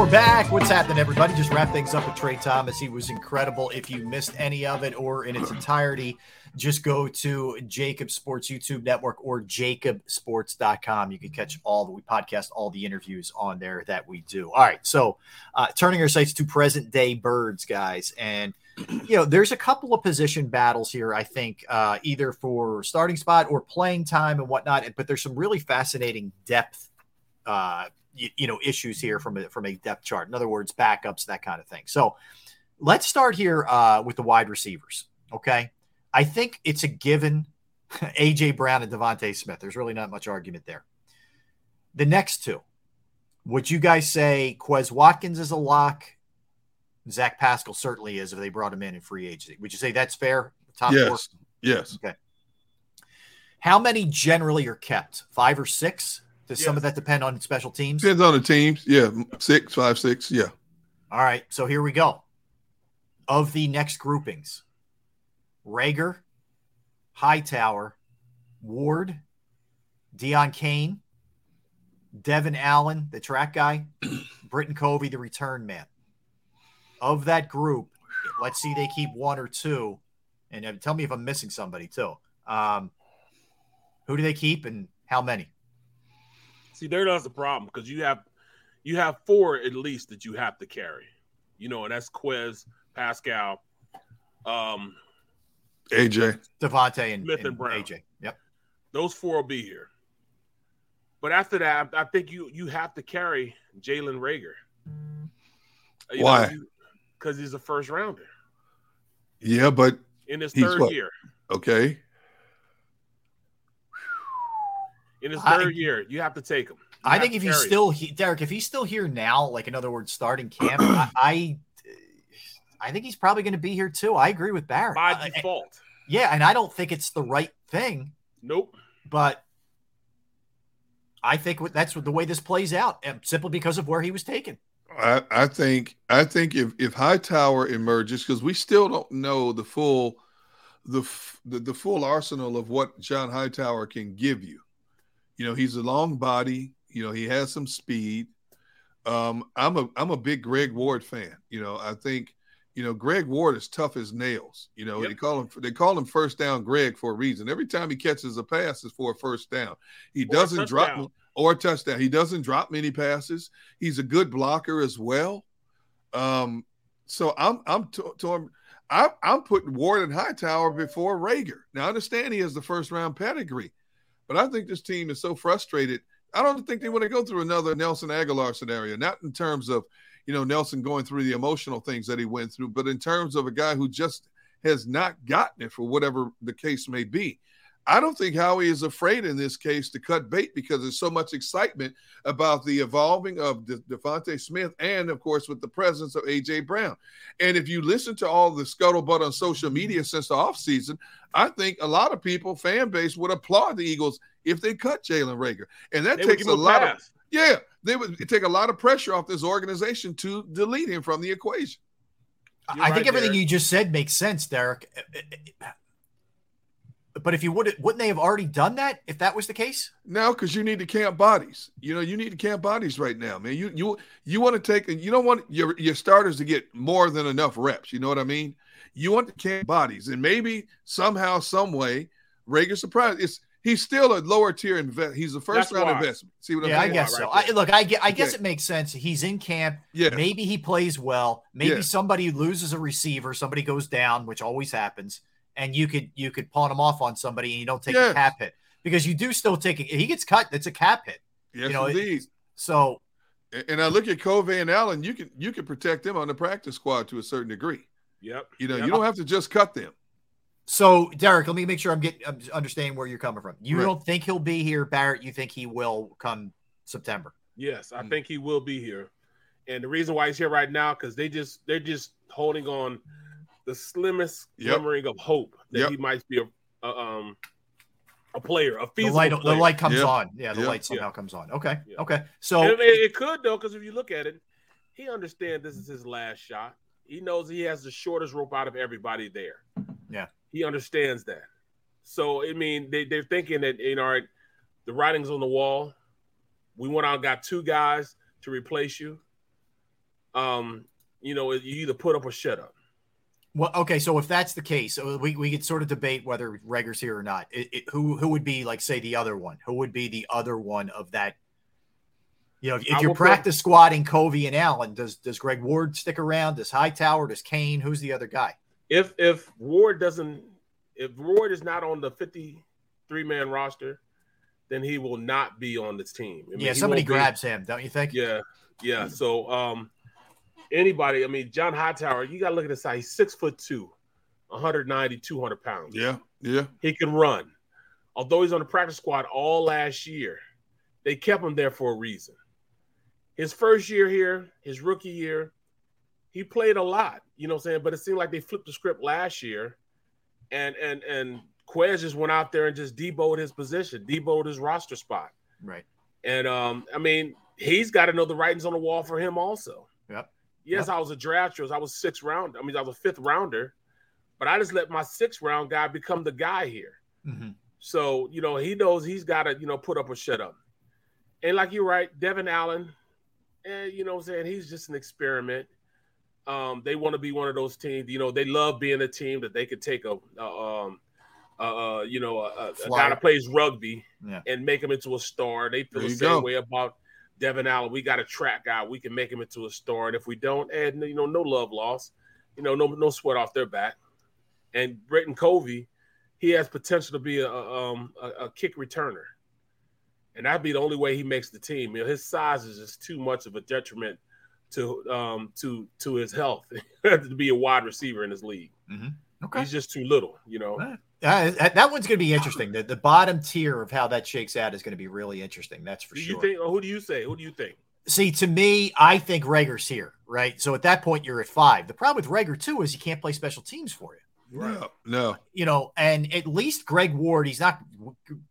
Speaker 1: we're back. What's happening, everybody? Just wrap things up with Tra Thomas. He was incredible. If you missed any of it or in its [clears throat] entirety, just go to JAKIB Sports YouTube Network or jakibsports.com. You can catch all the we podcast all the interviews on there that we do. All right. So uh, turning our sights to present day birds, guys. And you know, there's a couple of position battles here, I think, uh, either for starting spot or playing time and whatnot. But there's some really fascinating depth uh, you, you know issues here from a from a depth chart. In other words, backups, that kind of thing. So let's start here uh, with the wide receivers. Okay, I think it's a given. [laughs] AJ Brown and DeVonta Smith. There's really not much argument there. The next two, would you guys say Quez Watkins is a lock? Zach Pascal certainly is if they brought him in in free agency. Would you say that's fair? Top
Speaker 3: yes.
Speaker 1: four?
Speaker 3: Yes.
Speaker 1: Okay. How many generally are kept? Five or six? Does some of that depend on special teams?
Speaker 3: Depends on the teams. Yeah, six, five, six. Yeah.
Speaker 1: All right. So here we go. Of the next groupings Reagor, Hightower, Ward, Deon Cain, Devin Allen, the track guy, [clears throat] Britton Covey, the return man. Of that group, let's see they keep one or two. And uh, tell me if I'm missing somebody too. Um, who do they keep and how many?
Speaker 2: See, there that's the problem because you have you have four at least that you have to carry. You know, and that's Quez, Pascal, um,
Speaker 3: AJ,
Speaker 1: DeVonta, and,
Speaker 2: Smith
Speaker 1: and
Speaker 2: and Brown.
Speaker 1: AJ. Yep.
Speaker 2: Those four will be here. But after that, I think you you have to carry Jalen Reagor. You
Speaker 3: Why?
Speaker 2: Because he's a first rounder
Speaker 3: Yeah, but
Speaker 2: in his third
Speaker 3: what?
Speaker 2: year.
Speaker 3: okay.
Speaker 2: In his
Speaker 1: I-
Speaker 2: third year, you have to take him. You
Speaker 1: I think if he's still he, Derrick, if he's still here now, like in other words, starting camp, I, [clears throat] I I think he's probably going to be here too. I agree with Barrett.
Speaker 2: by
Speaker 1: I-
Speaker 2: default.
Speaker 1: yeah, and I don't think it's the right thing,
Speaker 2: Nope.
Speaker 1: but I think that's the way this plays out, um, simply because of where he was taken.
Speaker 3: I, I think I think if if Hightower emerges because we still don't know the full the, the the full arsenal of what John Hightower can give you. You know, he's a long body. You know, he has some speed. Um, I'm a I'm a big Greg Ward fan. You know, I think you know Greg Ward is tough as nails. You know, they call him they call him first down Greg for a reason. Every time he catches a pass is for a first down. He
Speaker 2: Or
Speaker 3: doesn't drop or a touchdown. He doesn't drop many passes. He's a good blocker as well. Um, so I'm I'm To I'm, I'm putting Ward and Hightower before Reagor. Now I understand he has the first round pedigree, but I think this team is so frustrated. I don't think they want to go through another Nelson Agholor scenario. Not in terms of you know Nelson going through the emotional things that he went through, but in terms of a guy who just has not gotten it for whatever the case may be. I don't think Howie is afraid in this case to cut bait because there's so much excitement about the evolving of De- DeVonta Smith and, of course, with the presence of A.J. Brown. And if you listen to all the scuttlebutt on social media since the offseason, I think a lot of people, fan base, would applaud the Eagles if they cut Jalen Reagor. And that
Speaker 2: They
Speaker 3: takes a
Speaker 2: him a
Speaker 3: lot of, yeah, they would take a lot of pressure off this organization to delete him from the equation.
Speaker 2: You're
Speaker 1: I think everything
Speaker 2: Derrick.
Speaker 1: you just said makes sense, Derrick. But if you would, wouldn't they have already done that if that was the case?
Speaker 3: No, because you need to camp bodies. You know, you need to camp bodies right now, man. You you you want to take and you don't want your your starters to get more than enough reps. You know what I mean? You want to camp bodies, and maybe somehow, some way, Reagor surprise. It's he's still a lower tier invest. He's a first
Speaker 2: That's
Speaker 3: round
Speaker 2: why.
Speaker 3: investment. See what I'm
Speaker 1: Yeah, I
Speaker 3: saying?
Speaker 1: guess so.
Speaker 2: right
Speaker 1: I, look, I get. I guess
Speaker 3: Okay.
Speaker 1: it makes sense. He's in camp.
Speaker 3: Yeah.
Speaker 1: Maybe he plays well. Maybe
Speaker 3: Yes.
Speaker 1: somebody loses a receiver. Somebody goes down, which always happens, and you could you could pawn him off on somebody, and you don't take
Speaker 3: Yes.
Speaker 1: a cap hit because you do still take. it. he gets cut. It's a cap hit.
Speaker 3: Yes,
Speaker 1: you know, it-
Speaker 3: indeed.
Speaker 1: So
Speaker 3: And- And I look at Covey and Allen. You can you can protect them on the practice squad to a certain degree.
Speaker 2: Yep.
Speaker 3: You know,
Speaker 2: Yep.
Speaker 3: you don't have to just cut them.
Speaker 1: so Derrick, let me make sure I'm getting I'm understanding where you're coming from. You
Speaker 3: Right.
Speaker 1: don't think he'll be here, Barrett? You think he will come September.
Speaker 2: Yes. I hmm. think he will be here. And the reason why he's here right now, because they just they're just holding on the slimmest
Speaker 3: Yep.
Speaker 2: glimmering of hope that
Speaker 3: Yep.
Speaker 2: he might be a, a um a player, a
Speaker 1: The
Speaker 2: feasible
Speaker 1: light, the light comes
Speaker 3: Yeah.
Speaker 1: on. Yeah, the
Speaker 3: Yeah.
Speaker 1: light somehow
Speaker 2: Yeah.
Speaker 1: comes on. Okay,
Speaker 2: Yeah.
Speaker 1: okay. So
Speaker 2: it, it could though, because if you look at it, he understands this is his last shot. He knows he has the shortest rope out of everybody there.
Speaker 1: Yeah.
Speaker 2: He understands that. So I mean, they, they're thinking that you know, all right, the writing's on the wall. We went out and got two guys to replace you. Um, you know, you either put up or shut up.
Speaker 1: Well, okay, so if that's the case, we, we could sort of debate whether Reagor's here or not. It, it, who who would be like say the other one? Who would be the other one of that? You know, if, if you're
Speaker 2: will put-
Speaker 1: practice squatting Covey and Allen, does does Greg Ward stick around? Does Hightower? Does Cain? Who's the other guy?
Speaker 2: If if Ward doesn't, if Ward is not on the fifty-three man roster, then he will not be on this team. I mean,
Speaker 1: yeah, somebody
Speaker 2: won't be-
Speaker 1: grabs him, don't you think?
Speaker 2: Yeah, yeah. So um anybody, I mean, John Hightower, you gotta look at this size. He's six foot two, 190, 200 pounds.
Speaker 3: Yeah, yeah.
Speaker 2: He can run. Although he's on the practice squad all last year, they kept him there for a reason. His first year here, his rookie year, he played a lot, you know what I'm saying? But it seemed like they flipped the script last year and and and Quez just went out there and just deboed his position, deboed his roster spot.
Speaker 1: Right.
Speaker 2: And um, I mean, he's got to know the writings on the wall for him also.
Speaker 1: Yep.
Speaker 2: Yes, I was a draft choice. I was sixth round. I mean, I was a fifth rounder, but I just let my sixth round guy become the guy here.
Speaker 1: Mhm.
Speaker 2: So you know, he knows he's got to you know put up or shut up. And like you're right, Devin Allen, and you know what I'm saying he's just an experiment. Um, they want to be one of those teams. You know, they love being a team that they could take a, a um, uh, you know, a, a- guy that plays rugby
Speaker 1: Yeah.
Speaker 2: and make him into a star. They feel the same
Speaker 3: go.
Speaker 2: way about Devin Allen. We got a track guy. We can make him into a star. And if we don't, and you know, no love lost. You know, no no sweat off their back. And Britton Covey, he has potential to be a, a, um, a, a kick returner. And that'd be the only way he makes the team. You know, his size is just too much of a detriment to um to to his health [laughs] to be a wide receiver in this league.
Speaker 1: Okay.
Speaker 2: He's just too little, you know.
Speaker 1: Uh, that that one's going to be interesting. The, the bottom tier of how that shakes out is going to be really interesting. That's for
Speaker 2: Do
Speaker 1: sure.
Speaker 2: think? Who do you say? Who do you think?
Speaker 1: See, to me, I think Reagor's here, right? So at that point, you're at five. The problem with Reagor too is he can't play special teams for you.
Speaker 3: No, no.
Speaker 1: You know, and at least Greg Ward, he's not.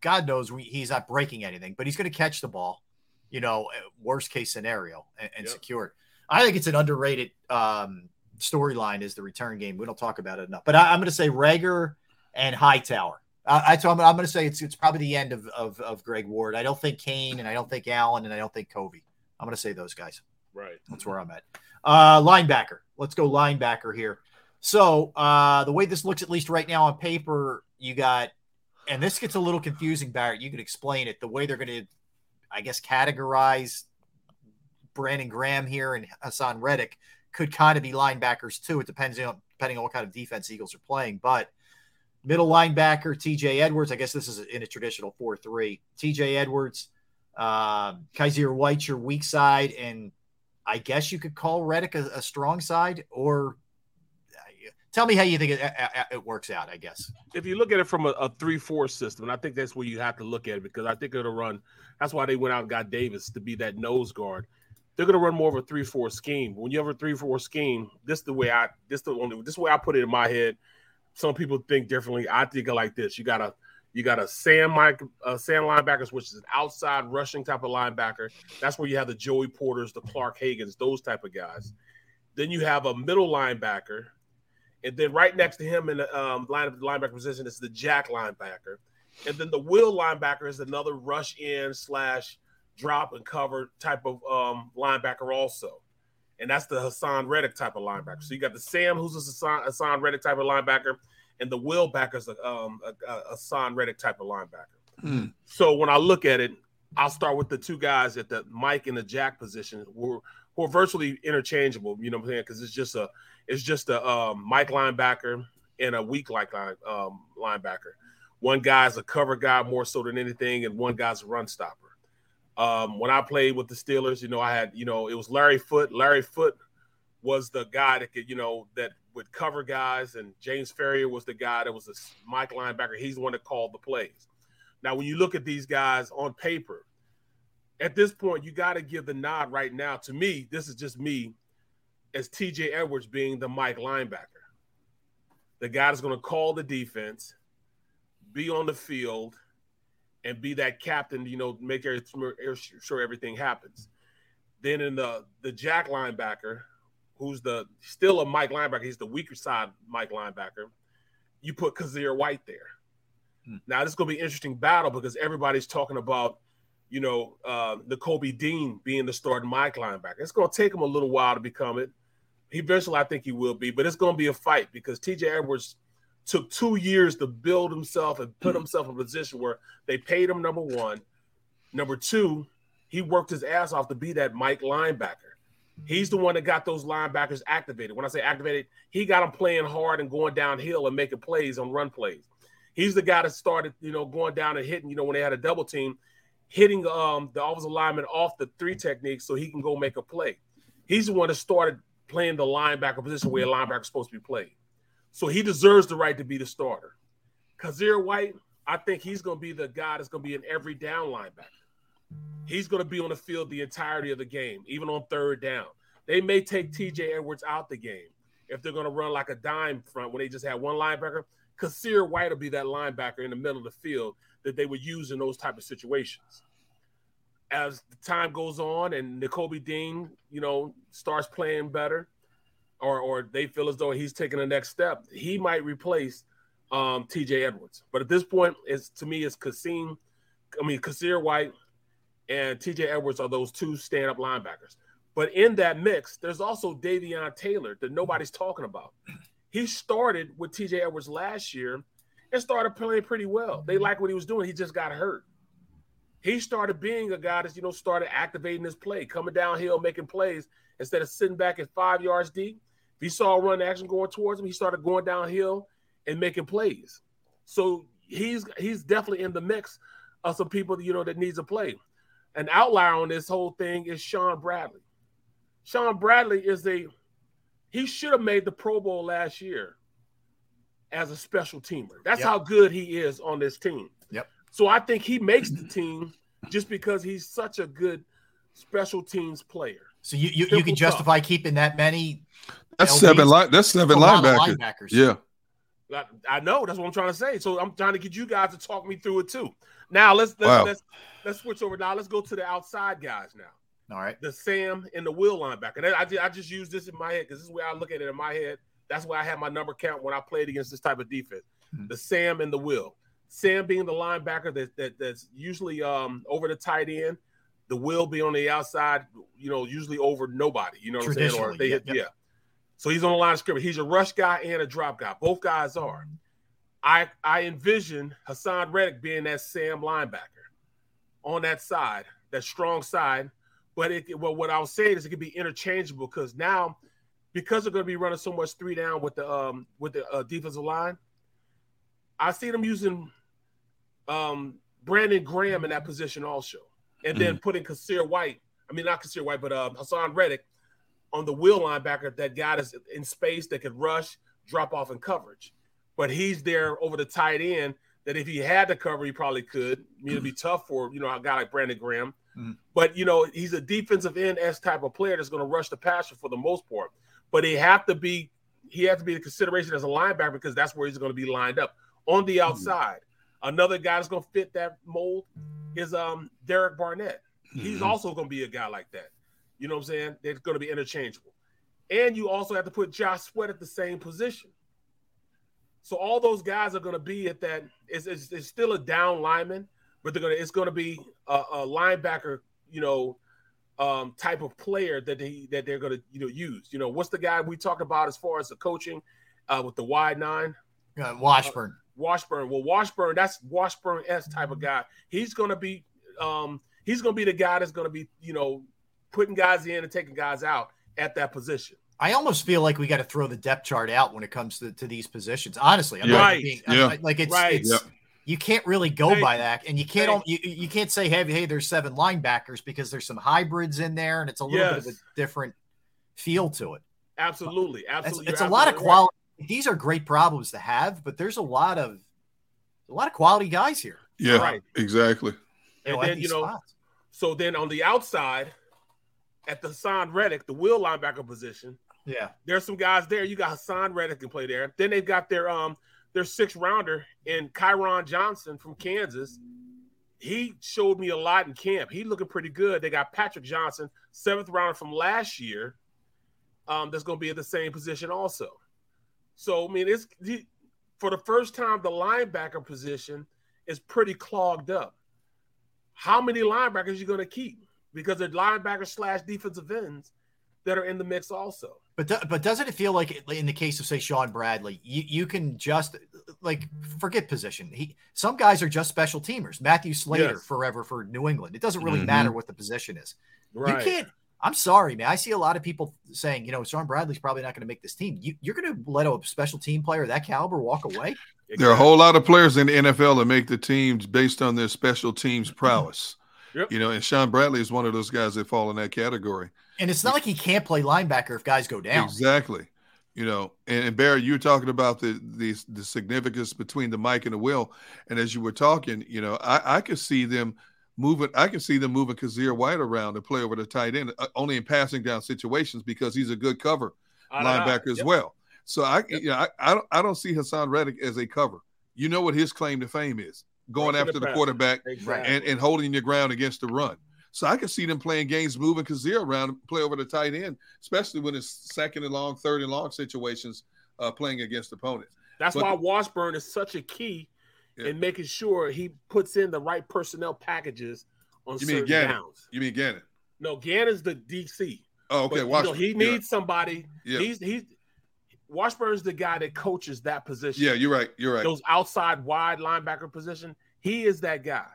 Speaker 1: God knows we, he's not breaking anything, but he's going to catch the ball. You know, worst case scenario, and, and secure it. I think it's an underrated um, storyline is the return game. We don't talk about it enough, but I, I'm going to say Reagor and Hightower. I, I so I'm, I'm going to say it's it's probably the end of, of of Greg Ward. I don't think Cain, and I don't think Allen, and I don't think Covey. I'm going to say those guys.
Speaker 2: Right.
Speaker 1: That's where I'm at. Uh, linebacker. Let's go linebacker here. So uh, the way this looks, at least right now on paper, you got, and this gets a little confusing, Barrett. You can explain it. The way they're going to, I guess, categorize Brandon Graham here and Haason Reddick could kind of be linebackers too. It depends on depending on what kind of defense Eagles are playing. But middle linebacker TJ Edwards. I guess this is in a traditional four three. TJ Edwards, um, Kyzir White, your weak side, and I guess you could call Reddick a, a strong side. Or uh, tell me how you think it, it, it works out. I guess.
Speaker 2: if you look at it from a, three-four system, and I think that's where you have to look at it because I think it'll run. That's why they went out and got Davis to be that nose guard. They're going to run more of a three-four scheme. When you have a three-four scheme, this is the way I this the only this way I put it in my head. Some people think differently. I think like this: you got a you got a sand Mike uh, Sam linebackers, which is an outside rushing type of linebacker. That's where you have the Joey Porters, the Clark Haggans, those type of guys. Then you have a middle linebacker, and then right next to him in the um, line linebacker position is the Jack linebacker, and then the will linebacker is another rush in slash drop and cover type of um, linebacker also, and that's the Haason Reddick type of linebacker. So you got the Sam, who's a Haason, Haason Reddick type of linebacker, and the Will backer's a, um, a, a Haason Reddick type of linebacker.
Speaker 3: Hmm.
Speaker 2: So when I look at it, I'll start with the two guys at the Mike and the Jack position who are, virtually interchangeable. You know what I'm saying? Because it's just a it's just a um, Mike linebacker and a weak like um, linebacker. One guy's a cover guy more so than anything, and one guy's a run stopper. Um, when I played with the Steelers, you know, I had you know it was Larry Foote. Larry Foote was the guy that could you know that would cover guys, and James Farrior was the guy that was a Mike linebacker. He's the one that called the plays. Now, when you look at these guys on paper, at this point, you got to give the nod right now. To me, this is just me as TJ Edwards being the Mike linebacker. The guy that's going to call the defense, be on the field, and be that captain, you know, make sure everything happens. Then in the the Jack linebacker, who's the still a Mike linebacker, he's the weaker side Mike linebacker. You put Kyzir White there. Hmm. Now this is going to be an interesting battle because everybody's talking about, you know, uh, Nakobe Dean being the starting Mike linebacker. It's going to take him a little while to become it. He eventually, I think he will be, but it's going to be a fight because TJ Edwards took two years to build himself and put himself in a position where they paid him number one. Number two, he worked his ass off to be that Mike linebacker. He's the one that got those linebackers activated. When I say activated, he got them playing hard and going downhill and making plays on run plays. He's the guy that started, you know, going down and hitting, you know, when they had a double team, hitting um, the offensive lineman off the three technique so he can go make a play. He's the one that started playing the linebacker position where a linebacker is supposed to be played. So he deserves the right to be the starter. Kyzir White, I think he's going to be the guy that's going to be in every down linebacker. He's going to be on the field the entirety of the game, even on third down. They may take TJ Edwards out the game if they're going to run like a dime front when they just had one linebacker. Kyzir White will be that linebacker in the middle of the field that they would use in those type of situations. As the time goes on and Nakobe Dean, you know, starts playing better, or or they feel as though he's taking the next step, he might replace um, TJ Edwards. But at this point, it's to me, it's Kasim, I mean Kyzir White and TJ Edwards are those two stand-up linebackers. But in that mix, there's also Davion Taylor that nobody's talking about. He started with TJ Edwards last year and started playing pretty well. They like what he was doing. He just got hurt. He started being a guy that, you know, started activating his play, coming downhill, making plays instead of sitting back at five yards deep. If he saw a run action going towards him, he started going downhill and making plays. So he's he's definitely in the mix of some people, that, you know, that needs a play. An outlier on this whole thing is Shaun Bradley. Shaun Bradley is a he should have made the Pro Bowl last year as a special teamer. That's yep. how good he is on this team.
Speaker 1: Yep.
Speaker 2: So I think he makes the team just because he's such a good special teams player.
Speaker 1: So you you, you can justify keeping that many.
Speaker 3: That's LBs? seven line. That's seven linebackers. linebackers. Yeah.
Speaker 2: I, I know that's what I'm trying to say. So I'm trying to get you guys to talk me through it too. Now let's let's wow. let's, let's switch over. Now let's go to the outside guys now.
Speaker 1: All right.
Speaker 2: The Sam and the Will linebacker. I, I, I just use this in my head because this is where I look at it in my head. That's why I had my number count when I played against this type of defense. Mm-hmm. The Sam and the Will. Sam being the linebacker that, that that's usually um, over the tight end. The Will be on the outside, you know, usually over nobody. You know what I'm saying? Or they hit, yep. yeah. So he's on the line of scrimmage. He's a rush guy and a drop guy. Both guys are. I I envision Haason Reddick being that Sam linebacker on that side, that strong side, but it well, what I was saying is it could be interchangeable because now, because they're going to be running so much three down with the um with the uh, defensive line, I see them using um Brandon Graham in that position also, and then mm. putting Kyzir White. I mean, not Kyzir White, but uh, Haason Reddick on the wheel linebacker that got us in space that could rush, drop off in coverage. But he's there over the tight end that if he had to cover, he probably could. I mean, it'd be tough for you know a guy like Brandon Graham. Mm. But you know, he's a defensive end s type of player that's going to rush the passer for the most part. But he have to be he has to be the consideration as a linebacker because that's where he's going to be lined up on the mm-hmm. outside. Mm. Another guy that's going to fit that mold is um Derek Barnett. He's mm-hmm. also going to be a guy like that. You know what I'm saying? They're going to be interchangeable. And you also have to put Josh Sweat at the same position. So all those guys are going to be at that. It's, it's, it's still a down lineman, but they're gonna it's gonna be a, a linebacker, you know, um, type of player that they that they're gonna you know use. You know, what's the guy we talked about as far as the coaching uh, with the wide nine?
Speaker 1: Uh, Washburn.
Speaker 2: Uh, Washburn. Well, Washburn, that's Washburn S type of guy. He's gonna be um, he's gonna be the guy that's gonna be you know putting guys in and taking guys out at that position.
Speaker 1: I almost feel like we got to throw the depth chart out when it comes to, to these positions. Honestly, I'm
Speaker 2: yeah. right.
Speaker 1: Being,
Speaker 2: yeah.
Speaker 1: I'm, like it's, right. it's you can't really go by that, and you can't you, you can't say hey hey there's seven linebackers because there's some hybrids in there, and it's a little yes. bit of a different feel to it.
Speaker 2: Absolutely, absolutely.
Speaker 1: It's, it's a lot of quality. Right. These are great problems to have, but there's a lot of a lot of quality guys here.
Speaker 3: Yeah, right. exactly.
Speaker 2: And then you know, spots. So then on the outside, at the Haason Reddick, the will linebacker position,
Speaker 1: Yeah.
Speaker 2: there's some guys there. You got Haason Reddick can play there. Then they've got their um their sixth rounder in Kyron Johnson from Kansas. He showed me a lot in camp. He looking pretty good. They got Patrick Johnson, seventh rounder from last year. Um, that's going to be at the same position also. So I mean, it's the- for the first time the linebacker position is pretty clogged up. How many linebackers you going to keep? Because they're linebackers slash defensive ends that are in the mix also.
Speaker 1: But do, but doesn't it feel like in the case of say Shaun Bradley, you, you can just like forget position. He some guys are just special teamers. Matthew Slater
Speaker 2: Yes.
Speaker 1: forever for New England. It doesn't really
Speaker 3: Mhm.
Speaker 1: matter what the position is.
Speaker 2: Right.
Speaker 1: You can't. I'm sorry, man. I see a lot of people saying, you know, Shaun Bradley's probably not going to make this team. You, you're going to let a special team player of that caliber walk away? [laughs]
Speaker 3: There are a whole lot of players in the NFL that make the teams based on their special teams prowess.
Speaker 2: Yep.
Speaker 3: You know, and Shaun Bradley is one of those guys that fall in that category.
Speaker 1: And it's not like he can't play linebacker if guys go down.
Speaker 3: Exactly. You know, and, and Barry, you were talking about the, the the significance between the Mike and the Will, and as you were talking, you know, I, I could see them moving. I can see them moving Kyzir White around to play over the tight end, uh, only in passing down situations because he's a good cover
Speaker 2: nah, nah.
Speaker 3: linebacker as
Speaker 2: Yep.
Speaker 3: well. So I, you know, I, I don't I don't see Haason Reddick as a cover. You know what his claim to fame is: going after
Speaker 2: the
Speaker 3: the quarterback
Speaker 2: Exactly.
Speaker 3: and, and holding your ground against the run. So I could see them playing games, moving Kyzir around, play over the tight end, especially when it's second and long, third and long situations, uh, playing against opponents.
Speaker 2: That's
Speaker 3: But-
Speaker 2: why Washburn is such a key in making sure he puts in the right personnel packages on
Speaker 3: You mean Gannon?
Speaker 2: downs.
Speaker 3: You mean Gannon?
Speaker 2: No, Gannon's the DC.
Speaker 3: Oh, okay.
Speaker 2: But, you know,
Speaker 3: Washburn.
Speaker 2: he
Speaker 3: Yeah.
Speaker 2: needs somebody.
Speaker 3: Yeah.
Speaker 2: He's he's Washburn's the guy that coaches that position.
Speaker 3: Yeah, you're right. You're right.
Speaker 2: Those outside wide linebacker position. He is that guy.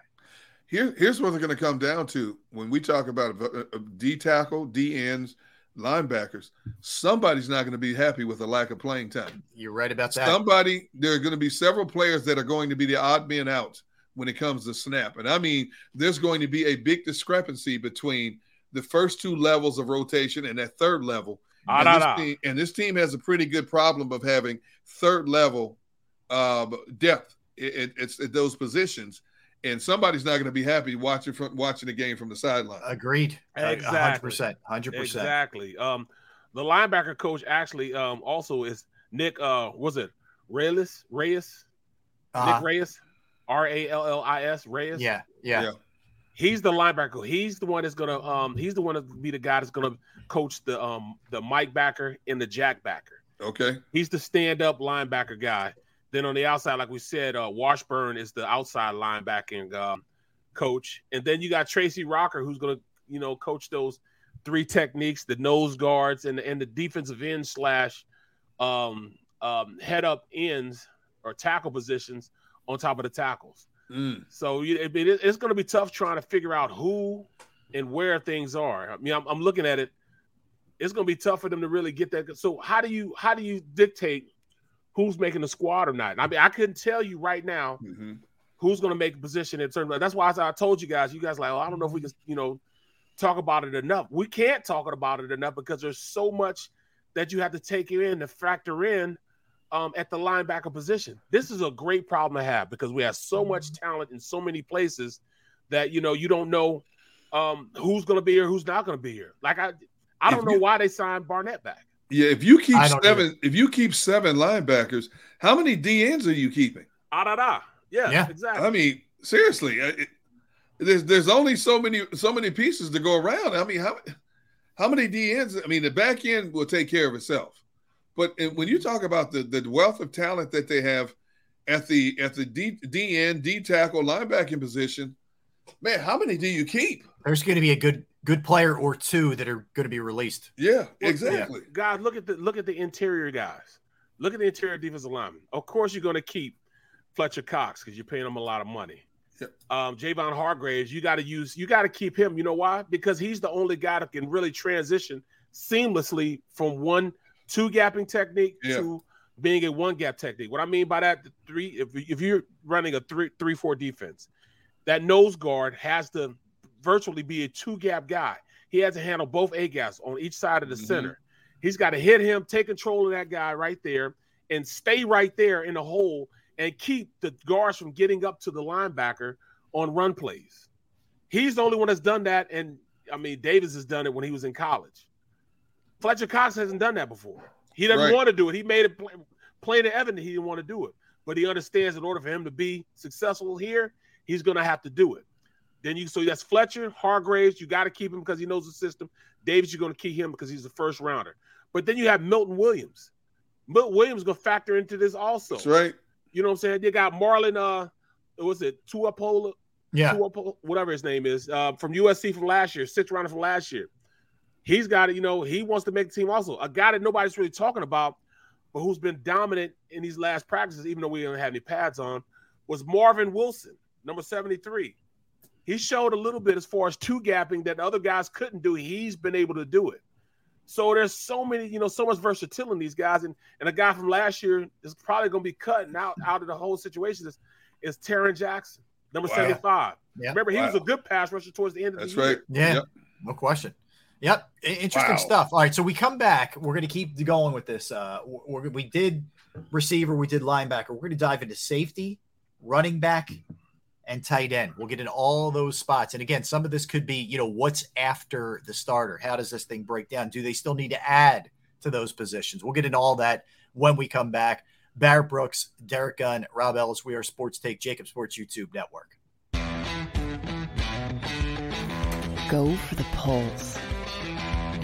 Speaker 3: Here, here's what they're going to come down to when we talk about a, a D tackle, D ends, linebackers. Somebody's not going to be happy with the lack of playing time.
Speaker 1: You're right about that.
Speaker 3: Somebody, there are going to be several players that are going to be the odd men out when it comes to snap. And I mean, there's going to be a big discrepancy between the first two levels of rotation and that third level.
Speaker 2: Ah,
Speaker 3: and,
Speaker 2: da,
Speaker 3: this
Speaker 2: da.
Speaker 3: team, and this team has a pretty good problem of having third level uh, depth at, at, at those positions. And somebody's not going to be happy watching from watching the game from the sideline.
Speaker 1: Agreed. A- a
Speaker 2: Exactly.
Speaker 1: hundred percent. Hundred percent.
Speaker 2: Exactly. Um, the linebacker coach actually um also is Nick. Uh, was it Rallis? Rallis?
Speaker 1: Uh-huh.
Speaker 2: Nick Rallis? R A L L I S. Rallis.
Speaker 1: Yeah. Yeah.
Speaker 2: He's the linebacker. He's the one that's gonna um. He's the one to be the guy that's gonna coach the um the Mike backer and the Jack backer.
Speaker 3: Okay.
Speaker 2: He's the stand up linebacker guy. Then on the outside, like we said, uh, Washburn is the outside linebacking um, coach, and then you got Tracy Rocker, who's going to you know coach those three techniques: the nose guards and the, and the defensive end slash um, um, head up ends or tackle positions on top of the tackles.
Speaker 3: Mm.
Speaker 2: So it, it- it's going to be tough trying to figure out who and where things are. I mean, I'm, I'm looking at it. It's going to be tough for them to really get that. So how do you how do you dictate who's making the squad or not? I mean, I couldn't tell you right now
Speaker 3: Mm-hmm.
Speaker 2: who's going to make a position in terms of. That's why I, I told you guys. You guys like, oh, I don't know if we can, you know, talk about it enough. We can't talk about it enough because there's so much that you have to take in to factor in um, at the linebacker position. This is a great problem to have because we have so much talent in so many places that you know you don't know um, who's going to be here, who's not going to be here. Like I, I don't know why they signed Barnett back.
Speaker 3: Yeah, if you keep
Speaker 2: I don't
Speaker 3: seven, if you keep seven linebackers, how many DNs are you keeping?
Speaker 2: Ah da da. Yeah, yeah. exactly.
Speaker 3: I mean, seriously, uh, it, there's there's only so many so many pieces to go around. I mean, how how many DNs? I mean, the back end will take care of itself. But when you talk about the the wealth of talent that they have at the at the D, D end, D tackle, linebacking position, man, how many do you keep?
Speaker 1: There's going to be a good good player or two that are going to be released.
Speaker 3: Yeah,
Speaker 2: Well, Guys, look at the look at the interior guys. Look at the interior defensive linemen. Of course, you're going to keep Fletcher Cox because you're paying him a lot of money. Um, Javon Hargraves, you got to use, you got to keep him. You know why? Because he's the only guy that can really transition seamlessly from one two gapping technique
Speaker 3: Yeah.
Speaker 2: to being a one gap technique. What I mean by that, the three, if, if you're running a three three four defense, that nose guard has to virtually be a two gap guy. He has to handle both A gaps on each side of the
Speaker 3: Mhm.
Speaker 2: center. He's got to hit him, take control of that guy right there, and stay right there in the hole and keep the guards from getting up to the linebacker on run plays. He's the only one that's done that, and I mean Davis has done it when he was in college. Fletcher Cox hasn't done that before. He doesn't
Speaker 3: Right.
Speaker 2: want to do it. He made it pl- plain and evident he didn't want to do it, but he understands in order for him to be successful here, he's going to have to do it. Then you so that's Fletcher, Hargraves. You got to keep him because he knows the system. Davis, you're going to keep him because he's the first rounder. But then you have Milton Williams. Milton Williams going to factor into this also.
Speaker 3: That's right.
Speaker 2: You know what I'm saying? They got Marlon. Uh, what was it Tuapola?
Speaker 1: Yeah.
Speaker 2: Tuapo- whatever his name is, uh, from USC from last year, sixth rounder from last year. He's got it. You know, he wants to make the team also. A guy that nobody's really talking about, but who's been dominant in these last practices, even though we don't have any pads on, was Marvin Wilson, number 73. He showed a little bit as far as two gapping that other guys couldn't do. He's been able to do it. So there's so many, you know, so much versatility in these guys. And and a guy from last year is probably going to be cutting out out of the whole situation is, is Tarron Jackson, number
Speaker 1: Wow.
Speaker 2: 75.
Speaker 1: Yeah.
Speaker 2: Remember, he was a good pass rusher towards the end of
Speaker 3: That's
Speaker 2: the year.
Speaker 3: right.
Speaker 1: Yeah,
Speaker 3: Yep.
Speaker 1: no question. Yep, interesting
Speaker 3: Wow.
Speaker 1: stuff. All right, so we come back. We're going to keep going with this. Uh, we're, we did receiver, we did linebacker. We're going to dive into safety, running back, and tight end. We'll get in all those spots. And again, some of this could be, you know, what's after the starter? How does this thing break down? Do they still need to add to those positions? We'll get into all that when we come back. Barrett Brooks, Derrick Gunn, Rob Ellis. We are Sports Take, JAKIB Sports YouTube Network.
Speaker 4: Go for the pulls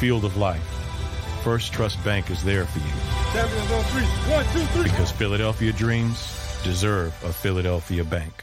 Speaker 6: Field of life, First Trust Bank is there for you
Speaker 7: Champions on three. One, two, three.
Speaker 6: because Philadelphia dreams deserve a Philadelphia bank.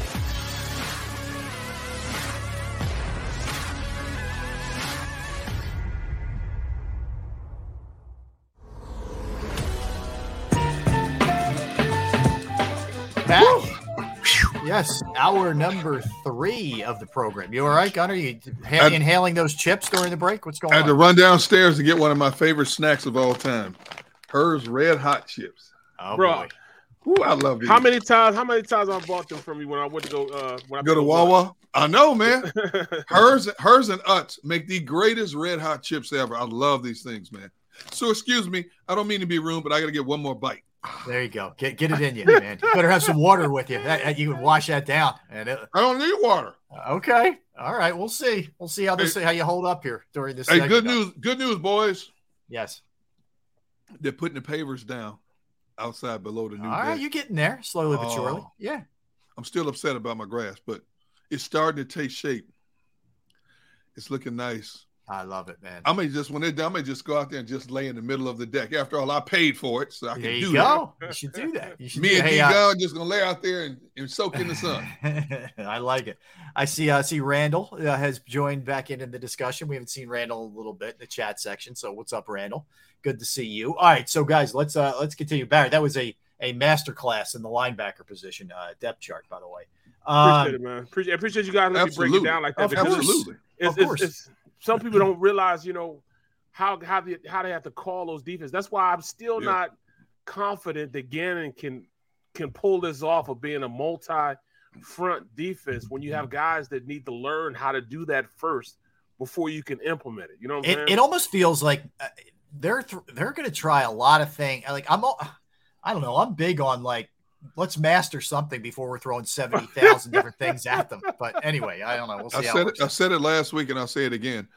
Speaker 1: Back. Yes, hour number three of the program. You all right, Gunner? You ha-
Speaker 3: I'd-
Speaker 1: inhaling those chips during the break? What's going on?
Speaker 3: I had to run downstairs to get one of my favorite snacks of all time. Herr's red hot chips.
Speaker 1: Oh,
Speaker 2: Bro,
Speaker 3: Ooh, I love these.
Speaker 2: how many times? How many times I bought them from you when I went to go? Uh, when I
Speaker 3: Go to Wawa. I know, man. [laughs] Herr's, Herr's, and Utz make the greatest red hot chips ever. I love these things, man. So excuse me, I don't mean to be rude, but I got to get one more bite.
Speaker 1: There you go. Get get it in you, man. You better have some water with you. That, you can wash that down. And it,
Speaker 3: I don't need water.
Speaker 1: Uh, okay. All right. We'll see. We'll see how this
Speaker 3: Hey.
Speaker 1: how you hold up here during this.
Speaker 3: Hey,
Speaker 1: segment.
Speaker 3: good news, good news, boys.
Speaker 1: Yes.
Speaker 3: They're putting the pavers down outside below the new.
Speaker 1: All right, you're getting there slowly but surely.
Speaker 3: Oh.
Speaker 1: Yeah.
Speaker 3: I'm still upset about my grass, but it's starting to take shape. It's looking nice.
Speaker 1: I love it, man.
Speaker 3: I may just when they're done, I may just go out there and just lay in the middle of the deck. After all, I paid for it, so I can
Speaker 1: There
Speaker 3: do
Speaker 1: you go. You should do that. You should
Speaker 3: Me
Speaker 1: do
Speaker 3: and
Speaker 1: hey,
Speaker 3: D
Speaker 1: uh,
Speaker 3: Gun just gonna lay out there and, and soak in the sun. [laughs]
Speaker 1: I like it. I see. I see. Randall uh, has joined back in in the discussion. We haven't seen Randall a little bit in the chat section. So what's up, Randall? Good to see you. All right, so guys, let's uh let's continue. Barry, that was a a master class in the linebacker position uh, depth chart, by the way. Um,
Speaker 2: Appreciate it, man. Appreciate, appreciate you guys let me break
Speaker 3: Absolutely.
Speaker 2: it down like that.
Speaker 1: Of
Speaker 2: because
Speaker 1: course.
Speaker 3: Absolutely.
Speaker 2: It's,
Speaker 1: Of
Speaker 2: it's-
Speaker 1: course.
Speaker 2: it's- some people don't realize, you know, how how they, how they have to call those defense. That's why I'm still
Speaker 3: Yeah.
Speaker 2: not confident that Gannon can can pull this off of being a multi front defense when you have guys that need to learn how to do that first before you can implement it. You know what I'm
Speaker 1: it,
Speaker 2: saying?
Speaker 1: it almost feels like uh, they're th- they're going to try a lot of things. Like I'm, all, I don't know. I'm big on like let's master something before we're throwing seventy thousand different things at them. But anyway, I don't know. We'll see
Speaker 3: I
Speaker 1: how
Speaker 3: said it. I said it last week, and I'll say it again.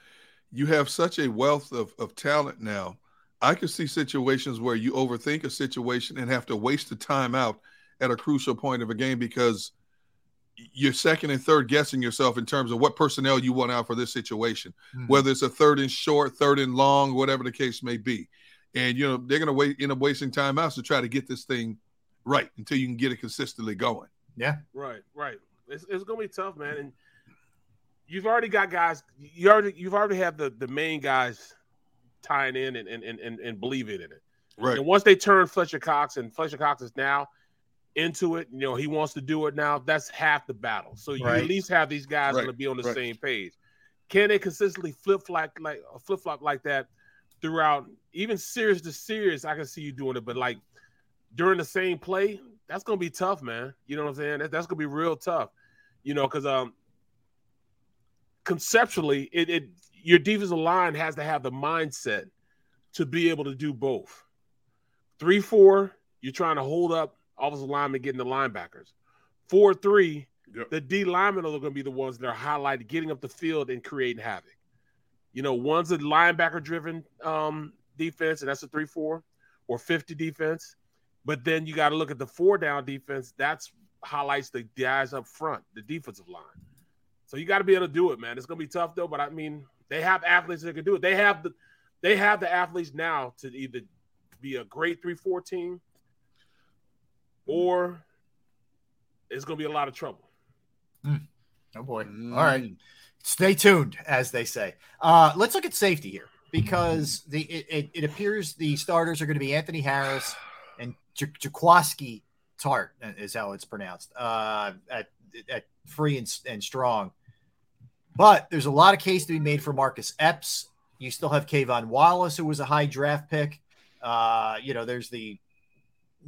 Speaker 3: You have such a wealth of, of talent now. I could see situations where you overthink a situation and have to waste the time out at a crucial point of a game because you're second and third guessing yourself in terms of what personnel you want out for this situation,
Speaker 1: Mhm.
Speaker 3: whether it's a third and short, third and long, whatever the case may be. And you know they're going to wait end up wasting time out to try to get this thing right until you can get it consistently going.
Speaker 1: Yeah.
Speaker 2: Right, right. It's, it's gonna be tough, man. And you've already got guys. You already you've already had the the main guys tying in and and and, and, and believing in it.
Speaker 3: Right.
Speaker 2: And once they turn Fletcher Cox, and Fletcher Cox is now into it, you know, he wants to do it now. That's half the battle. So you
Speaker 1: Right.
Speaker 2: at least have these guys
Speaker 3: Right,
Speaker 2: going to be on the
Speaker 3: right.
Speaker 2: same page. Can they consistently flip flop like flip flop like that throughout, even serious to serious? I can see you doing it, but like during the same play, that's going to be tough, man. You know what I'm saying? That, that's going to be real tough. You know, because um, conceptually, it, it your defensive line has to have the mindset to be able to do both. Three four, you're trying to hold up offensive linemen getting the linebackers. Four three,
Speaker 3: Yep.
Speaker 2: the D linemen are going to be the ones that are highlighted, getting up the field and creating havoc. You know, one's a linebacker driven um, defense, and that's a three four or 50 defense. But then you got to look at the four down defense. That's highlights the guys up front, the defensive line. So you got to be able to do it, man. It's gonna be tough though, but I mean, they have athletes that can do it. They have the they have the athletes now to either be a great three four team or it's gonna be a lot of trouble.
Speaker 1: Oh boy. All right. Stay tuned, as they say. Uh, let's look at safety here because the it, it, it appears the starters are going to be Anthony Harris and J- Jaquiski Tartt is how it's pronounced uh, at at free and, and strong. But there's a lot of case to be made for Marcus Epps. You still have K'Von Wallace, who was a high draft pick. Uh, you know, there's the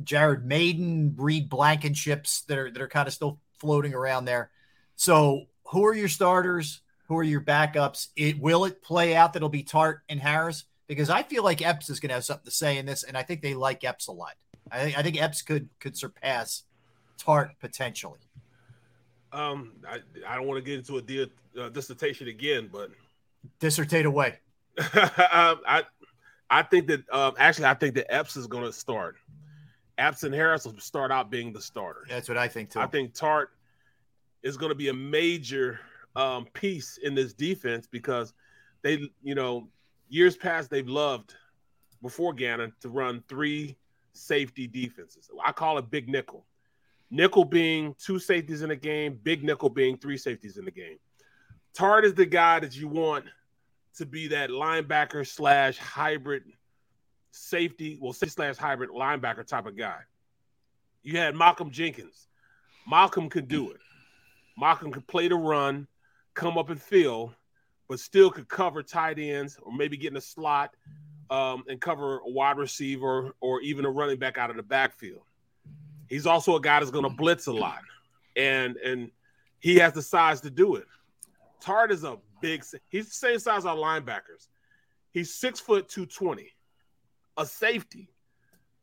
Speaker 1: Jared Mayden, Reed Blankenships that are that are kind of still floating around there. So, who are your starters? Who are your backups? It will it play out that it'll be Tartt and Harris? Because I feel like Epps is going to have something to say in this, and I think they like Epps a lot. I think I think Epps could could surpass Tartt potentially.
Speaker 2: Um, I, I don't want to get into a deal, uh, dissertation again, but
Speaker 1: Dissertate away. [laughs]
Speaker 2: um, I I think that um, actually I think that Epps is going to start. Epps and Harris will start out being the starter.
Speaker 1: That's what I think too.
Speaker 2: I think Tartt is going to be a major um, piece in this defense because they, you know, years past they've loved before Gannon to run three safety defenses. I call it big nickel. Nickel being two safeties in a game, big nickel being three safeties in the game. Tartt is the guy that you want to be that linebacker slash hybrid safety, well, safety slash hybrid linebacker type of guy. You had Malcolm Jenkins. Malcolm could do it. Malcolm could play the run, come up and fill, but still could cover tight ends or maybe get in a slot um, and cover a wide receiver or even a running back out of the backfield. He's also a guy that's going to blitz a lot, and and he has the size to do it. Tartt is a big. He's the same size as our linebackers. He's six foot two twenty, a safety.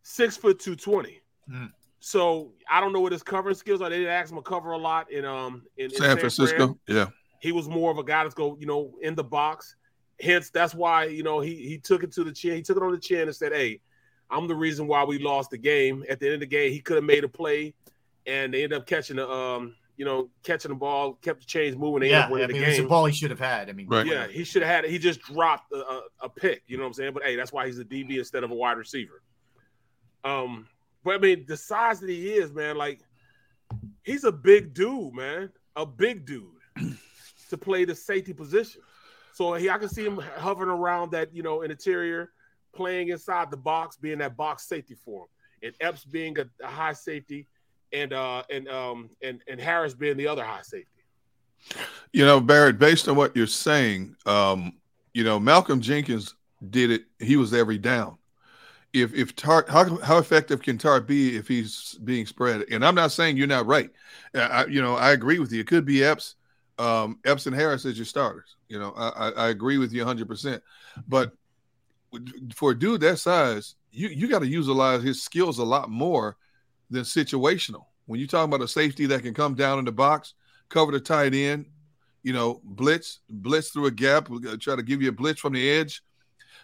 Speaker 2: six foot two twenty.
Speaker 1: Mm.
Speaker 2: So I don't know what his covering skills are. They didn't ask him to cover a lot in um in, in
Speaker 3: San Francisco.
Speaker 2: Fran.
Speaker 3: Yeah.
Speaker 2: He was more of a guy that's go, you know, in the box. Hence, that's why you know he he took it to the chin. He took it on the chin and said, "Hey, I'm the reason why we lost the game. At the end of the game, he could have made a play, and they ended up catching the um, you know, catching the ball, kept the chains moving. They
Speaker 1: Yeah,
Speaker 2: ended
Speaker 1: I mean,
Speaker 2: the
Speaker 1: it was a ball he should have had. I mean,
Speaker 2: Yeah, he should have had it. He just dropped a, a, a pick. You know what I'm saying? But hey, that's why he's a DB instead of a wide receiver. Um, but I mean, the size that he is, man, like he's a big dude, man, a big dude [clears throat] to play the safety position. So he, I can see him hovering around that, you know, in interior, playing inside the box, being that box safety for him, and Epps being a, a high safety, and uh and um and and Harris being the other high safety.
Speaker 3: You know, Barrett, based on what you're saying, um, you know, Malcolm Jenkins did it. He was every down. If if Tartt, how how effective can Tartt be if he's being spread? And I'm not saying you're not right. I, you know, I agree with you. It could be Epps, um, Epps Harris as your starters. You know, I, I, agree with you 100. percent But for a dude that size, you you got to utilize his skills a lot more than situational. When you talk about a safety that can come down in the box, cover the tight end, you know, blitz, blitz through a gap, try to give you a blitz from the edge.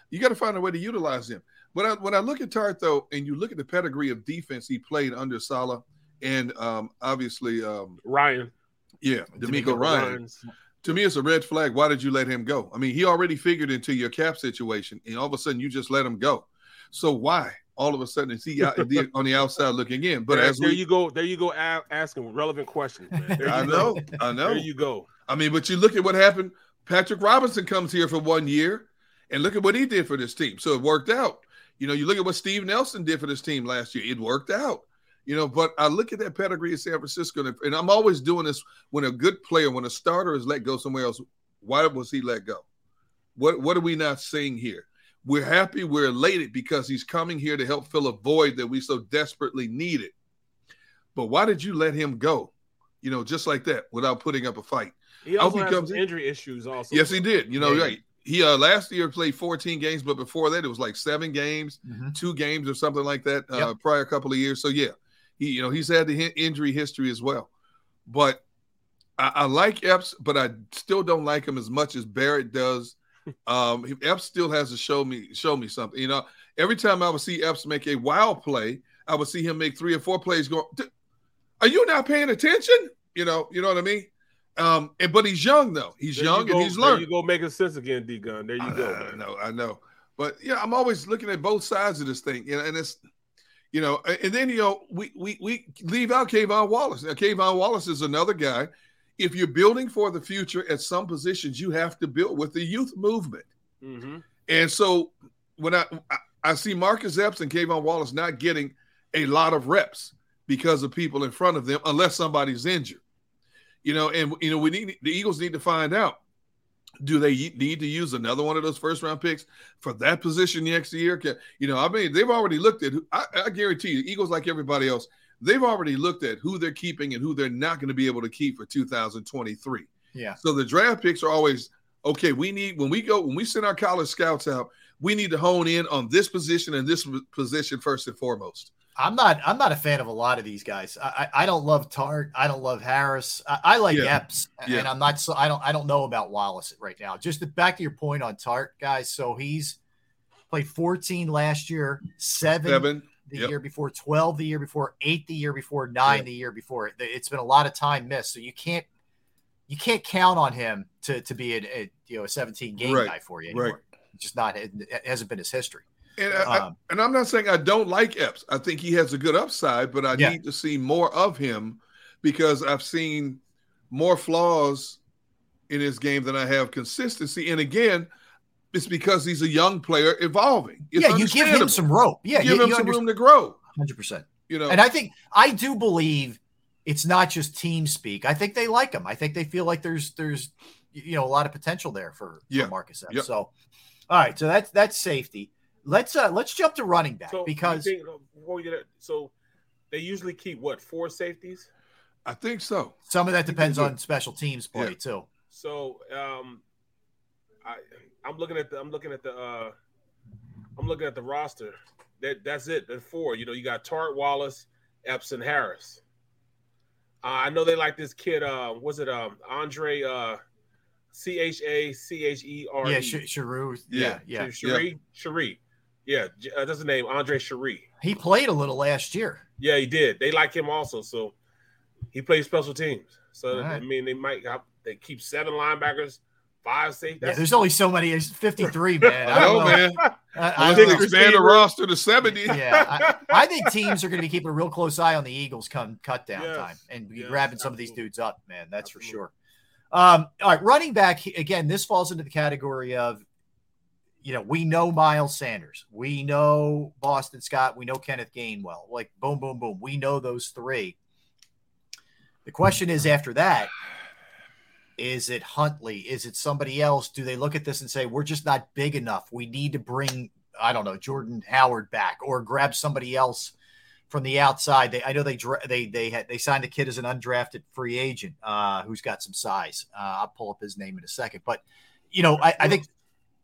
Speaker 3: You got to find a way to utilize him. When I when I look at Tartt though, and you look at the pedigree of defense he played under Saleh, and um, obviously um,
Speaker 2: Ryan,
Speaker 3: yeah, DeMeco Ryan.
Speaker 2: Ryans.
Speaker 3: To me, it's a red flag. Why did you let him go? I mean, he already figured into your cap situation, and all of a sudden you just let him go. So why? All of a sudden is he out the, on the outside looking in? But
Speaker 2: there,
Speaker 3: as
Speaker 2: there
Speaker 3: we,
Speaker 2: you go, there you go, asking relevant questions. Man. There [laughs] you
Speaker 3: I
Speaker 2: go.
Speaker 3: know, I know.
Speaker 2: There you go.
Speaker 3: I mean, but you look at what happened. Patrick Robinson comes here for one year, and look at what he did for this team. So it worked out. You know, you look at what Steve Nelson did for this team last year. It worked out. You know, but I look at that pedigree of San Francisco, and, and I'm always doing this when a good player, when a starter is let go somewhere else. Why was he let go? What What are we not seeing here? We're happy, we're elated because he's coming here to help fill a void that we so desperately needed. But why did you let him go? You know, just like that, without putting up a fight.
Speaker 2: He also
Speaker 3: he
Speaker 2: has
Speaker 3: comes
Speaker 2: some
Speaker 3: in.
Speaker 2: injury issues. Also,
Speaker 3: Yes, he did. You know,
Speaker 2: Yeah.
Speaker 3: right. He uh last year played 14 games, but before that it was like seven games,
Speaker 1: Mhm.
Speaker 3: two games or something like that. Uh
Speaker 1: Yep.
Speaker 3: prior couple of years. So yeah, he you know he's had the injury history as well. But I, I like Epps, but I still don't like him as much as Barrett does. [laughs] Um, Epps still has to show me show me something. You know, every time I would see Epps make a wild play, I would see him make three or four plays. Going, are you not paying attention? You know, you know what I mean. Um, and but he's young though. He's
Speaker 2: There you
Speaker 3: young
Speaker 2: go-
Speaker 3: and he's learning.
Speaker 2: You go making sense again, D Gun. There you go.
Speaker 3: I know, I know. But yeah, I'm always looking at both sides of this thing, you know, and it's you know, and then you know, we we we leave out K'Von Wallace. Now, K'Von Wallace is another guy. If you're building for the future at some positions, you have to build with the youth movement.
Speaker 2: Mhm.
Speaker 3: And so when I I, I see Marcus Epps and K'Von Wallace not getting a lot of reps because of people in front of them, unless somebody's injured. You know, and you know, we need the Eagles need to find out do they need to use another one of those first round picks for that position next year? Can, you know, I mean, they've already looked at. I, I guarantee you, Eagles like everybody else, they've already looked at who they're keeping and who they're not going to be able to keep for 2023.
Speaker 1: Yeah.
Speaker 3: So the draft picks are always okay. We need when we go when we send our college scouts out, we need to hone in on this position and this position first and foremost.
Speaker 1: I'm not. I'm not a fan of a lot of these guys. I, I I don't love Tartt. I don't love Harris. I, I like
Speaker 3: Yeah.
Speaker 1: Epps,
Speaker 3: Yeah.
Speaker 1: and I'm not. So I don't. I don't know about Wallace right now. Just to, back to your point on Tartt, guys. So he's played 14 last year, seven,
Speaker 3: Seven.
Speaker 1: the
Speaker 3: Yep.
Speaker 1: year before, 12 the year before, eight the year before, nine
Speaker 3: Yeah.
Speaker 1: the year before. It- It's been a lot of time missed. So you can't. You can't count on him to to be a, a you know a 17 game
Speaker 3: Right.
Speaker 1: guy for you
Speaker 3: Right.
Speaker 1: anymore. It's just not. It hasn't been his history.
Speaker 3: And, I, I-
Speaker 1: Um,
Speaker 3: and I'm not saying I don't like Epps. I think he has a good upside, but I
Speaker 1: Yeah.
Speaker 3: need to see more of him because I've seen more flaws in his game than I have consistency. And again, it's because he's a young player evolving. It's
Speaker 1: yeah, you give him some rope. Yeah,
Speaker 3: give
Speaker 1: you,
Speaker 3: him
Speaker 1: you
Speaker 3: some room to grow.
Speaker 1: Hundred percent.
Speaker 3: You know,
Speaker 1: And I think I do believe it's not just team speak. I think they like him. I think they feel like there's there's you know a lot of potential there for,
Speaker 3: Yeah.
Speaker 1: for Marcus Epps.
Speaker 3: Yep.
Speaker 1: So, all right, so that's that's safety. Let's uh let's jump to running back
Speaker 2: So
Speaker 1: because
Speaker 2: think, uh, before we get it, so they usually keep what four safeties.
Speaker 3: I think so.
Speaker 1: some of that depends on special teams play
Speaker 3: Yeah.
Speaker 1: too.
Speaker 2: So um, I I'm looking at the I'm looking at the uh, I'm looking at the roster, That that's it. That's four. You know, you got Tartt Wallace, Epps, and Harris. Uh, I know they like this kid. Uh, was it um Andre? Uh, C H A C H E R.
Speaker 1: Yeah, Sh- Sharu. Yeah, yeah.
Speaker 2: Cherie. Cherie. Yeah, J- uh, that's the name. Andre Cherie.
Speaker 1: He played a little last year.
Speaker 2: Yeah, he did. They like him also. So he plays special teams. So
Speaker 1: All right.
Speaker 2: I mean, they might have, they keep seven linebackers, five safety.
Speaker 1: Yeah, there's only so many. It's 53, [laughs] man.
Speaker 3: I know, man.
Speaker 1: I, I
Speaker 3: Unless
Speaker 1: think-
Speaker 3: they expand the roster to 70.
Speaker 1: yeah, I, I think teams are going to be keeping a real close eye on the Eagles come cut down
Speaker 2: Yes.
Speaker 1: time and be
Speaker 2: Yes,
Speaker 1: grabbing some of these dudes up, man. That's for sure. Um, all right, running back again. This falls into the category of, you know, we know Miles Sanders, we know Boston Scott, we know Kenneth Gainwell. Like boom, boom, boom. We know those three. The question is after that, is it Huntley? Is it somebody else? Do they look at this and say, we're just not big enough? We need to bring, I don't know, Jordan Howard back or grab somebody else from the outside. They, I know they they they had they signed a kid as an undrafted free agent uh, who's got some size. Uh, I'll pull up his name in a second, but you know, I, I think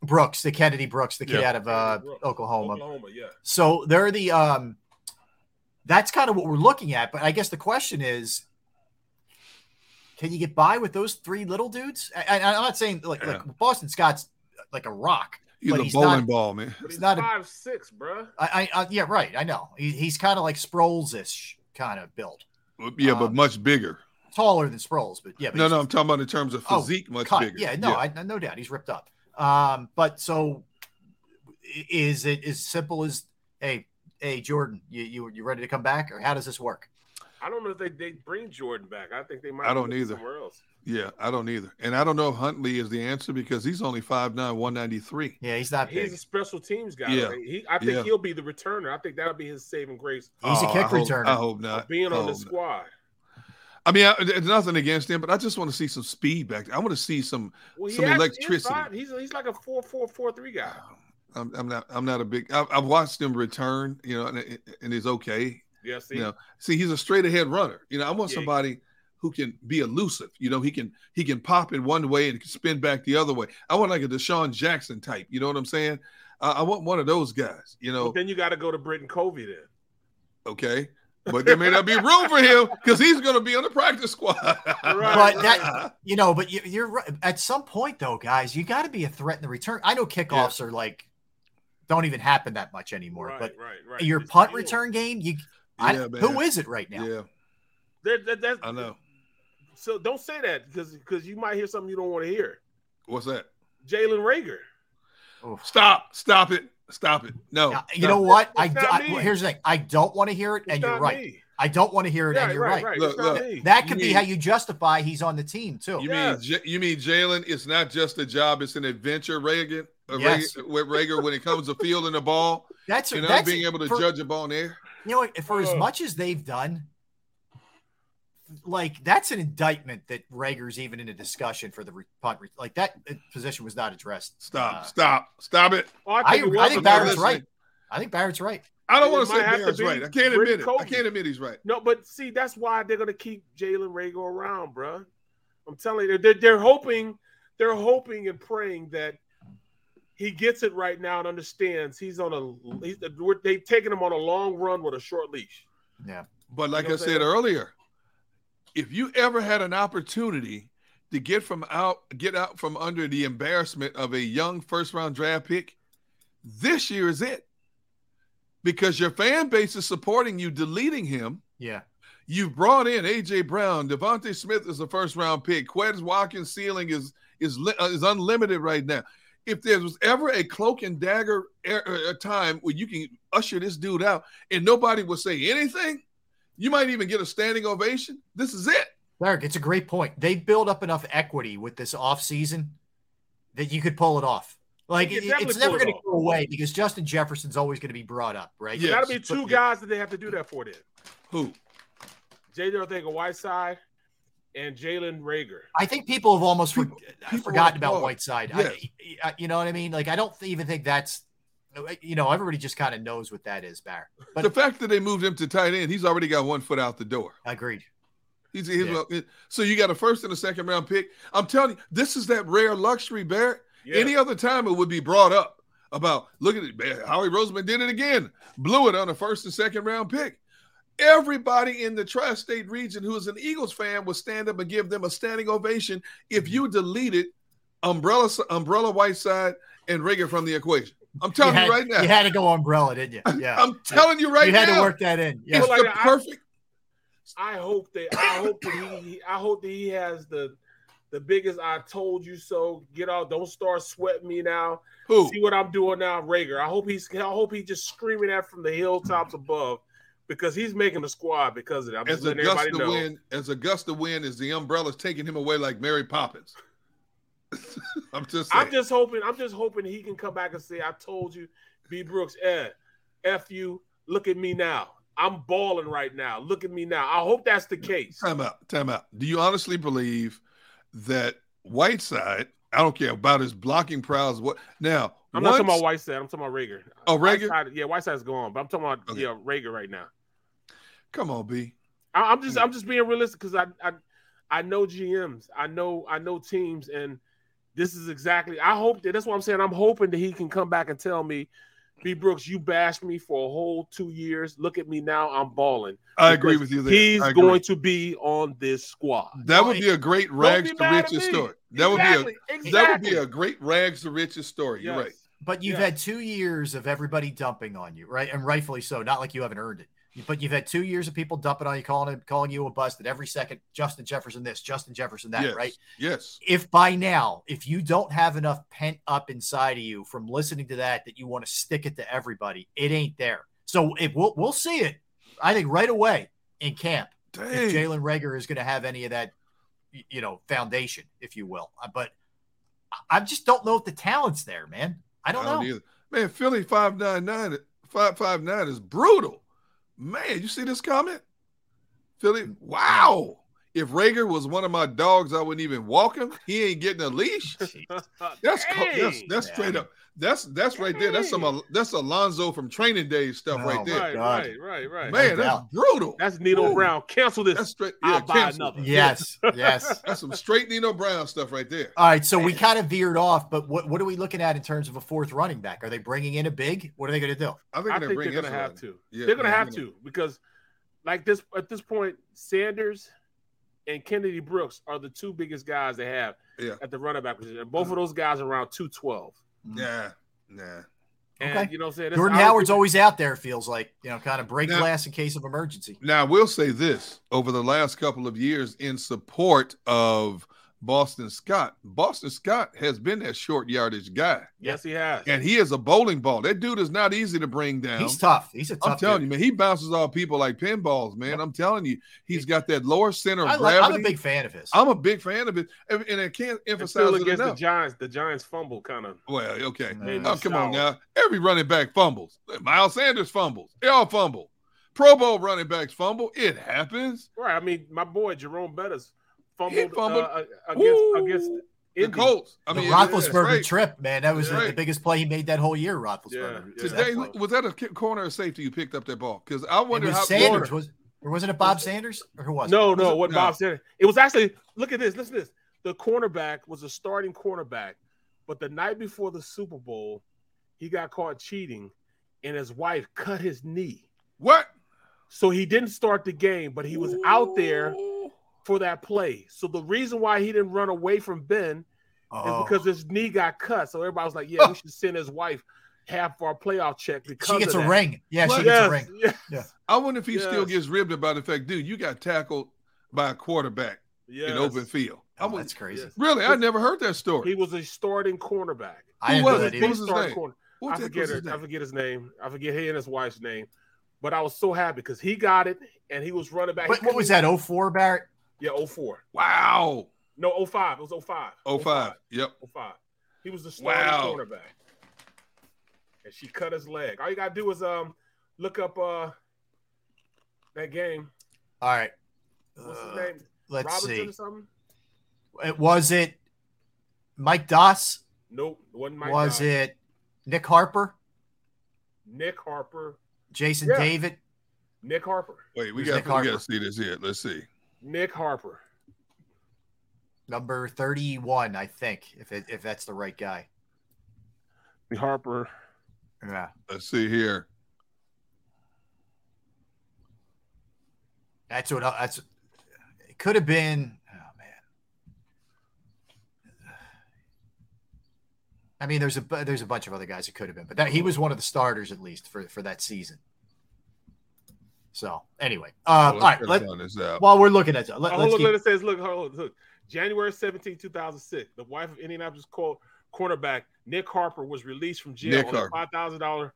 Speaker 1: Brooks, the Kennedy Brooks, the kid
Speaker 2: Yeah.
Speaker 1: out of uh, Oklahoma.
Speaker 2: Oklahoma, yeah.
Speaker 1: So they're the um that's kind of what we're looking at. But I guess the question is, can you get by with those three little dudes? I, I, I'm not saying like, like Boston Scott's like a rock.
Speaker 3: He's
Speaker 1: but
Speaker 3: a
Speaker 1: he's
Speaker 3: bowling
Speaker 1: not,
Speaker 3: ball, man.
Speaker 2: But
Speaker 1: It's
Speaker 2: he's
Speaker 1: not a-
Speaker 2: five six, bro.
Speaker 1: I, I, I yeah, right. I know. He, he's kind of like Sproles-ish kind of build.
Speaker 3: Yeah, but
Speaker 1: Um,
Speaker 3: much bigger.
Speaker 1: Taller than Sproles, but yeah. But
Speaker 3: No, no, I'm talking about in terms of
Speaker 1: Oh,
Speaker 3: physique, much
Speaker 1: cut.
Speaker 3: bigger.
Speaker 1: Yeah, no, I, no doubt he's ripped up. Um, but so is it as simple as hey, hey, Jordan, you you you ready to come back, or how does this work?
Speaker 2: I don't know if they, they bring Jordan back. I think they might.
Speaker 3: I don't either.
Speaker 2: Somewhere else.
Speaker 3: Yeah, I don't either. And I don't know if Huntley is the answer because he's only 5'9, 193.
Speaker 1: Yeah, he's not
Speaker 2: He's a special teams guy.
Speaker 3: Yeah.
Speaker 2: right? He, I think
Speaker 3: Yeah.
Speaker 2: he'll be the returner. I think that'll be his saving grace.
Speaker 1: He's a
Speaker 3: Oh,
Speaker 1: kick
Speaker 3: I hope-
Speaker 1: returner.
Speaker 3: I hope not.
Speaker 2: Being
Speaker 3: I
Speaker 2: on the
Speaker 3: squad. not. I mean, I, there's nothing against him, but I just want to see some speed back. there. I want to see some
Speaker 2: Well,
Speaker 3: some electricity.
Speaker 2: He's, he's, he's like a four four four three guy. [sighs]
Speaker 3: I'm, I'm not. I'm not a big. I've, I've watched him return. You know, and, and he's okay.
Speaker 2: Yeah, see,
Speaker 3: You know, see, he's a straight ahead runner. You know, I want
Speaker 2: Yeah.
Speaker 3: somebody who can be elusive. You know, he can he can pop in one way and spin back the other way. I want like a DeSean Jackson type. You know what I'm saying? Uh, I want one of those guys. You know,
Speaker 2: But then you got to go to Britain Covey then.
Speaker 3: okay. But there may not be room for him because he's going to be on the practice squad. right.
Speaker 1: but that you know, but you, you're right. At some point, though, guys, you got to be a threat in the return. I know kickoffs are like don't even happen that much anymore,
Speaker 2: Right,
Speaker 1: but
Speaker 2: right, right.
Speaker 1: your
Speaker 2: It's
Speaker 1: punt
Speaker 2: still-
Speaker 1: return game, you, I,
Speaker 3: Yeah,
Speaker 1: who
Speaker 3: man.
Speaker 1: it right now?
Speaker 3: Yeah,
Speaker 2: There, that, that's,
Speaker 3: I know.
Speaker 2: So don't say that because because you might hear something you don't want to hear.
Speaker 3: What's that?
Speaker 2: Jalen Reagor.
Speaker 3: Stop! Stop it! Stop it! No.
Speaker 1: Uh, You
Speaker 3: no.
Speaker 1: know what? I,
Speaker 2: It's not
Speaker 1: I-
Speaker 2: me.
Speaker 1: here's the thing. I don't want to hear it,
Speaker 2: It's
Speaker 1: and you're right.
Speaker 2: me.
Speaker 1: I don't want to hear it,
Speaker 2: Yeah,
Speaker 1: and you're
Speaker 2: right,
Speaker 1: right.
Speaker 2: right.
Speaker 3: Look, look.
Speaker 2: me.
Speaker 1: That
Speaker 3: You
Speaker 1: could be
Speaker 3: mean-
Speaker 1: how you justify he's on the team too.
Speaker 3: You
Speaker 2: Yes.
Speaker 3: mean J- you mean Jalen? It's not just a job; it's an adventure. Reagor, uh,
Speaker 1: Yes.
Speaker 3: Reagor, with Reagor when it comes to fielding the ball.
Speaker 1: That's
Speaker 3: You know,
Speaker 1: that's
Speaker 3: being able to
Speaker 1: for-
Speaker 3: judge a ball in the air.
Speaker 1: You know? For as much as they've done, like that's an indictment that Reagor's even in a discussion for the re- punt. Re- like that position was not addressed.
Speaker 3: Stop!
Speaker 1: Uh,
Speaker 3: stop! Stop it!
Speaker 2: Oh,
Speaker 1: I,
Speaker 2: think, it was
Speaker 1: I think Barrett's right. I think Barrett's right.
Speaker 3: I don't want to say
Speaker 2: have
Speaker 3: Barrett's right. I can't
Speaker 2: Britain
Speaker 3: admit it. I can't admit he's right.
Speaker 2: No, but see, that's why they're gonna keep Jalen Reagor around, bro. I'm telling you, they're, they're hoping, they're hoping and praying that he gets it right now and understands he's on a. He's, they've taken him on a long run with a short leash.
Speaker 1: Yeah.
Speaker 3: But like
Speaker 2: You know
Speaker 3: I said earlier, if you ever had an opportunity to get from out, get out from under the embarrassment of a young first round draft pick, this year is it. Because your fan base is supporting you, deleting him.
Speaker 1: Yeah.
Speaker 3: You've brought in AJ Brown, DeVonta Smith is a first round pick. Quez Watkins' ceiling is is uh, is unlimited right now. If there was ever a cloak and dagger er- er, time where you can usher this dude out and nobody would say anything, you might even get a standing ovation. This is it.
Speaker 1: Derrick, it's a great point. They build up enough equity with this offseason that you could pull it off. Like it- it's never going to go away because Justin Jefferson's always going to be brought up, right?
Speaker 2: There got to be
Speaker 1: But-
Speaker 2: two guys that they have to do that for. Then
Speaker 3: Who?
Speaker 2: J. Arcega-Whiteside and Jalen Reagor.
Speaker 1: I think people have almost for-
Speaker 3: people
Speaker 1: forgotten about. Whiteside.
Speaker 3: Yes.
Speaker 1: I, I, you know what I mean? Like I don't even think that's, you know, everybody just kind of knows what that is, Barry. But
Speaker 3: the fact that they moved him to tight end, he's already got one foot out the door.
Speaker 1: agreed.
Speaker 3: He's, he's
Speaker 1: Yeah.
Speaker 3: so you got a first and a second round pick. I'm telling you, this is that rare luxury, Barrett.
Speaker 2: Yeah.
Speaker 3: Any other time it would be brought up. about look at it. man, Howie Roseman did it again, blew it on a first and second round pick. Everybody in the tri-state region who is an Eagles fan would stand up and give them a standing ovation if mm-hmm. you deleted Umbrella Umbrella Whiteside and Reagor from the equation. I'm telling you,
Speaker 1: had,
Speaker 3: right now.
Speaker 1: You had to go umbrella, didn't you? Yeah.
Speaker 3: I'm telling you right now.
Speaker 1: you had to work that in. Yeah.
Speaker 3: It's
Speaker 2: Like,
Speaker 3: the perfect.
Speaker 2: I hope that I hope that he I hope that he has the the biggest I told you so. Get out, don't start sweating me now.
Speaker 3: Who?
Speaker 2: See what I'm doing now, Reagor. I hope he's I hope he's just screaming that from the hilltops above because he's making the squad because of that. I'm just
Speaker 3: As
Speaker 2: letting everybody
Speaker 3: Augusta
Speaker 2: know.
Speaker 3: win, as Augusta win, is the umbrellas taking him away like Mary Poppins. [laughs] I'm just saying.
Speaker 2: I'm just hoping. I'm just hoping he can come back and say, "I told you, B Brooks, eh, f you. Look at me now. I'm balling right now. Look at me now. I hope that's the case."
Speaker 3: Time out. Time out. Do you honestly believe that Whiteside? I don't care about his blocking prowess. What now?
Speaker 2: I'm not talking about Whiteside. I'm talking about Reagor.
Speaker 3: Oh, Reagor?
Speaker 2: Whiteside, yeah, Whiteside's gone, but I'm talking about
Speaker 3: Okay.
Speaker 2: yeah Reagor right now.
Speaker 3: Come on, B.
Speaker 2: I, I'm just I'm just being realistic because I, I I know GMs, I know I know teams, and this is exactly. I hope that that's what I'm saying. I'm hoping that he can come back and tell me, B Brooks, you bashed me for a whole two years. Look at me now, I'm balling.
Speaker 3: I agree with you there.
Speaker 2: He's going to be on this squad.
Speaker 3: That would be a great rags to
Speaker 2: mad
Speaker 3: riches story. That would be a that would be a great rags to riches story. You're right.
Speaker 1: But you've had two years of everybody dumping on you, right? And rightfully so. Not like you haven't earned it. But you've had two years of people dumping on you, calling it, calling you a bust at every second. Justin Jefferson this, Justin Jefferson that,
Speaker 3: yes.
Speaker 1: right?
Speaker 3: Yes.
Speaker 1: If by now, if you don't have enough pent up inside of you from listening to that, that you want to stick it to everybody, it ain't there. So it will we'll see it. I think right away in camp.
Speaker 3: Dang.
Speaker 1: If Jalen Reagor is going to have any of that, you know, foundation, if you will. Uh, But I- I just don't know if the talent's there, man. I don't know.
Speaker 3: either. Man, Philly 599 559 is brutal. Man, you see this comment? Philly, wow. If Reagor was one of my dogs, I wouldn't even walk him. He ain't getting a leash. [laughs] That's that's that's straight up. That's that's right there. That's some that's Alonzo from Training Day stuff
Speaker 1: Oh,
Speaker 3: right there.
Speaker 2: Right,
Speaker 1: God.
Speaker 2: right, right, right.
Speaker 3: Man, that's brutal.
Speaker 2: That's Nino
Speaker 3: Ooh.
Speaker 2: Brown. Cancel this.
Speaker 3: That's straight.
Speaker 2: I'll
Speaker 3: Yeah,
Speaker 2: buy another. [laughs]
Speaker 1: Yes, yes. [laughs]
Speaker 3: That's some straight Nino Brown stuff right there.
Speaker 1: All right, so we kind of veered off, but what, what are we looking at in terms of a fourth running back? Are they bringing in a big? What are they going to do?
Speaker 3: I think
Speaker 2: I
Speaker 3: they're
Speaker 2: think they're gonna have to.
Speaker 3: Yeah,
Speaker 2: they're gonna have
Speaker 3: you know.
Speaker 2: to because, like this at this point, Sanders and Kennedy Brooks are the two biggest guys they have
Speaker 3: Yeah.
Speaker 2: at the running back position. And both of uh-huh. those guys are around two twelve. Mm-hmm.
Speaker 3: Nah, nah.
Speaker 2: And
Speaker 1: Okay.
Speaker 2: you know, what I'm saying This-
Speaker 1: Jordan Howard's
Speaker 2: think-
Speaker 1: always out there. Feels like you know, kind of break
Speaker 3: Now-
Speaker 1: glass in case of emergency.
Speaker 3: Now, I will say this over the last couple of years in support of Boston Scott. Boston Scott has been that short yardage guy,
Speaker 2: Yes, he has.
Speaker 3: and he is a bowling ball. That dude is not easy to bring down.
Speaker 1: He's tough. He's a tough.
Speaker 3: I'm telling
Speaker 1: dude.
Speaker 3: you, man, he bounces off people like pinballs, man. I'm telling you, he's got that lower center of
Speaker 1: I like,
Speaker 3: gravity.
Speaker 1: I'm a big fan of his.
Speaker 3: I'm a big fan of it, and, and I can't emphasize it
Speaker 2: against the
Speaker 3: enough.
Speaker 2: Giants, the Giants fumble kind of.
Speaker 3: Well, okay.
Speaker 2: Made me
Speaker 3: Oh, come on
Speaker 2: sour.
Speaker 3: now. Every running back fumbles. Miles Sanders fumbles. They all fumble. Pro Bowl running backs fumble. It happens.
Speaker 2: Right. I mean, my boy Jerome Bettis fumbled,
Speaker 3: fumbled.
Speaker 2: Uh, against
Speaker 3: Ooh.
Speaker 2: against
Speaker 3: The
Speaker 2: Indy.
Speaker 3: Colts. I
Speaker 1: the
Speaker 3: mean,
Speaker 1: Roethlisberger
Speaker 3: right.
Speaker 1: trip, man, that was
Speaker 3: That's
Speaker 1: the, biggest play he made that whole year. Roethlisberger.
Speaker 2: Yeah,
Speaker 1: It was
Speaker 2: yeah.
Speaker 1: that
Speaker 3: Today,
Speaker 1: play.
Speaker 3: was that a corner or safety you picked up that ball? Because I
Speaker 1: It
Speaker 3: wonder
Speaker 1: was
Speaker 3: how
Speaker 1: Sanders. Was or wasn't it Bob Sanders or who was?
Speaker 2: No,
Speaker 1: it?
Speaker 2: no,
Speaker 3: it?
Speaker 2: what
Speaker 3: No.
Speaker 2: Bob said. It was actually look at this. Listen to this. The cornerback was a starting cornerback, but the night before the Super Bowl, he got caught cheating, and his wife cut his knee.
Speaker 3: what?
Speaker 2: So he didn't start the game, but he was out there
Speaker 3: Ooh.
Speaker 2: For that play. So the reason why he didn't run away from Ben
Speaker 1: Oh.
Speaker 2: is because his knee got cut. So everybody was like, "Yeah, we oh. should send his wife half our playoff check because
Speaker 1: she gets a ring. Yeah, she
Speaker 3: What?
Speaker 1: gets a ring.
Speaker 2: yes,
Speaker 1: Yeah.
Speaker 3: I wonder if he still gets ribbed about the fact, dude, you got tackled by a quarterback
Speaker 2: yes.
Speaker 3: in open field.
Speaker 1: Oh,
Speaker 3: would,
Speaker 1: that's crazy.
Speaker 2: Yes.
Speaker 3: really, I never heard that story.
Speaker 2: He was a starting cornerback.
Speaker 1: I
Speaker 3: Who
Speaker 1: didn't know
Speaker 3: was
Speaker 1: that
Speaker 3: it?
Speaker 1: either.
Speaker 3: Was his
Speaker 2: Starting
Speaker 3: name?
Speaker 2: corner.
Speaker 3: What
Speaker 2: I forget
Speaker 3: was
Speaker 2: it.
Speaker 3: his
Speaker 2: I
Speaker 3: name?
Speaker 2: forget his name. I forget he and his wife's name. But I was so happy because he got it and he was running back.
Speaker 1: What, what was
Speaker 2: couldn't-
Speaker 1: that? 04 Barrett.
Speaker 2: Yeah, 04.
Speaker 3: Wow.
Speaker 2: No, 05. It was 05.
Speaker 3: 05. Yep.
Speaker 2: 05. He was the starting
Speaker 3: Wow.
Speaker 2: cornerback. And she cut his leg. All you gotta do is um look up uh that game.
Speaker 1: All right.
Speaker 2: What's
Speaker 1: Uh,
Speaker 2: his name?
Speaker 1: let's
Speaker 2: Robinson
Speaker 1: see.
Speaker 2: or something?
Speaker 1: It was it Mike Doss?
Speaker 2: Nope. It wasn't Mike
Speaker 1: was
Speaker 2: Dodd.
Speaker 1: it Nick Harper?
Speaker 2: Nick Harper?
Speaker 1: Jason
Speaker 2: Yeah.
Speaker 1: David?
Speaker 2: Nick Harper.
Speaker 3: Wait, we got
Speaker 1: Nick
Speaker 3: we got to see this here. Let's see.
Speaker 2: Nick Harper.
Speaker 1: Number 31, I think, if it, if that's the right guy.
Speaker 2: Harper.
Speaker 1: Yeah.
Speaker 3: Let's see here.
Speaker 1: That's what. That's. It could have been. Oh man. I mean, there's a there's a bunch of other guys it could have been, but that, he was one of the starters at least for for that season. So anyway, uh,
Speaker 3: Well,
Speaker 1: all right.
Speaker 3: let's
Speaker 1: Let,
Speaker 3: find this out.
Speaker 1: while we're looking at, let,
Speaker 2: Oh,
Speaker 1: let's
Speaker 2: look,
Speaker 1: keep,
Speaker 2: look, it says, look, hold on, look. January 17, 2006, the wife of Indianapolis cor- cornerback Nick Harper was released from jail
Speaker 3: Nick
Speaker 2: on a five thousand dollar,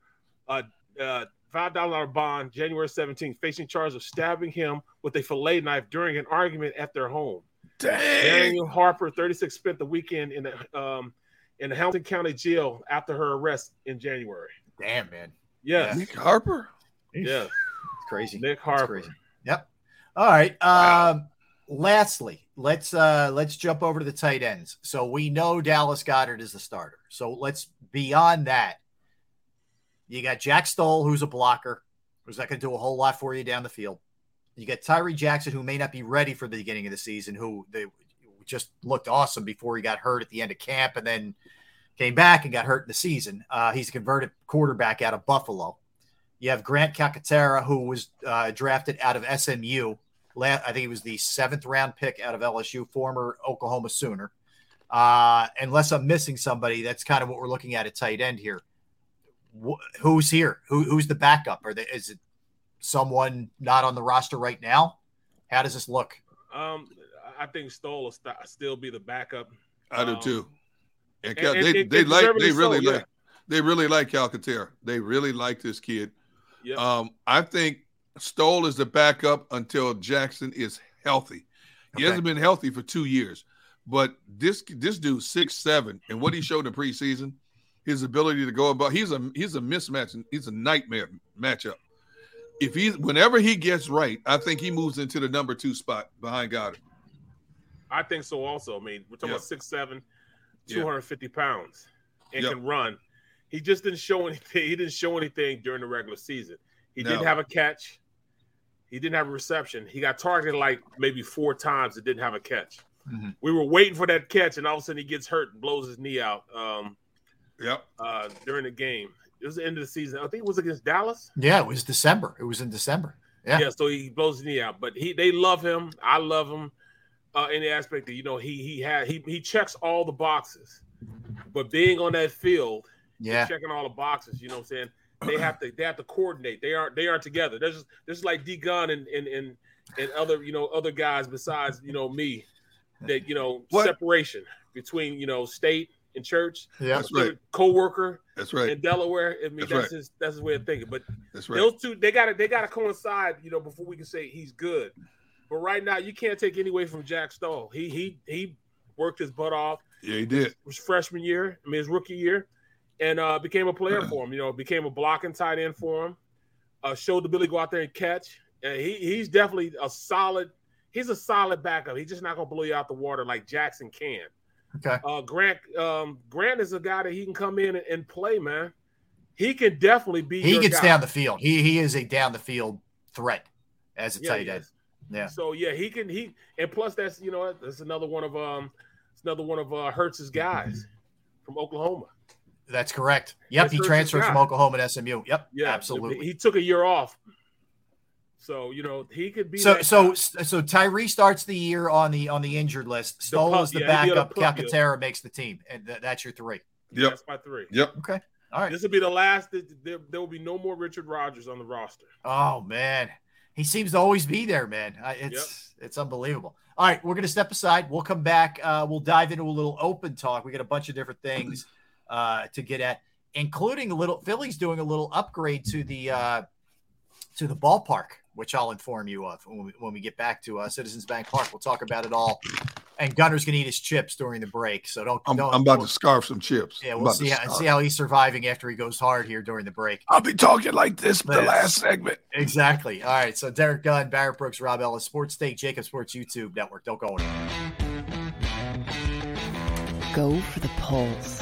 Speaker 2: uh, uh, five thousand dollar bond. January 17th, facing charge of stabbing him with a fillet knife during an argument at their home. Daniel Harper, 36, spent the weekend in the um in the Hamilton County Jail after her arrest in January.
Speaker 1: damn man,
Speaker 2: Yes,
Speaker 3: Nick Harper.
Speaker 2: yes,
Speaker 1: it's crazy.
Speaker 2: Nick Harper.
Speaker 1: crazy. Yep. All right. Um, lastly, let's uh let's jump over to the tight ends. So we know Dallas Goedert is the starter. So let's beyond that. You got Jack Stoll, who's a blocker, who's not going to do a whole lot for you down the field. You got Tyree Jackson, who may not be ready for the beginning of the season, who they just looked awesome before he got hurt at the end of camp, and then came back and got hurt in the season. Uh, he's a converted quarterback out of Buffalo. You have Grant Calcaterra, who was uh, drafted out of SMU. La- I think he was the seventh round pick out of LSU, former Oklahoma Sooner. Uh, unless I'm missing somebody, that's kind of what we're looking at at tight end here. Wh- who's here? Who, who's the backup? Or the, is it someone not on the roster right now? How does this look?
Speaker 2: Um, I think Stoll will st- still be the backup.
Speaker 3: I do
Speaker 2: Um,
Speaker 3: too. And,
Speaker 2: and-
Speaker 3: Cal-
Speaker 2: and-
Speaker 3: they
Speaker 2: and
Speaker 3: they like they really
Speaker 2: so,
Speaker 3: like they really like Calcaterra. They really like this kid.
Speaker 2: Yep.
Speaker 3: Um, I think Stoll is the backup until Jackson is healthy. He
Speaker 1: Okay.
Speaker 3: hasn't been healthy for two years, but this this dude six seven, and what he showed in preseason, his ability to go about he's a he's a mismatch and he's a nightmare matchup. If he's whenever he gets right, I think he moves into the number two spot behind Goedert.
Speaker 2: I think so. Also, I mean, we're talking
Speaker 3: Yeah.
Speaker 2: about six seven,
Speaker 3: Yeah.
Speaker 2: two hundred fifty pounds, and
Speaker 3: Yep.
Speaker 2: can run. He just didn't show anything. He didn't show anything during the regular season. He
Speaker 3: No.
Speaker 2: didn't have a catch. He didn't have a reception. He got targeted like maybe four times. and didn't have a catch.
Speaker 1: Mhm.
Speaker 2: We were waiting for that catch, and all of a sudden he gets hurt and blows his knee out. Um,
Speaker 3: Yep.
Speaker 2: uh, during the game, it was the end of the season. I think it was against Dallas.
Speaker 1: Yeah, it was December. It was in December. Yeah.
Speaker 2: Yeah, so he blows his knee out. But he they love him. I love him uh, in the aspect that you know he he had he he checks all the boxes. But being on that field,
Speaker 1: Yeah.
Speaker 2: checking all the boxes, you know what I'm saying? They have to they have to coordinate. They aren't they aren't together. There's just there's like D Gun and and and and other you know other guys besides you know me that you know
Speaker 3: What?
Speaker 2: separation between you know state and church.
Speaker 1: Yeah.
Speaker 3: That's right.
Speaker 2: Co-worker
Speaker 3: That's right.
Speaker 2: in Delaware. I mean
Speaker 3: That's
Speaker 2: that's,
Speaker 3: right.
Speaker 2: his that's his way of thinking. But
Speaker 3: That's right.
Speaker 2: those two, they got to they got to coincide, you know, before we can say he's good. But right now, you can't take any away from Jack Stoll. He he he worked his butt off
Speaker 3: Yeah, he did.
Speaker 2: his freshman year, I mean his rookie year, and uh became a player [clears throat] for him. You know, became a blocking tight end for him. Uh, showed the ability to go out there and catch. And he he's definitely a solid. He's a solid backup. He's just not gonna blow you out the water like Jackson can.
Speaker 1: Okay.
Speaker 2: Uh, Grant um, Grant is a guy that he can come in and, and play, man. He can definitely be.
Speaker 1: He gets
Speaker 2: guy.
Speaker 1: down the field. He he is a down the field threat as a
Speaker 2: Yeah,
Speaker 1: tight end. Yeah.
Speaker 2: So yeah, he can he and plus that's you know that's another one of um it's another one of uh Hurts's guys [clears throat] from Oklahoma.
Speaker 1: That's correct. Yep,
Speaker 2: That's
Speaker 1: he transferred from. Oklahoma to SMU. Yep,
Speaker 2: Yeah,
Speaker 1: absolutely.
Speaker 2: He took a year off, so you know he could be.
Speaker 1: So so
Speaker 2: guy.
Speaker 1: so Tyree starts the year on the on the injured list. Stoll
Speaker 2: pup-
Speaker 1: is the
Speaker 2: yeah, he'll be on
Speaker 1: backup.
Speaker 2: the yeah.
Speaker 1: Calcaterra makes the team, and th- that's your three.
Speaker 3: Yep.
Speaker 2: that's my three.
Speaker 3: Yep.
Speaker 1: Okay. All right.
Speaker 2: This will be the last. There, there will be no more Richard Rodgers on the roster.
Speaker 1: Oh man, he seems to always be there, man. I- It's it's unbelievable. All right, we're gonna step aside. We'll come back. Uh, we'll dive into a little open talk. We got a bunch of different things uh, to get at, including a little. Philly's doing a little upgrade to the uh, to the ballpark, which I'll inform you of when we, when we get back to uh, Citizens Bank Park. We'll talk about it all. And Gunner's gonna eat his chips during the break, so don't.
Speaker 3: I'm,
Speaker 1: don't
Speaker 3: I'm about
Speaker 1: we'll-
Speaker 3: to scarf some chips.
Speaker 1: Yeah, we'll see how, see how he's surviving after he goes hard here during the break.
Speaker 3: I'll be talking like this for the last segment.
Speaker 1: Exactly. All right. So Derrick Gunn, Barrett Brooks, Rob Ellis, Sports Take, JAKIB Sports YouTube Network. Don't go anywhere.
Speaker 4: Go for the pulls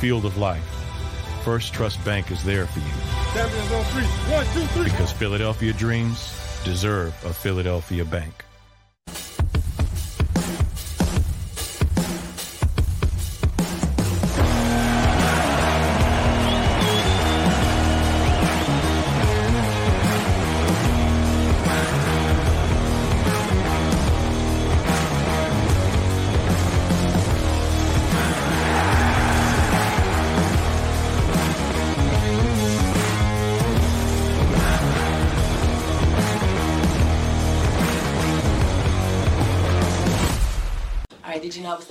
Speaker 6: Field of life, First Trust Bank is there for you
Speaker 7: on three. One, two, three.
Speaker 6: because Philadelphia dreams deserve a Philadelphia bank.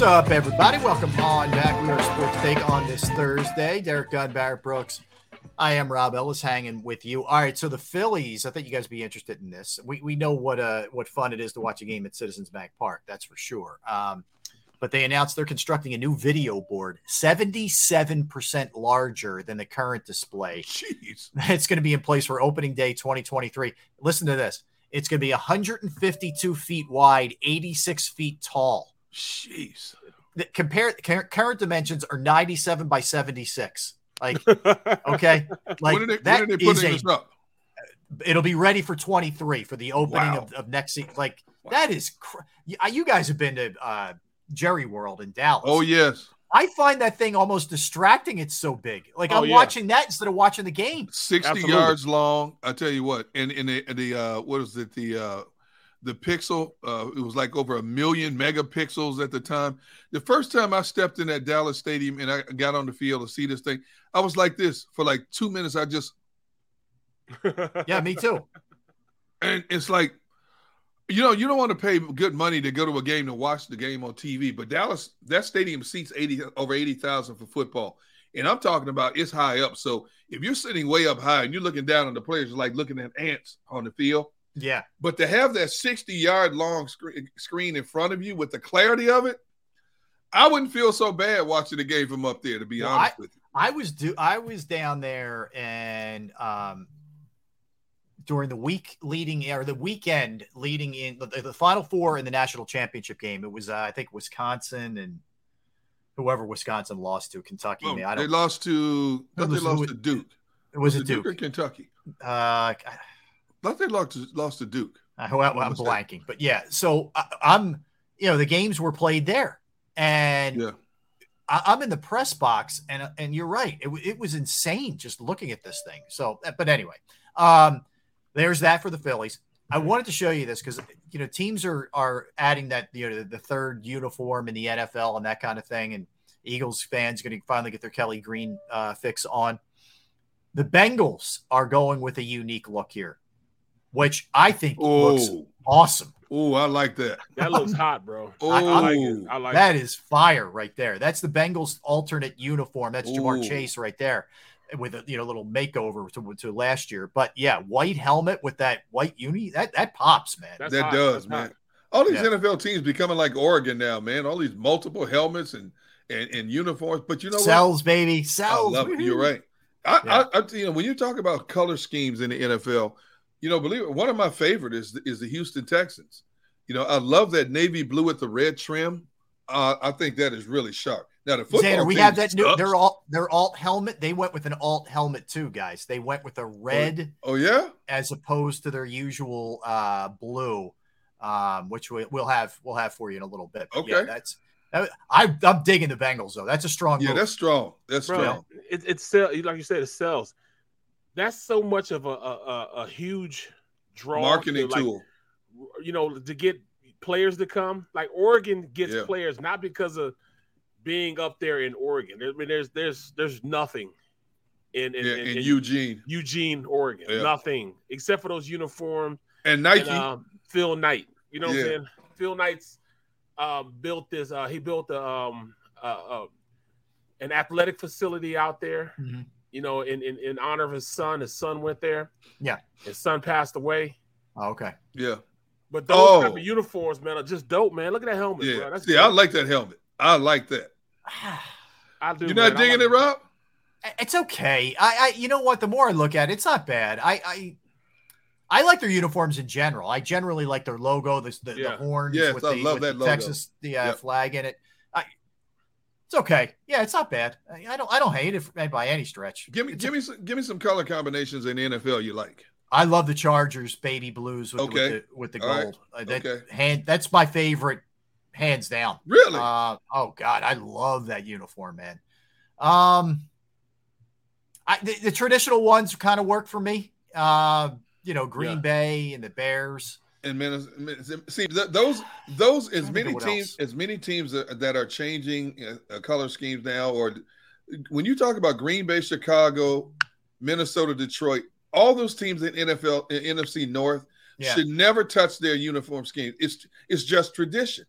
Speaker 1: What's up, everybody? Welcome on back. We are Sports Take on this Thursday. Derrick Gunn, Barrett Brooks. I am Rob Ellis hanging with you. All right, so the Phillies, I think you guys would be interested in this. We, we know what uh what fun it is to watch a game at Citizens Bank Park, that's for sure. Um, but they announced they're constructing a new video board, 77% larger than the current display.
Speaker 3: Jeez. [laughs]
Speaker 1: It's going to be in place for opening day 2023. Listen to this. It's going to be 152 feet wide, 86 feet tall.
Speaker 3: Jeez.
Speaker 1: The, compare current dimensions are 97 by 76. Like, [laughs] okay, like
Speaker 3: when are they,
Speaker 1: that
Speaker 3: when are they
Speaker 1: is a-
Speaker 3: this up?
Speaker 1: It'll be ready for 23 for the opening
Speaker 3: Wow.
Speaker 1: of, of next season. Like that is, cr- you, you guys have been to uh, Jerry World in Dallas.
Speaker 3: Oh, yes.
Speaker 1: I find that thing almost distracting. It's so big. Like
Speaker 3: Oh,
Speaker 1: I'm
Speaker 3: yeah.
Speaker 1: watching that instead of watching the game.
Speaker 3: 60 yards long. I tell you what, and in the, the uh, what is it? The uh, the pixel, uh, it was like over a million megapixels at the time. The first time I stepped in that Dallas stadium and I got on the field to see this thing, I was like this for like two minutes. I just, [laughs]
Speaker 1: Yeah, me too.
Speaker 3: and it's like, you know, you don't want to pay good money to go to a game to watch the game on TV, but Dallas, that stadium seats 80 over 80,000 for football. And I'm talking about it's high up. So if you're sitting way up high and you're looking down on the players, like looking at ants on the field.
Speaker 1: Yeah.
Speaker 3: But to have that 60 yard long screen, screen in front of you with the clarity of it, I wouldn't feel so bad watching the game from up there, to be
Speaker 1: Well,
Speaker 3: honest
Speaker 1: I,
Speaker 3: with you.
Speaker 1: I was do I was down there and um during the week leading or the weekend leading in the, the final four in the national championship game. It was uh, I think Wisconsin and whoever Wisconsin lost to Kentucky.
Speaker 3: Oh,
Speaker 1: I
Speaker 3: they
Speaker 1: don't.
Speaker 3: lost to, they lost
Speaker 1: who-
Speaker 3: to Duke.
Speaker 1: It was,
Speaker 3: it
Speaker 1: a Duke.
Speaker 3: or Kentucky?
Speaker 1: Uh,
Speaker 3: thought they lost to, lost to Duke.
Speaker 1: I, well, I'm blanking, but yeah. So I, I'm, you know, the games were played there, and
Speaker 3: Yeah.
Speaker 1: I, I'm in the press box, and and you're right. It, it was insane just looking at this thing. So, but anyway, um, there's that for the Phillies. I wanted to show you this because you know teams are are adding that you know the, the third uniform in the NFL and that kind of thing, and Eagles fans going to finally get their Kelly Green uh, fix on. The Bengals are going with a unique look here, which I think looks
Speaker 3: Oh,
Speaker 1: awesome.
Speaker 3: oh, I like that.
Speaker 2: That looks hot, bro.
Speaker 3: Oh, [laughs]
Speaker 2: I, I like it. I like
Speaker 1: That
Speaker 2: it.
Speaker 1: is fire right there. That's the Bengals alternate uniform. That's Ja'Marr
Speaker 3: Ooh.
Speaker 1: Chase right there with a you know little makeover to, to last year. But yeah, white helmet with that white uni that that pops, man.
Speaker 2: That's
Speaker 3: that
Speaker 2: hot.
Speaker 3: does,
Speaker 2: That's
Speaker 3: man.
Speaker 2: hot.
Speaker 3: All these
Speaker 1: Yeah.
Speaker 3: NFL teams becoming like Oregon now, man. All these multiple helmets and and, and uniforms. But you know what?
Speaker 1: Sells, baby,
Speaker 3: I
Speaker 1: sells.
Speaker 3: love it. You're right. I,
Speaker 1: Yeah.
Speaker 3: I, I, you know, when you talk about color schemes in the NFL, you know, believe it, one of my favorite is is the Houston Texans. You know, I love that navy blue with the red trim. Uh, I think that is really sharp. Now the football
Speaker 1: Xander, we have that new
Speaker 3: sucks.
Speaker 1: their alt their alt helmet. They went with an alt helmet too, guys. They went with a red
Speaker 3: Oh yeah,
Speaker 1: as opposed to their usual uh blue, um, which we, we'll have we'll have for you in a little bit. But yeah,
Speaker 3: Okay.
Speaker 1: that's I, I'm digging the Bengals though. That's a strong
Speaker 3: yeah,
Speaker 1: move.
Speaker 3: that's strong. That's
Speaker 2: Bro,
Speaker 3: strong.
Speaker 2: it, it sell like you said, it sells. That's so much of a a, a, a huge draw.
Speaker 3: Marketing
Speaker 2: to, like,
Speaker 3: tool.
Speaker 2: You know, to get players to come. Like Oregon gets
Speaker 3: Yeah.
Speaker 2: players not because of being up there in Oregon. I mean, there's there's there's nothing in in,
Speaker 3: Yeah,
Speaker 2: in-
Speaker 3: in
Speaker 2: in
Speaker 3: Eugene
Speaker 2: Eugene, Oregon.
Speaker 3: Yeah.
Speaker 2: Nothing except for those uniforms
Speaker 3: and Nike.
Speaker 2: and, um, Phil Knight. You know what I'm saying? Phil Knight's um, built this. Uh, he built a, um, uh, uh, an athletic facility out there.
Speaker 1: Mhm.
Speaker 2: You know, in, in in honor of his son. His son went there.
Speaker 1: Yeah.
Speaker 2: His son passed away.
Speaker 1: Oh, okay.
Speaker 3: yeah,
Speaker 2: But those
Speaker 3: Oh.
Speaker 2: type of uniforms, man, are just dope, man. Look at that helmet,
Speaker 3: yeah.
Speaker 2: bro. That's
Speaker 3: See, I like that helmet. I like that. [sighs]
Speaker 2: I do.
Speaker 3: You're not
Speaker 2: I
Speaker 3: digging
Speaker 2: like
Speaker 3: it, Rob?
Speaker 1: It's okay. I, I you know what? The more I look at it, it's not bad. I I I like their uniforms in general. I generally like their logo, the the,
Speaker 2: Yeah.
Speaker 1: the horns
Speaker 3: Yes,
Speaker 1: with
Speaker 3: I
Speaker 1: the,
Speaker 3: love
Speaker 1: with
Speaker 3: that
Speaker 1: the
Speaker 3: logo.
Speaker 1: Texas the uh,
Speaker 3: Yep.
Speaker 1: flag in it. It's okay. Yeah, it's not bad. I, don't I don't hate it by any stretch.
Speaker 3: Give me,
Speaker 1: It's
Speaker 3: give me, some, give me some color combinations in the NFL you like.
Speaker 1: I love the Chargers baby blues with,
Speaker 3: Okay.
Speaker 1: the, with the with the
Speaker 3: All right.
Speaker 1: gold. Uh, that
Speaker 3: Okay.
Speaker 1: hand that's my favorite, hands down.
Speaker 3: Really?
Speaker 1: Uh, oh God, I love that uniform, man. Um, I the, the traditional ones kind of work for me. Uh, you know, Green
Speaker 2: Yeah.
Speaker 1: Bay and the Bears.
Speaker 3: And Minnesota. See th- those those as
Speaker 1: Trying to think
Speaker 3: many teams
Speaker 1: else.
Speaker 3: as many teams that, that are changing uh, uh, color schemes now, or when you talk about Green Bay, Chicago, Minnesota, Detroit, all those teams in NFL in NFC North
Speaker 1: Yeah,
Speaker 3: should never touch their uniform scheme. It's it's just tradition.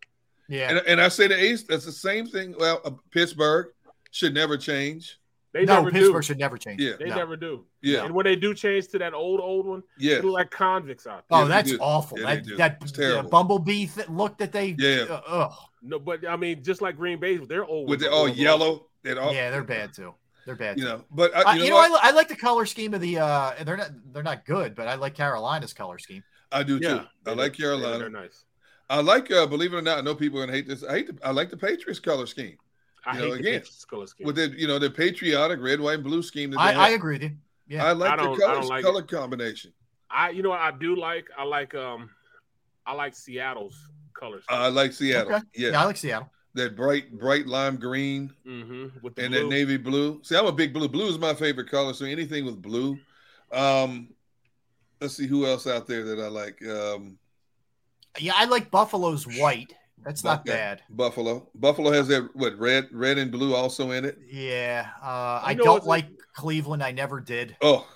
Speaker 1: yeah.
Speaker 3: And, and I say the Ace, that's the same thing. Well, uh, Pittsburgh should never change.
Speaker 2: They
Speaker 1: no,
Speaker 2: never
Speaker 1: Pittsburgh
Speaker 2: do.
Speaker 1: should never change.
Speaker 3: Yeah.
Speaker 2: They
Speaker 1: No.
Speaker 2: never do.
Speaker 3: Yeah,
Speaker 2: And when they do change to that old old one,
Speaker 3: yeah,
Speaker 2: they look like convicts out
Speaker 1: Oh,
Speaker 2: there.
Speaker 3: Yeah,
Speaker 1: that's awful.
Speaker 3: Yeah, they
Speaker 1: that
Speaker 3: do.
Speaker 1: that
Speaker 3: It's
Speaker 1: yeah,
Speaker 3: terrible.
Speaker 1: bumblebee th- look that they.
Speaker 3: Yeah.
Speaker 1: Uh, ugh.
Speaker 2: No, but I mean, just like Green Bay, they're old.
Speaker 3: with
Speaker 2: ones
Speaker 3: the
Speaker 2: are
Speaker 3: all
Speaker 2: old.
Speaker 3: yellow and all.
Speaker 1: yeah, they're bad too. They're bad.
Speaker 3: You
Speaker 1: too.
Speaker 3: know, but
Speaker 1: Uh,
Speaker 3: I, you know,
Speaker 1: you know. I, I like the color scheme of the. uh They're not they're not good, but I like Carolina's color scheme.
Speaker 3: I do
Speaker 2: Yeah,
Speaker 3: too. I like
Speaker 2: look- they look-
Speaker 3: Carolina.
Speaker 2: They're nice.
Speaker 3: I like, uh, believe it or not, I know people are gonna hate this. I hate, the, I like the Patriots color scheme
Speaker 2: I
Speaker 3: You
Speaker 2: hate
Speaker 3: know,
Speaker 2: the
Speaker 3: again,
Speaker 2: Patriots color scheme.
Speaker 3: with the, you know, the patriotic red, white, and blue scheme. That
Speaker 1: I, I agree with you. Yeah,
Speaker 3: I like
Speaker 2: I
Speaker 3: the
Speaker 2: don't- I
Speaker 3: colors,
Speaker 2: like
Speaker 3: color combination.
Speaker 2: I, you know what I do like? I like um, I like Seattle's colors.
Speaker 3: I like Seattle.
Speaker 1: Okay.
Speaker 3: Yeah.
Speaker 1: yeah, I like Seattle.
Speaker 3: that bright, bright lime green
Speaker 2: mm-hmm. With the
Speaker 3: and
Speaker 2: blue.
Speaker 3: that navy blue. See, I'm a big blue. Blue is my favorite color. So anything with blue. Um, let's see who else out there that I like. Um,
Speaker 1: Yeah, I like Buffalo's white. That's not
Speaker 3: okay,
Speaker 1: bad.
Speaker 3: Buffalo. Buffalo has that what red, red and blue also in it.
Speaker 1: Yeah, uh, I don't
Speaker 2: what's-
Speaker 1: like Cleveland. I never did.
Speaker 3: Oh,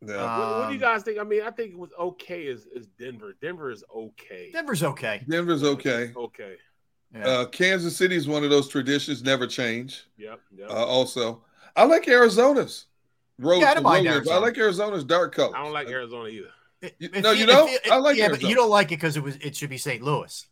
Speaker 3: no.
Speaker 2: what, what do you
Speaker 1: Um,
Speaker 2: guys think? I mean, I think it was okay. Is is Denver? Denver is okay.
Speaker 1: Denver's okay.
Speaker 3: Denver's okay.
Speaker 2: Okay.
Speaker 1: Yeah.
Speaker 3: Uh, Kansas City is one of those traditions never change.
Speaker 2: Yep. Yep.
Speaker 3: Uh, also, I like Arizona's road.
Speaker 1: Yeah, I don't mind
Speaker 3: road-
Speaker 1: Arizona.
Speaker 3: I like Arizona's dark colors.
Speaker 2: I don't like Arizona either.
Speaker 3: You-
Speaker 1: If
Speaker 3: no, you don't?
Speaker 1: if
Speaker 3: I like
Speaker 1: yeah, but you don't like it because it was. It should be St. Louis.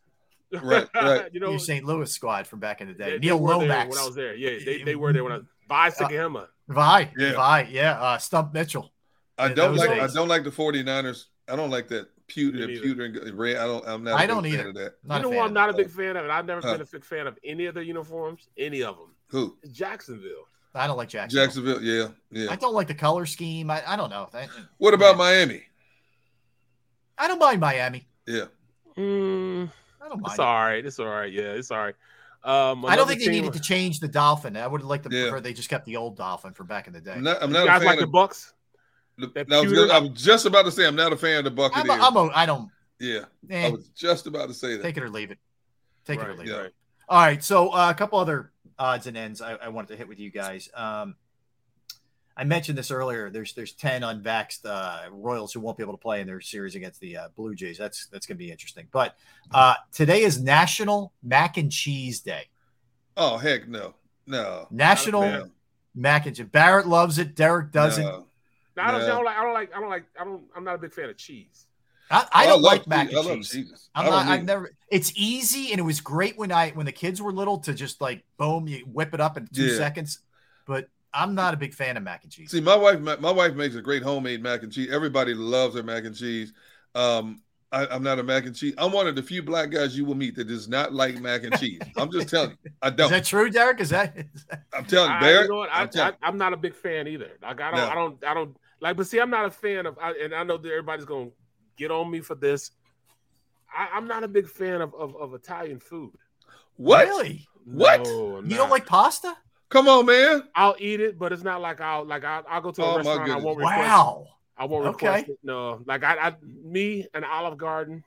Speaker 3: Right, right. [laughs]
Speaker 2: you know,
Speaker 1: Your St. Louis squad from back in the day.
Speaker 2: they, they
Speaker 1: Neil
Speaker 2: were there
Speaker 1: Lomax,
Speaker 2: when I was there. Yeah, they, they were there when I was by Sikahema.
Speaker 1: Vai,
Speaker 3: Yeah.
Speaker 1: Vai, yeah, uh, Stump Mitchell.
Speaker 3: I don't like.
Speaker 1: days.
Speaker 3: I don't like the 49ers. I don't like that pewter,
Speaker 2: Me
Speaker 3: pewter and red. I don't. I'm not. a
Speaker 1: I
Speaker 3: big
Speaker 1: don't
Speaker 3: fan
Speaker 1: either.
Speaker 3: Of that.
Speaker 1: Not
Speaker 2: you know
Speaker 1: a
Speaker 2: I'm not a big fan of, it. I've never
Speaker 3: Huh.
Speaker 2: been a big fan of any of their uniforms, any of them.
Speaker 3: Who?
Speaker 2: It's Jacksonville.
Speaker 1: I don't like Jacksonville.
Speaker 3: Jacksonville. Yeah, yeah.
Speaker 1: I don't like the color scheme. I, I don't know. I,
Speaker 3: What about
Speaker 1: yeah.
Speaker 3: Miami?
Speaker 1: I don't mind Miami.
Speaker 3: Yeah.
Speaker 2: Mm,
Speaker 1: I don't mind.
Speaker 2: it's all right. It's all right. Yeah, it's all right. Um,
Speaker 1: I don't think they
Speaker 2: team-
Speaker 1: needed to change the Dolphin. I would have liked to
Speaker 3: Yeah.
Speaker 1: prefer they just kept the old Dolphin from back in the day.
Speaker 3: I'm not. I'm
Speaker 2: You
Speaker 3: not a
Speaker 2: guys
Speaker 3: fan
Speaker 2: like the. Bucks?
Speaker 3: the- I was, gonna- I was just about to say I'm not a fan of the
Speaker 1: Bucks.
Speaker 3: I'm,
Speaker 1: a, I'm a, I don't
Speaker 3: yeah,
Speaker 1: eh,
Speaker 3: I was just about to say that.
Speaker 1: take it or leave it. Take it or leave
Speaker 3: yeah.
Speaker 1: it. All right. So uh, a couple other odds and ends I, I wanted to hit with you guys. Um, I mentioned this earlier. There's there's ten unvaxxed uh, Royals who won't be able to play in their series against the uh, Blue Jays. That's that's going to be interesting. But uh, today is National Mac and Cheese Day.
Speaker 3: Oh heck no, no.
Speaker 1: National Mac and Cheese. Barrett loves it. Derrick doesn't.
Speaker 3: No.
Speaker 2: No, I don't, I don't like. I don't like. I don't like. I don't. I'm not a big fan of cheese.
Speaker 1: I, I
Speaker 3: Oh, I
Speaker 1: don't
Speaker 3: love
Speaker 1: like mac
Speaker 3: cheese. I
Speaker 1: and
Speaker 3: love
Speaker 1: cheese.
Speaker 3: cheese.
Speaker 1: I'm
Speaker 3: I don't.
Speaker 1: I've
Speaker 3: need-
Speaker 1: never. It's easy, and it was great when I when the kids were little to just like boom, you whip it up in two
Speaker 3: Yeah.
Speaker 1: seconds. But I'm not a big fan of mac and cheese.
Speaker 3: See, my wife, my, my wife makes a great homemade mac and cheese. Everybody loves her mac and cheese. Um, I, I'm not a mac and cheese. I'm one of the few black guys you will meet that does not like mac and cheese. I'm just telling you, I don't.
Speaker 1: Is that true, Derrick? Is that?
Speaker 3: I'm telling you,
Speaker 2: I,
Speaker 3: Barrett.
Speaker 2: you know what? I,
Speaker 3: I'm telling
Speaker 2: I, I'm not a big fan either. Like I don't.
Speaker 3: No.
Speaker 2: I don't. I don't like. But see, I'm not a fan of. I, and I know that everybody's gonna get on me for this. I, I'm not a big fan of, of, of Italian food.
Speaker 3: What?
Speaker 1: Really?
Speaker 3: What?
Speaker 2: No, I'm
Speaker 1: You don't
Speaker 2: not.
Speaker 1: like pasta?
Speaker 3: Come on, man.
Speaker 2: I'll eat it, but it's not like I'll like I'll, I'll go to a
Speaker 3: Oh, my
Speaker 2: restaurant. I won't request.
Speaker 1: Wow.
Speaker 2: I won't
Speaker 1: Okay.
Speaker 2: request it. No, like I, I, me and Olive Garden,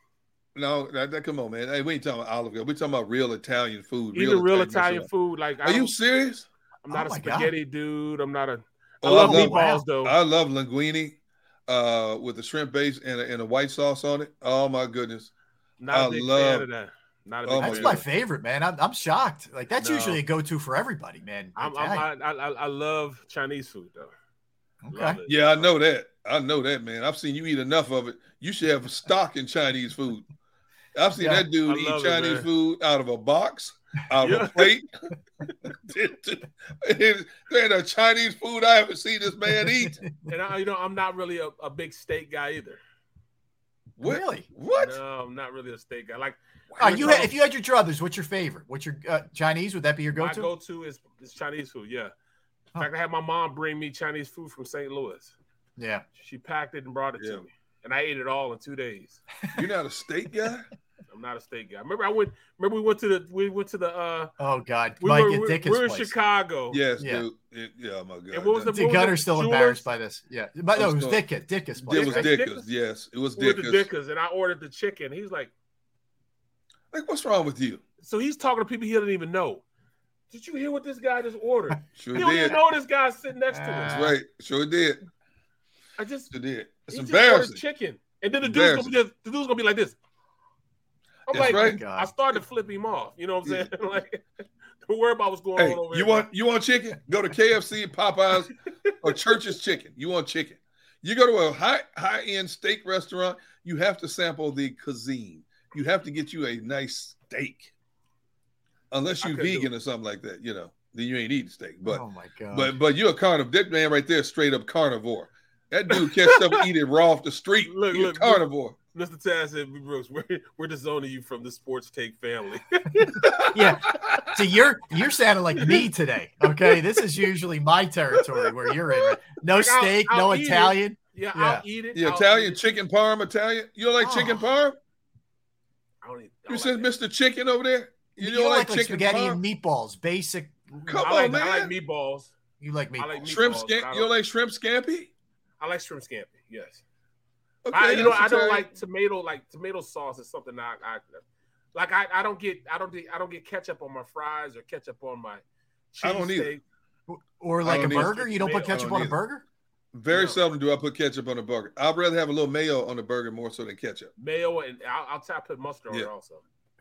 Speaker 3: No, that, that- come on, man. Hey, we ain't talking about Olive Garden. We're talking about real Italian food.
Speaker 2: even real Italian
Speaker 3: restaurant.
Speaker 2: food. Like,
Speaker 3: Are you serious?
Speaker 2: I'm not
Speaker 1: Oh
Speaker 2: a
Speaker 1: my God.
Speaker 2: spaghetti dude. I'm not a. I
Speaker 3: Oh,
Speaker 2: love
Speaker 3: I love-
Speaker 2: meatballs though.
Speaker 3: I love linguine uh, with the shrimp base and a, and a white sauce on it. Oh my goodness.
Speaker 2: not a
Speaker 3: I
Speaker 2: big
Speaker 3: love-
Speaker 2: fan of that. Not a oh, big
Speaker 3: Oh.
Speaker 1: That's my favorite, man. I'm, I'm shocked. Like that's
Speaker 2: No.
Speaker 1: usually a go-to for everybody, man.
Speaker 2: I'm, I'm, I, I, I love Chinese food though.
Speaker 1: Okay.
Speaker 3: Yeah, I know that. I know that, man. I've seen you eat enough of it. You should have a stock in Chinese food. I've seen
Speaker 1: Yeah,
Speaker 3: that dude eat
Speaker 2: love it,
Speaker 3: Chinese food out of a box, out of a plate. [laughs] there ain't a Chinese food I haven't seen this man eat.
Speaker 2: And I, you know, I'm not really a, a big steak guy either.
Speaker 3: What?
Speaker 1: Really?
Speaker 3: What?
Speaker 2: No, I'm not really a steak guy. Like,
Speaker 1: Uh, you had, if you had your druthers, what's your favorite? What's your uh, Chinese? Would that be your go-to?
Speaker 2: My
Speaker 1: go-to
Speaker 2: is, is Chinese food. Yeah. In
Speaker 1: Huh.
Speaker 2: fact, I had my mom bring me Chinese food from St. Louis.
Speaker 1: yeah.
Speaker 2: She packed it and brought it
Speaker 3: Yeah.
Speaker 2: to me, and I ate it all in two days.
Speaker 3: You're not a steak guy? [laughs]
Speaker 2: I'm not a steak guy. Remember, I went. Remember, we went to the we went to the uh
Speaker 1: Oh God,
Speaker 2: we
Speaker 1: Mike
Speaker 2: were,
Speaker 1: at
Speaker 2: we,
Speaker 1: Ditka's
Speaker 2: we were in
Speaker 1: place.
Speaker 2: Chicago.
Speaker 3: Yes,
Speaker 1: Yeah.
Speaker 3: dude. It- yeah, oh my God.
Speaker 2: And what was the-
Speaker 1: The
Speaker 2: what was
Speaker 1: Gunner's
Speaker 2: it?
Speaker 1: still
Speaker 2: Jewelers?
Speaker 1: embarrassed by this. Yeah, but no, it was
Speaker 3: Let's go.
Speaker 1: Ditka's. Ditka's place.
Speaker 3: It was
Speaker 1: right?
Speaker 3: Ditka's.
Speaker 2: Ditka's?
Speaker 3: Yes, it was
Speaker 2: We went
Speaker 3: Ditka's.
Speaker 2: Ditka's, and I ordered the chicken. He's like,
Speaker 3: Like, what's wrong with you?
Speaker 2: so he's talking to people he doesn't even know. Did you hear what this guy just ordered?
Speaker 3: Sure
Speaker 2: he don't
Speaker 3: did.
Speaker 2: even know this guy sitting next to him.
Speaker 3: That's right. Sure did.
Speaker 2: I just
Speaker 3: Sure did. It's
Speaker 2: he just
Speaker 3: embarrassing.
Speaker 2: ordered chicken, and then the dude's gonna be just, the dude's gonna be like this. I'm
Speaker 3: That's
Speaker 2: like,
Speaker 3: right.
Speaker 2: I started to flip him off. You know what I'm saying? [laughs] like, don't worry about what's going
Speaker 3: Hey,
Speaker 2: on over
Speaker 3: you
Speaker 2: here.
Speaker 3: want you want chicken? Go to KFC, Popeyes, or Church's Chicken. You want chicken? You go to a high high end steak restaurant. You have to sample the cuisine. You have to get you a nice steak, unless you
Speaker 2: couldn't
Speaker 3: vegan or something like that. You know, then you ain't eating steak. But
Speaker 1: oh my God.
Speaker 3: but but you're a carnivore. That man right there, is straight up carnivore. That dude catch stuff and eat it raw off the street. [laughs]
Speaker 2: Look,
Speaker 3: He's a
Speaker 2: look, look.
Speaker 3: carnivore.
Speaker 2: Mr. Taz said, Brooks, we're, we're disowning you from the sports take family. [laughs]
Speaker 1: yeah. So you're you're sounding like me today. Okay, this is usually my territory where you're in. No
Speaker 2: Like, I'll-
Speaker 1: steak,
Speaker 2: I'll
Speaker 1: no
Speaker 2: eat it.
Speaker 1: Italian.
Speaker 2: yeah,
Speaker 1: Yeah.
Speaker 2: I'll eat it.
Speaker 3: Yeah,
Speaker 2: I'll
Speaker 3: Italian
Speaker 2: it.
Speaker 3: chicken parm, Italian. You don't like oh. chicken
Speaker 1: Oh.
Speaker 3: parm?
Speaker 2: I don't eat, I
Speaker 3: You
Speaker 2: don't
Speaker 3: said
Speaker 2: like that.
Speaker 3: Mr. Chicken over there. You,
Speaker 1: You,
Speaker 3: don't, like,
Speaker 1: like,
Speaker 3: chicken
Speaker 1: spaghetti
Speaker 3: parm?
Speaker 1: and meatballs, basic.
Speaker 3: Come
Speaker 2: I like,
Speaker 3: on, man.
Speaker 2: I like meatballs.
Speaker 1: You like meatballs.
Speaker 2: I like
Speaker 3: shrimp
Speaker 2: meatballs,
Speaker 3: scampi. You don't like shrimp scampi?
Speaker 2: I like shrimp scampi. Yes.
Speaker 3: Okay,
Speaker 2: I, you know, I don't like tomato. Like tomato sauce is something I, I like. I, I don't get. I don't. I don't get ketchup on my fries or ketchup on my.
Speaker 3: I don't either.
Speaker 2: cheesesteak.
Speaker 1: or like a
Speaker 3: don't either.
Speaker 1: burger. You don't put ketchup
Speaker 3: don't
Speaker 1: on a burger.
Speaker 3: Very
Speaker 2: No.
Speaker 3: seldom do I put ketchup on a burger. I'd rather have a little mayo on the burger more so than ketchup.
Speaker 2: mayo and I'll, I'll tap put mustard on
Speaker 3: Yeah.
Speaker 2: it also.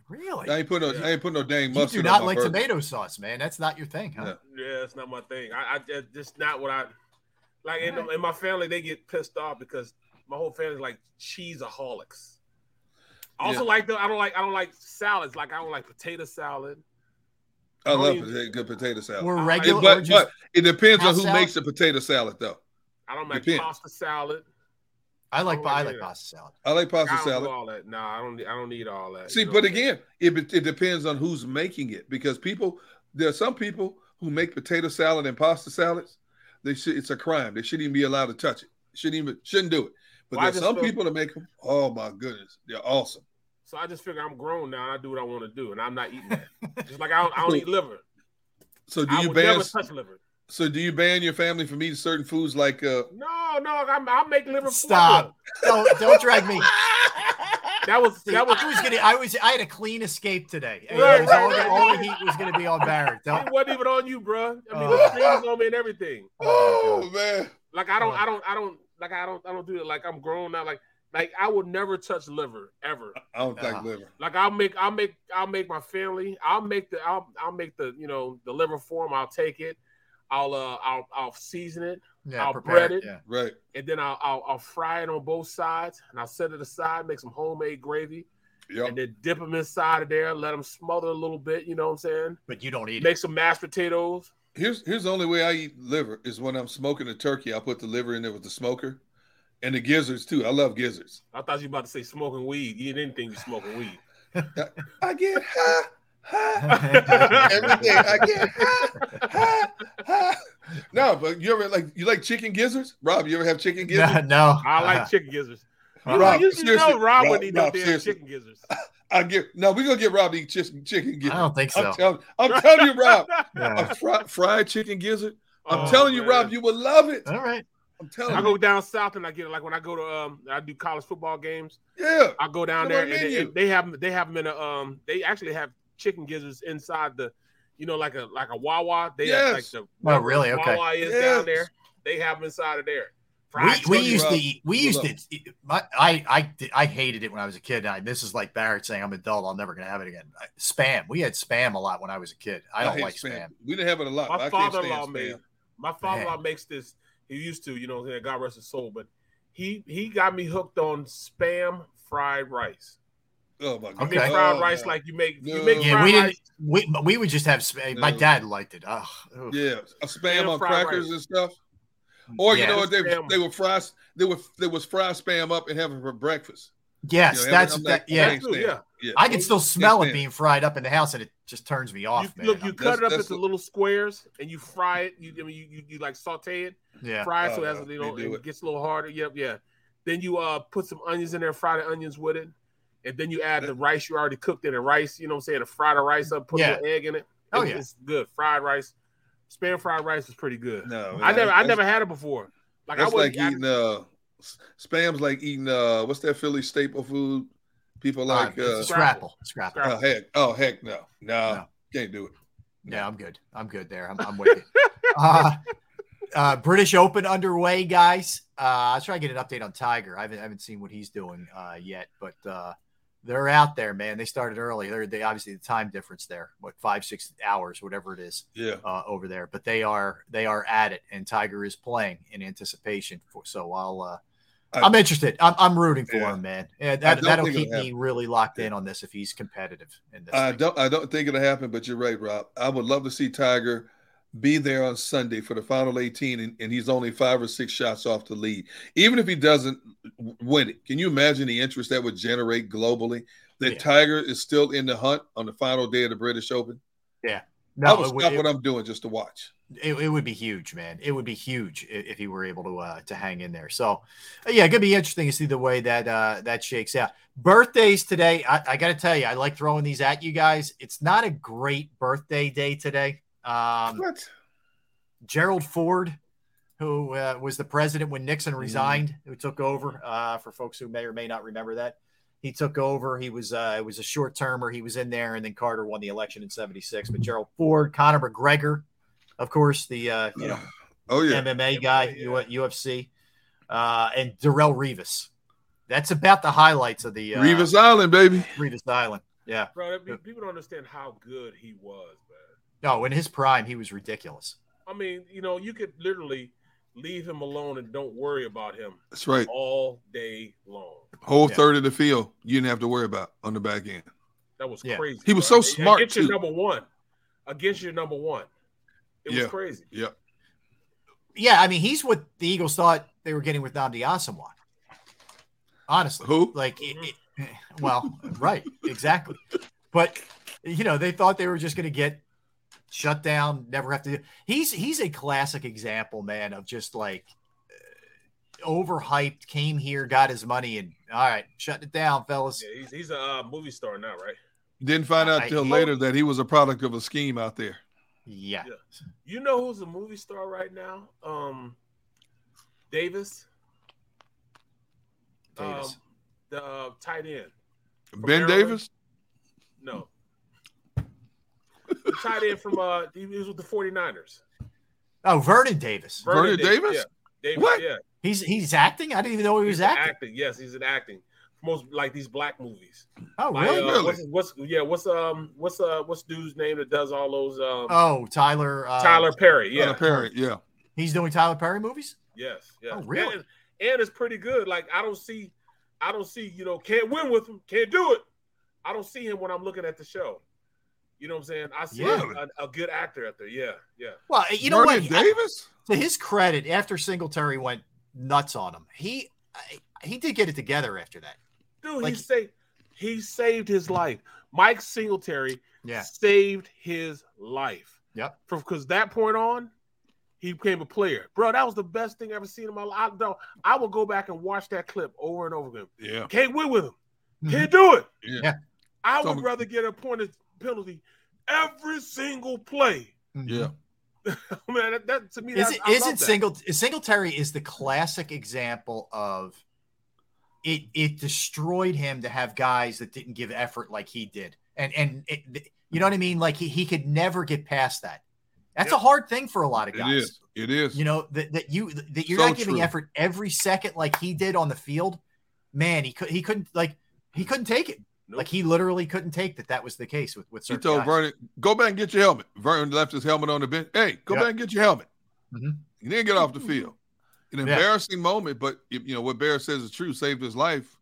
Speaker 1: Really?
Speaker 3: I ain't put no, I ain't put no dang mustard.
Speaker 1: You
Speaker 3: mustard
Speaker 1: do
Speaker 3: on
Speaker 1: not
Speaker 3: my
Speaker 1: like
Speaker 3: burger.
Speaker 1: tomato sauce, man. That's not your thing, huh?
Speaker 3: No.
Speaker 2: Yeah, it's not my thing. I, I just not what I like. In, in my family, they get pissed off because my whole family's like cheeseaholics. I also
Speaker 3: Yeah.
Speaker 2: like the. I don't like. I don't like salads. Like I don't like potato salad.
Speaker 3: I
Speaker 2: don't
Speaker 3: love
Speaker 2: even-
Speaker 3: potato, good potato salad.
Speaker 1: Or
Speaker 2: I like-
Speaker 1: regular,
Speaker 3: It- but, but it depends on who
Speaker 1: salad?
Speaker 3: makes the potato salad, though.
Speaker 2: I don't like
Speaker 3: Depends.
Speaker 2: pasta salad.
Speaker 1: I like oh,
Speaker 2: I don't
Speaker 1: I
Speaker 2: like
Speaker 1: like pasta salad.
Speaker 3: I like pasta
Speaker 2: I don't
Speaker 3: salad.
Speaker 2: all that. No, I don't. I don't need all that.
Speaker 3: See,
Speaker 2: you know
Speaker 3: but
Speaker 2: what I'm saying?
Speaker 3: again, it, it depends on who's making it because people, there are some people who make potato salad and pasta salads. They should, it's a crime. They shouldn't even be allowed to touch it. Shouldn't even shouldn't do it. But
Speaker 2: Well,
Speaker 3: there's some
Speaker 2: feel-
Speaker 3: people that make them. Oh my goodness, they're awesome.
Speaker 2: So I just figure I'm grown now and I do what I want to do, and I'm not eating that. [laughs] just like I don't, I don't eat liver.
Speaker 3: So do you
Speaker 2: would
Speaker 3: ban?
Speaker 2: never touch liver.
Speaker 3: So do you ban your family from eating certain foods like? uh
Speaker 2: No, no, I'm, I'll make liver.
Speaker 1: Stop.
Speaker 2: them.
Speaker 1: Don't don't drag me. [laughs]
Speaker 2: that was
Speaker 1: See,
Speaker 2: that was
Speaker 1: I was gonna. I was. I had a clean escape today. It
Speaker 2: Right,
Speaker 1: was
Speaker 2: right,
Speaker 1: all, the- all the heat was going to be on Barrett. Don't-
Speaker 2: it wasn't even on you, bro. I mean,
Speaker 1: Oh.
Speaker 2: the streams on me and everything.
Speaker 3: Oh man.
Speaker 2: Like I don't, I don't, I don't, like I don't, I don't do it. Like I'm grown now. Like, like I would never touch liver ever.
Speaker 3: I don't think
Speaker 1: Uh,
Speaker 3: liver.
Speaker 2: Like I'll make, I'll make, I'll make my family. I'll make the, I'll, I'll make the, you know, the liver form. I'll take it. I'll, uh, I'll, I'll season it.
Speaker 1: Yeah,
Speaker 2: I'll
Speaker 1: prepare
Speaker 2: bread
Speaker 1: it,
Speaker 2: it,
Speaker 1: yeah.
Speaker 3: Right.
Speaker 2: and then I'll, I'll, I'll fry it on both sides, and I'll set it aside, make some homemade gravy,
Speaker 3: Yep.
Speaker 2: and then dip them inside of there, let them smother a little bit. You know what I'm saying?
Speaker 1: But you don't eat
Speaker 2: Make some mashed potatoes.
Speaker 3: Here's here's the only way I eat liver is when I'm smoking a turkey. I put the liver in there with the smoker, and the gizzards too. I love gizzards.
Speaker 2: I thought you were about to say smoking weed. You didn't think you smoking weed. [laughs]
Speaker 3: I get high, high [laughs] every day. I get high, high, high. No, but you ever like you like chicken gizzards, Rob? You ever have chicken gizzards? [laughs]
Speaker 1: no.
Speaker 2: I like
Speaker 1: Uh-huh.
Speaker 2: chicken gizzards. You,
Speaker 3: Rob,
Speaker 2: know, you should
Speaker 3: seriously,
Speaker 2: know Rob,
Speaker 3: Rob,
Speaker 2: wouldn't eat no damn
Speaker 3: seriously.
Speaker 2: chicken gizzards. [laughs]
Speaker 3: I get no. We're gonna get Rob to eat chicken chicken gizzards.
Speaker 1: I don't think so.
Speaker 3: I'm telling, I'm telling you, Rob. [laughs]
Speaker 1: Yeah.
Speaker 3: A fri- fried chicken gizzard. I'm
Speaker 2: Oh,
Speaker 3: telling you,
Speaker 2: man.
Speaker 3: Rob, you will love it.
Speaker 1: All right.
Speaker 3: I'm telling
Speaker 2: I
Speaker 3: you.
Speaker 2: go down south and I get it. Like when I go to um, I do college football games.
Speaker 3: Yeah.
Speaker 2: I go down there and they,
Speaker 3: menu.
Speaker 2: and they have 'em- they have them in a um, they actually have chicken gizzards inside the, you know, like a like a Wawa. They have like
Speaker 3: Yes.
Speaker 2: the
Speaker 1: Oh, really? Okay.
Speaker 2: Wawa is
Speaker 3: Yes.
Speaker 2: down there. They have them inside of there.
Speaker 1: We, we used to
Speaker 3: Rob,
Speaker 1: eat, we
Speaker 3: you
Speaker 1: used
Speaker 3: love
Speaker 1: to I I I hated it when I was a kid. I, this is like Barrett saying I'm adult. I'm never gonna have it again. I- Spam. We had spam a lot when I was a kid. I don't like spam.
Speaker 3: We didn't have it a lot.
Speaker 2: My father-in-law made my father-in-law makes this. He used to, you know, God rest his soul, but he he got me hooked on spam fried rice.
Speaker 3: Oh my
Speaker 2: You
Speaker 3: god.
Speaker 2: make
Speaker 1: Okay.
Speaker 2: fried
Speaker 3: Oh,
Speaker 2: rice
Speaker 3: no.
Speaker 2: like you make you make
Speaker 1: Yeah,
Speaker 2: fried
Speaker 1: we didn't.
Speaker 2: rice.
Speaker 1: We we would just have. Spam. My
Speaker 3: No.
Speaker 1: dad liked it. Ugh. Ugh.
Speaker 3: Yeah, a spam
Speaker 2: Spam
Speaker 3: on crackers
Speaker 2: rice.
Speaker 3: and stuff. Or you know what they
Speaker 2: Spam.
Speaker 3: they would fry they would they was fry spam up and have it for breakfast.
Speaker 1: Yes,
Speaker 3: You know,
Speaker 1: that's
Speaker 3: I'm
Speaker 1: that. Yeah,
Speaker 3: I can't
Speaker 2: Yeah.
Speaker 3: yeah.
Speaker 1: I can still smell it being fried up in the house, and it just turns me off,
Speaker 2: You,
Speaker 1: man.
Speaker 2: look, you
Speaker 1: I'm-
Speaker 2: cut it up into
Speaker 3: the-
Speaker 2: little squares and you fry it. You I mean you, you, you like saute it,
Speaker 1: yeah.
Speaker 2: fry it so
Speaker 3: Oh,
Speaker 2: it has
Speaker 3: no,
Speaker 2: you know
Speaker 3: they
Speaker 2: it
Speaker 3: it.
Speaker 2: gets a little harder. Yep, yeah. Then you uh put some onions in there, fry the onions with it, and then you add the rice you already cooked in the rice. You know what I'm saying? To fry the rice up, put
Speaker 1: Yeah.
Speaker 2: a little egg in it.
Speaker 1: Oh, yeah.
Speaker 2: it's good. Fried rice, spam fried rice is pretty good.
Speaker 3: No,
Speaker 2: I never I never had it before. Like I
Speaker 3: That's like
Speaker 2: wouldn't.
Speaker 3: eating uh spam's like eating uh what's that Philly staple food? People like
Speaker 1: Uh,
Speaker 3: uh,
Speaker 1: scrapple, scrapple.
Speaker 3: oh heck oh heck no. no
Speaker 1: No.
Speaker 3: can't do it.
Speaker 1: Yeah, I'm good. I'm good there. I'm, I'm with you. [laughs] uh, uh, British Open underway, guys. Uh, I'll try to get an update on Tiger. I haven't, I haven't seen what he's doing uh, yet, but uh, they're out there, man. They started early. They're they obviously the time difference there, what five six hours, whatever it is,
Speaker 3: Yeah.
Speaker 1: uh, over there. But they are they are at it, and Tiger is playing in anticipation. For, so I'll uh,
Speaker 3: I-
Speaker 1: I'm interested. I'm, I'm rooting for
Speaker 3: Yeah.
Speaker 1: him, man. Yeah, that, that'll keep me really locked in on this if he's competitive in this.
Speaker 3: I
Speaker 1: thing.
Speaker 3: don't I don't think it'll happen, but you're right, Rob. I would love to see Tiger be there on Sunday for the final 18, and, and he's only five or six shots off the lead. Even if he doesn't win it, can you imagine the interest that would generate globally? That
Speaker 1: Yeah.
Speaker 3: Tiger is still in the hunt on the final day of the British Open.
Speaker 1: Yeah. No,
Speaker 3: would
Speaker 1: it would-
Speaker 3: stop what I'm doing just to watch.
Speaker 1: it, it would be huge, man. It would be huge if, if he were able to uh, to hang in there. So, uh, yeah, it could be interesting to see the way that uh, that shakes out. Birthdays today, I, I got to tell you, I like throwing these at you guys. It's not a great birthday day today. Um,
Speaker 3: What?
Speaker 1: Gerald Ford, who uh, was the president when Nixon resigned, who took over. Uh, for folks who may or may not remember that, he took over. He was uh, it was a short termer. He was in there, and then Carter won the election in '76. But Gerald Ford, Conor McGregor, of course, the uh, you know
Speaker 3: Oh yeah.
Speaker 1: MMA guy, U- UFC, uh, and Darrelle Revis. That's about the highlights of the uh,
Speaker 3: Revis Island, baby.
Speaker 1: Revis Island. Yeah.
Speaker 2: Bro, that- people don't understand how good he was, man.
Speaker 1: No, in his prime, he was ridiculous.
Speaker 2: I mean, you know, you could literally leave him alone and don't worry about him
Speaker 3: That's right.
Speaker 2: all day long.
Speaker 3: Whole
Speaker 1: Yeah.
Speaker 3: third of the field you didn't have to worry about on the back end.
Speaker 2: That was
Speaker 1: Yeah.
Speaker 2: crazy.
Speaker 3: He was
Speaker 2: bro.
Speaker 3: so smart,
Speaker 2: Against your number one. Against your number one. It
Speaker 3: Yeah.
Speaker 2: was crazy.
Speaker 3: Yeah.
Speaker 1: Yeah, I mean, he's what the Eagles thought they were getting with Nnamdi Asomugha. Honestly,
Speaker 3: Who?
Speaker 1: Like, it, mm-hmm. it- eh, well, right, exactly. But you know, they thought they were just going to get shut down, never have to. He's he's a classic example, man, of just like uh, overhyped. Came here, got his money, and all right, shut it down, fellas.
Speaker 2: Yeah, he's, he's a uh, movie star now, right?
Speaker 3: Didn't find out
Speaker 1: I-
Speaker 3: till later that he was a product of a scheme out there.
Speaker 1: Yeah,
Speaker 2: Yeah. You know who's a movie star right now? Um, Davis.
Speaker 1: Davis.
Speaker 2: Um, the uh, tight end.
Speaker 3: Ben Davis?
Speaker 2: No. The tight end from uh he was with the 49ers.
Speaker 1: Oh, Vernon Davis.
Speaker 3: Vernon Davis?
Speaker 2: Yeah. Davis,
Speaker 1: What?
Speaker 2: yeah.
Speaker 1: He's he's acting. I didn't even know he was
Speaker 2: He's
Speaker 1: acting.
Speaker 2: acting. Yes, he's in acting. Most like these black movies.
Speaker 1: Oh,
Speaker 2: Like,
Speaker 1: really?
Speaker 2: uh, What's, what's yeah? What's um what's uh what's dude's name that does all those um
Speaker 1: Oh, Tyler. Uh,
Speaker 2: Tyler Perry? Yeah,
Speaker 3: Tyler Perry, yeah.
Speaker 1: He's doing Tyler Perry movies.
Speaker 2: Yes, yes.
Speaker 1: Oh, really?
Speaker 2: And, and it's pretty good. Like I don't see, I don't see. You know, can't win with him. Can't do it. I don't see him when I'm looking at the show. You know what I'm saying? I see
Speaker 1: Yeah.
Speaker 2: a, a good actor out there. Yeah, yeah.
Speaker 1: Well, you know
Speaker 3: Vernon
Speaker 1: what?
Speaker 3: Davis?
Speaker 1: To his credit, after Singletary went nuts on him, he he did get it together after that.
Speaker 2: Dude,
Speaker 1: Like-
Speaker 2: he saved he saved his life. Mike Singletary
Speaker 1: Yeah.
Speaker 2: saved his life.
Speaker 1: Yep.
Speaker 2: From because that point on, he became a player. Bro, that was the best thing I ever seen in my life. I, I will go back and watch that clip over and over again.
Speaker 3: Yeah.
Speaker 2: Can't win with him. Can't mm-hmm. do it.
Speaker 3: Yeah.
Speaker 1: Yeah.
Speaker 2: I
Speaker 3: So-
Speaker 2: would rather get a pointed penalty every single play. Mm-hmm.
Speaker 3: Yeah. [laughs]
Speaker 2: Man, that, that to me,
Speaker 1: Is
Speaker 2: that's,
Speaker 1: it
Speaker 2: I love
Speaker 1: isn't single Singletary is the classic example of it it destroyed him to have guys that didn't give effort like he did. And and it, you know what I mean? Like he, he could never get past that. That's a hard thing for a lot of guys.
Speaker 3: is. It is.
Speaker 1: You know, that, that you that you're
Speaker 3: So
Speaker 1: not giving
Speaker 3: true.
Speaker 1: effort every second like he did on the field. Man, he could he couldn't like he couldn't take it.
Speaker 2: Nope.
Speaker 1: Like he literally couldn't take that that was the case with with certain.
Speaker 3: He told
Speaker 1: guys.
Speaker 3: Vernon, go back and get your helmet. Vernon left his helmet on the bench. Hey, go
Speaker 1: Yeah.
Speaker 3: back and get your helmet.
Speaker 1: Mhm.
Speaker 3: He didn't get off the field. An
Speaker 1: Yeah.
Speaker 3: embarrassing moment, but you know what Bear says is true. Saved his life.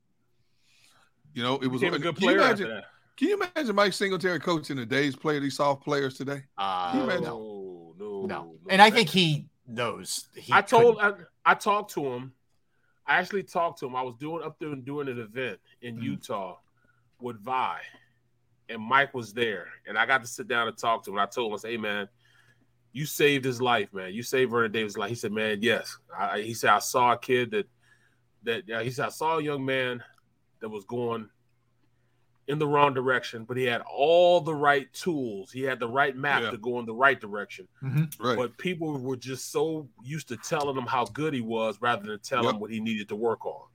Speaker 3: You know, it was
Speaker 2: a good
Speaker 3: Can you
Speaker 2: player
Speaker 3: imagine?
Speaker 2: after that.
Speaker 3: Can you imagine Mike Singletary coaching the days player these soft players today?
Speaker 1: Uh,
Speaker 3: Can you?
Speaker 2: No, no,
Speaker 1: no. And I think he knows. He
Speaker 2: I told I, I talked to him. I actually talked to him. I was doing up there and doing an event
Speaker 1: Mm-hmm.
Speaker 2: in Utah with Vai, and Mike was there, and I got to sit down and talk to him. I told him, I said, "Hey, man, you saved his life, man. You saved Vernon Davis' life." He said, "Man, yes." I, he said, "I saw a kid that that yeah, he said I saw a young man that was going." In the wrong direction, but he had all the right tools. He had the right map
Speaker 3: Yeah.
Speaker 2: to go in the right direction. Mm-hmm.
Speaker 3: Right.
Speaker 2: But people were just so used to telling him how good he was rather than telling
Speaker 3: Yep.
Speaker 2: him what he needed to work on.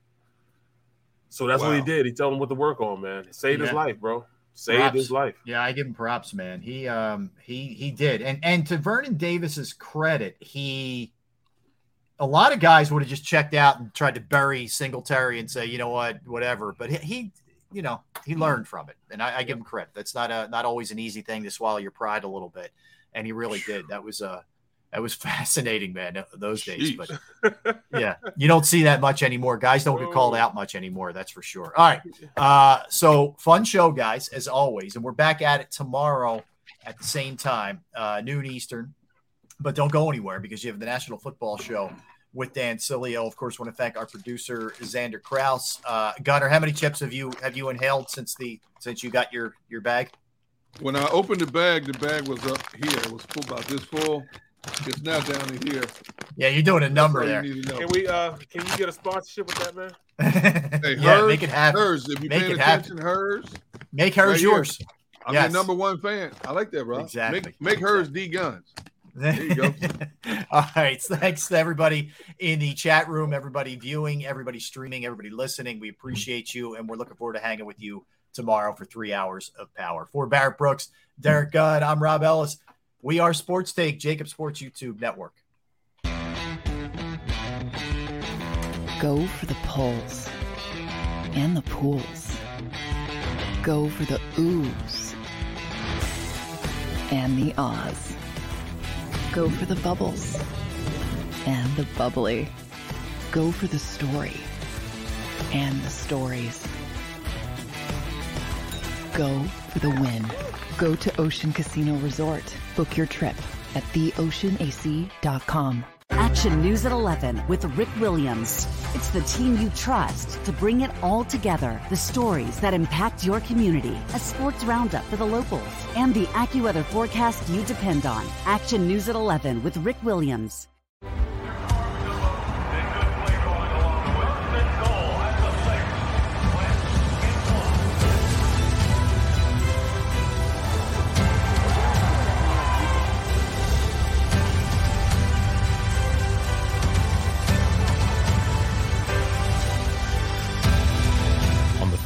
Speaker 2: So that's what he did. He told him what to work on, man. Saved his life, bro. Saved
Speaker 1: Props.
Speaker 2: his life.
Speaker 1: Yeah, I give him props, man. He um he he did. And and to Vernon Davis's credit, he a lot of guys would have just checked out and tried to bury Singletary and say, you know what, whatever. But he, he you know, he learned from it. And I, I give him credit. That's not a not always an easy thing to swallow your pride a little bit. And he really did. That was uh that was [laughs] fascinating, man, those days.
Speaker 3: Jeez.
Speaker 1: But [laughs] yeah, you don't see that much anymore. Guys don't get called out much anymore. That's for sure. All right. Uh, so fun show, guys, as always. And we're back at it tomorrow at the same time, uh, noon Eastern. But don't go anywhere because you have the National Football Show with Dan Sileo. Of course, want to thank our producer Xander Kraus. Uh, Gunner, how many chips have you have you inhaled since the since you got your your bag?
Speaker 3: When I opened the bag, the bag was up here. It was full, about this full. It's now down to here.
Speaker 1: Yeah, you're doing a number there.
Speaker 3: you need to know.
Speaker 2: Can we uh can you get a sponsorship with that, man? [laughs]
Speaker 3: Hey,
Speaker 1: yeah,
Speaker 3: Herr's,
Speaker 1: make it happen.
Speaker 3: Herr's. If you
Speaker 1: Make
Speaker 3: paying
Speaker 1: it happen.
Speaker 3: attention, Herr's.
Speaker 1: Make Herr's
Speaker 3: Right here.
Speaker 1: yours.
Speaker 3: I'm
Speaker 1: Yes.
Speaker 3: your number one fan. I like that, bro.
Speaker 1: Exactly.
Speaker 3: Make, make Herr's D guns. [laughs] There you go.
Speaker 1: All right. Thanks to everybody in the chat room, everybody viewing, everybody streaming, everybody listening. We appreciate you, and we're looking forward to hanging with you tomorrow for three hours of power. For Barrett Brooks, Derrick Gunn, I'm Rob Ellis. We are Sports Take, JAKIB Sports YouTube Network.
Speaker 4: Go for the pulls and the pools. Go for the oohs and the ahs. Go for the bubbles and the bubbly. Go for the story and the stories. Go for the win. Go to Ocean Casino Resort. Book your trip at theoceanac.com.
Speaker 5: Action News at 11 with Rick Williams. It's the team you trust to bring it all together. The stories that impact your community, a sports roundup for the locals, and the AccuWeather forecast you depend on. Action News at 11 with Rick Williams.